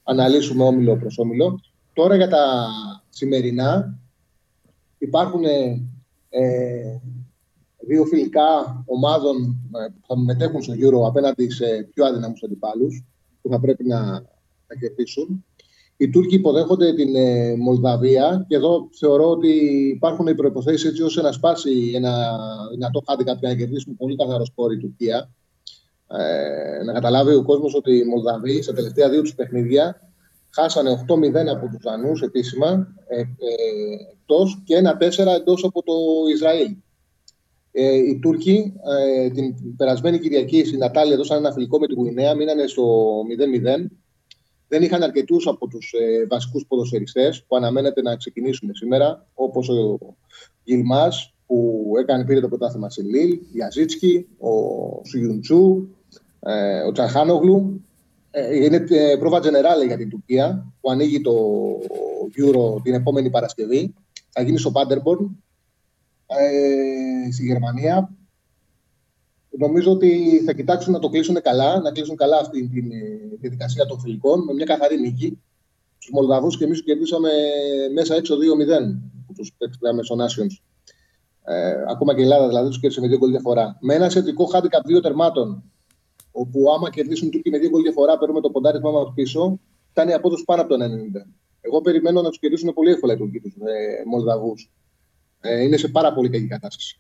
N: αναλύσουμε όμιλο προς όμιλο. Τώρα για τα σημερινά υπάρχουν ε, δύο φιλικά ομάδων ε, που θα μετέχουν στο Euro απέναντι σε πιο αδυναμούς αντιπάλους που θα πρέπει να, να κερδίσουν. Οι Τούρκοι υποδέχονται την ε, Μολδαβία και εδώ θεωρώ ότι υπάρχουν οι προποθέσει έτσι ώστε να σπάσει ένα δυνατό χάντικα για να κερδίσουν πολύ καθαρό σπόρι η Τουρκία. Ε, να καταλάβει ο κόσμος ότι οι Μολδαβοί στα τελευταία δύο τους παιχνίδια Χάσανε 8-0 από τους Δανούς επίσημα ε, ε, εκτός και 1-4 εντός από το Ισραήλ. Ε, οι Τούρκοι ε, την περασμένη Κυριακή στην Νατάλια έδωσαν ένα φιλικό με την Γουινέα, μείνανε στο 0-0. Δεν είχαν αρκετούς από τους ε, βασικούς ποδοσφαιριστές που αναμένεται να ξεκινήσουν σήμερα, όπως ο Γιλμάς που έκανε πήρε το πρωτάθλημα σε Λίλ, Γιαζίτσκι, ο Σουγιουντσού, ε, ο Τσαχάνογλου ε, είναι ε, πρόβα Generale για την Τουρκία που ανοίγει το Euro την επόμενη Παρασκευή. Θα γίνει στο Paderborn ε, στη Γερμανία. Νομίζω ότι θα κοιτάξουν να το κλείσουν καλά, να κλείσουν καλά αυτή τη διαδικασία των φιλικών με μια καθαρή νίκη. Τους Μολδαβούς και εμείς τους κερδίσαμε μέσα έξω 2-0 που τους παίξαμε στο Nations. Ε, ακόμα και η Ελλάδα δηλαδή τους κέρδισε με δύο γκολ διαφορά. Με ένα σχετικό χάντικα δύο τερμάτων όπου άμα κερδίσουν οι Τούρκοι με δύο γκολ διαφορά, παίρνουμε το ποντάρισμα μα πίσω, ήταν η απόδοση πάνω από το 90. Εγώ περιμένω να τους κερδίσουν πολύ εύκολα οι Τούρκοι τους ε, Μολδαβούς. Ε, είναι σε πάρα πολύ καλή κατάσταση.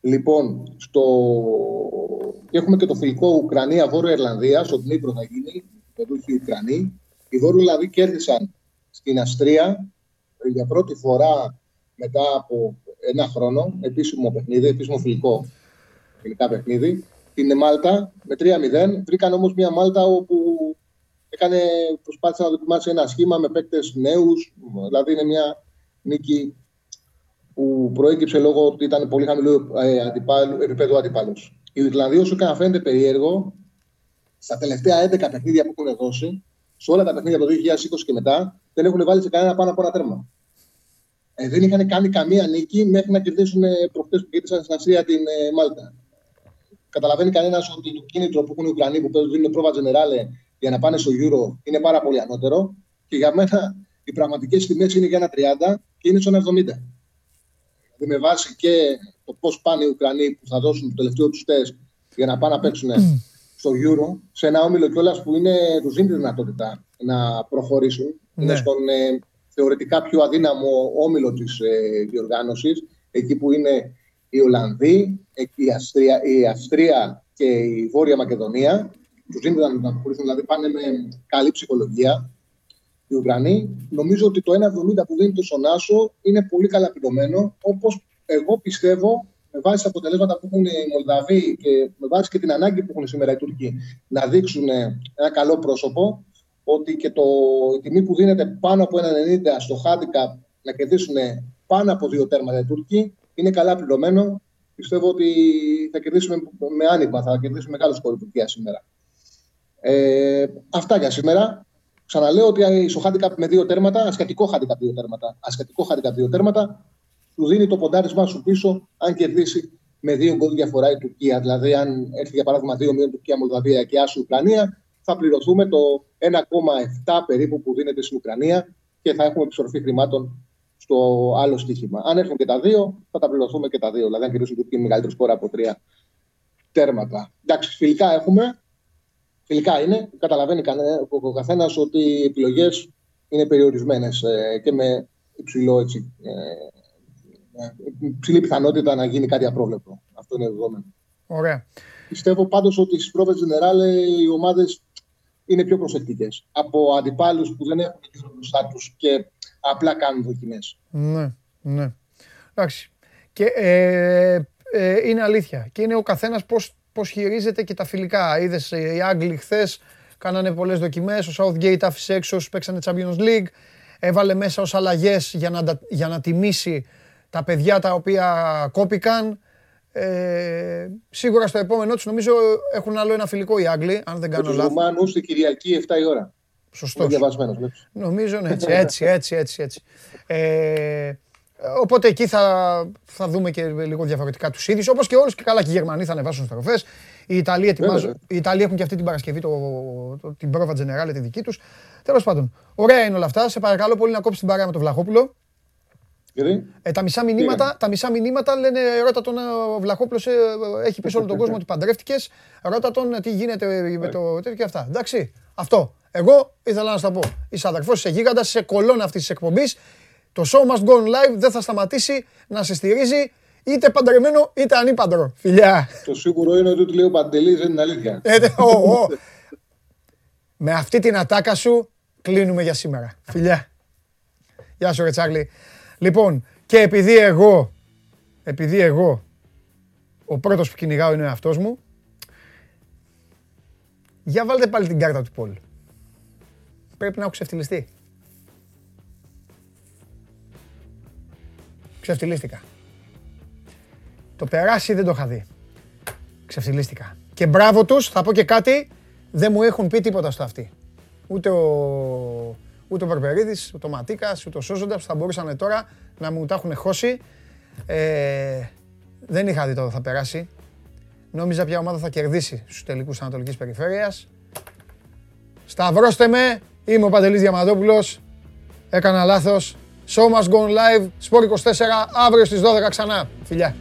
N: Λοιπόν, στο... έχουμε και το φιλικό Ουκρανία-Βόρεια Ιρλανδία, στο Νίπρο θα γίνει, το δούχοι Ουκρανοί. Οι Βόρειοι δηλαδή κέρδισαν στην Αστρία για πρώτη φορά μετά από ένα χρόνο, επίσημο παιχνίδι, επίσημο φιλικό φιλικά παιχνίδι την Μάλτα με 3-0. Βρήκαν όμως μια Μάλτα όπου έκανε, προσπάθησε να δοκιμάσει ένα σχήμα με παίκτες νέους. Δηλαδή είναι μια νίκη που προέκυψε λόγω ότι ήταν πολύ χαμηλό ε, αντιπάλου, επίπεδο αντιπάλους. Οι Ιρλανδοί, όσο και να φαίνεται περίεργο, στα τελευταία 11 παιχνίδια που έχουν δώσει, σε όλα τα παιχνίδια από το 2020 και μετά, δεν έχουν βάλει σε κανένα πάνω από ένα τέρμα. Ε, δεν είχαν κάνει καμία νίκη μέχρι να κερδίσουν προχτές που κέρδισαν στην Ασία την ε, Μάλτα καταλαβαίνει κανένας ότι το κίνητρο που έχουν οι Ουκρανοί που δίνουν πρόβα Generale για να πάνε στο Euro είναι πάρα πολύ ανώτερο. Και για μένα οι πραγματικές τιμές είναι για ένα 30 και είναι στο 70. Δηλαδή με βάση και το πώς πάνε οι Ουκρανοί που θα δώσουν το τελευταίο τους τεστ για να πάνε να παίξουν στο Euro, σε ένα όμιλο κιόλας που είναι, τους δίνει τη δυνατότητα να προχωρήσουν. Είναι
A: Ναι.
N: στον, ε, θεωρητικά πιο αδύναμο όμιλο της ε, διοργάνωσης, εκεί που είναι οι Ολλανδοί, η Αυστρία, η Αυστρία και η Βόρεια Μακεδονία. Τους δίνουν να αποχωρήσουν, δηλαδή πάνε με καλή ψυχολογία. Οι Ουκρανοί, νομίζω ότι το 1,70 που δίνει το Σονάσο είναι πολύ καλά πληρωμένο, όπως εγώ πιστεύω με βάση τα αποτελέσματα που έχουν οι Μολδαβοί και με βάση και την ανάγκη που έχουν σήμερα οι Τούρκοι να δείξουν ένα καλό πρόσωπο, ότι και το, η τιμή που δίνεται πάνω από 1,90 στο handicap να κερδίσουν πάνω από δύο τέρματα οι Τούρκοι είναι καλά πληρωμένο. Πιστεύω ότι θα κερδίσουμε με άνοιγμα, θα κερδίσουμε μεγάλο σκορ Τουρκία σήμερα. Ε, αυτά για σήμερα. Ξαναλέω ότι στο handicap με δύο τέρματα, ασιατικό handicap δύο τέρματα, ασιατικό handicap δύο τέρματα, του δίνει το ποντάρισμα σου πίσω αν κερδίσει με δύο γκολ διαφορά η Τουρκία. Δηλαδή, αν έρθει για παράδειγμα 2-0 Τουρκία, Μολδαβία και Άσου Ουκρανία, θα πληρωθούμε το 1,7 περίπου που δίνεται στην Ουκρανία και θα έχουμε επιστροφή χρημάτων στο άλλο στοίχημα. Αν έρθουν και τα δύο, θα τα πληρωθούμε και τα δύο. Δηλαδή, αν κερδίσουν Τουρκία μεγαλύτερο σπόρα από τρία τέρματα. Εντάξει, φιλικά έχουμε. Φιλικά είναι. Καταλαβαίνει ο καθένας ότι οι επιλογές είναι περιορισμένες ε, και με υψηλό έτσι, ε, υψηλή πιθανότητα να γίνει κάτι απρόβλεπτο. Αυτό είναι δεδομένο.
A: Ωραία.
N: Πιστεύω πάντως ότι στις πρόβες Γενεράλε οι ομάδες είναι πιο προσεκτικές από αντιπάλους που δεν έχουν γύρω μπροστά τους και απλά κάνουν δοκιμές.
A: Ναι, ναι. Εντάξει. Και ε, ε, είναι αλήθεια. Και είναι ο καθένας πώς, πώς χειρίζεται και τα φιλικά. Είδες ε, οι Άγγλοι χθες κάνανε πολλές δοκιμές. Ο Southgate άφησε έξω, παίξανε Champions League. Έβαλε μέσα ως αλλαγές για να, για να τιμήσει τα παιδιά τα οποία κόπηκαν. Ε, σίγουρα στο επόμενό τους νομίζω έχουν άλλο ένα φιλικό οι Άγγλοι, αν δεν κάνω λάθος.
N: Ρουμάνους στην Κυριακή 7 η ώρα.
A: Σωστός.
N: Διαβασμένος.
A: Νομίζω ναι, έτσι, έτσι, έτσι, έτσι. έτσι. Ε, οπότε εκεί θα, θα δούμε και λίγο διαφορετικά τους ίδιου. Όπως και όλους και καλά και οι Γερμανοί θα ανεβάσουν στροφέ. Οι Ιταλοί, ετοιμάζουν, οι Ιταλοί έχουν και αυτή την Παρασκευή το, το, την πρόβα Generale τη δική τους. Τέλος πάντων, ωραία είναι όλα αυτά. Σε παρακαλώ πολύ να κόψεις την παρέα με τον Βλαχόπουλο. Ε, τα, μισά μηνύματα, τα μισά μηνύματα λένε ρώτα τον ο Βλαχόπουλος ε, έχει πει σε όλο τον κόσμο ότι παντρεύτηκες, ρώτα τον τι γίνεται με το τέτοιο και αυτά. Εντάξει, αυτό. Εγώ ήθελα να σου τα πω. Είσαι αδερφός, είσαι γίγαντας, είσαι κολόνα αυτής της εκπομπής. Το show must go on live, δεν θα σταματήσει να σε στηρίζει είτε παντρεμένο είτε ανήπαντρο. Φιλιά.
N: Το σίγουρο είναι ότι του λέει ο Παντελής δεν είναι αλήθεια.
A: Ε, με αυτή την ατάκα σου κλείνουμε για σήμερα. Φιλιά. Γεια σου ρε Τσάρλι. Λοιπόν, και επειδή εγώ, επειδή εγώ, ο πρώτος που κυνηγάω είναι ο εαυτός μου, για βάλτε πάλι την κάρτα του Πολ. Πρέπει να έχω ξεφτυλιστεί. Ξεφτυλίστηκα. Το περάσει δεν το είχα δει. Ξεφτυλίστηκα. Και μπράβο τους, θα πω και κάτι, δεν μου έχουν πει τίποτα στο αυτή. Ούτε ο, ούτε ο Βαρβερίδης, ούτε ο Ματίκας, ούτε ο Σόζοντας που θα μπορούσαν τώρα να μου τα έχουν χώσει. Ε, δεν είχα δει το θα περάσει. Νόμιζα ποια ομάδα θα κερδίσει στους τελικούς Ανατολικής Περιφέρειας. Σταυρώστε με, είμαι ο Παντελής Διαμαντόπουλος. Έκανα λάθος. Show must go live, Sport 24, αύριο στις 12 ξανά. Φιλιά.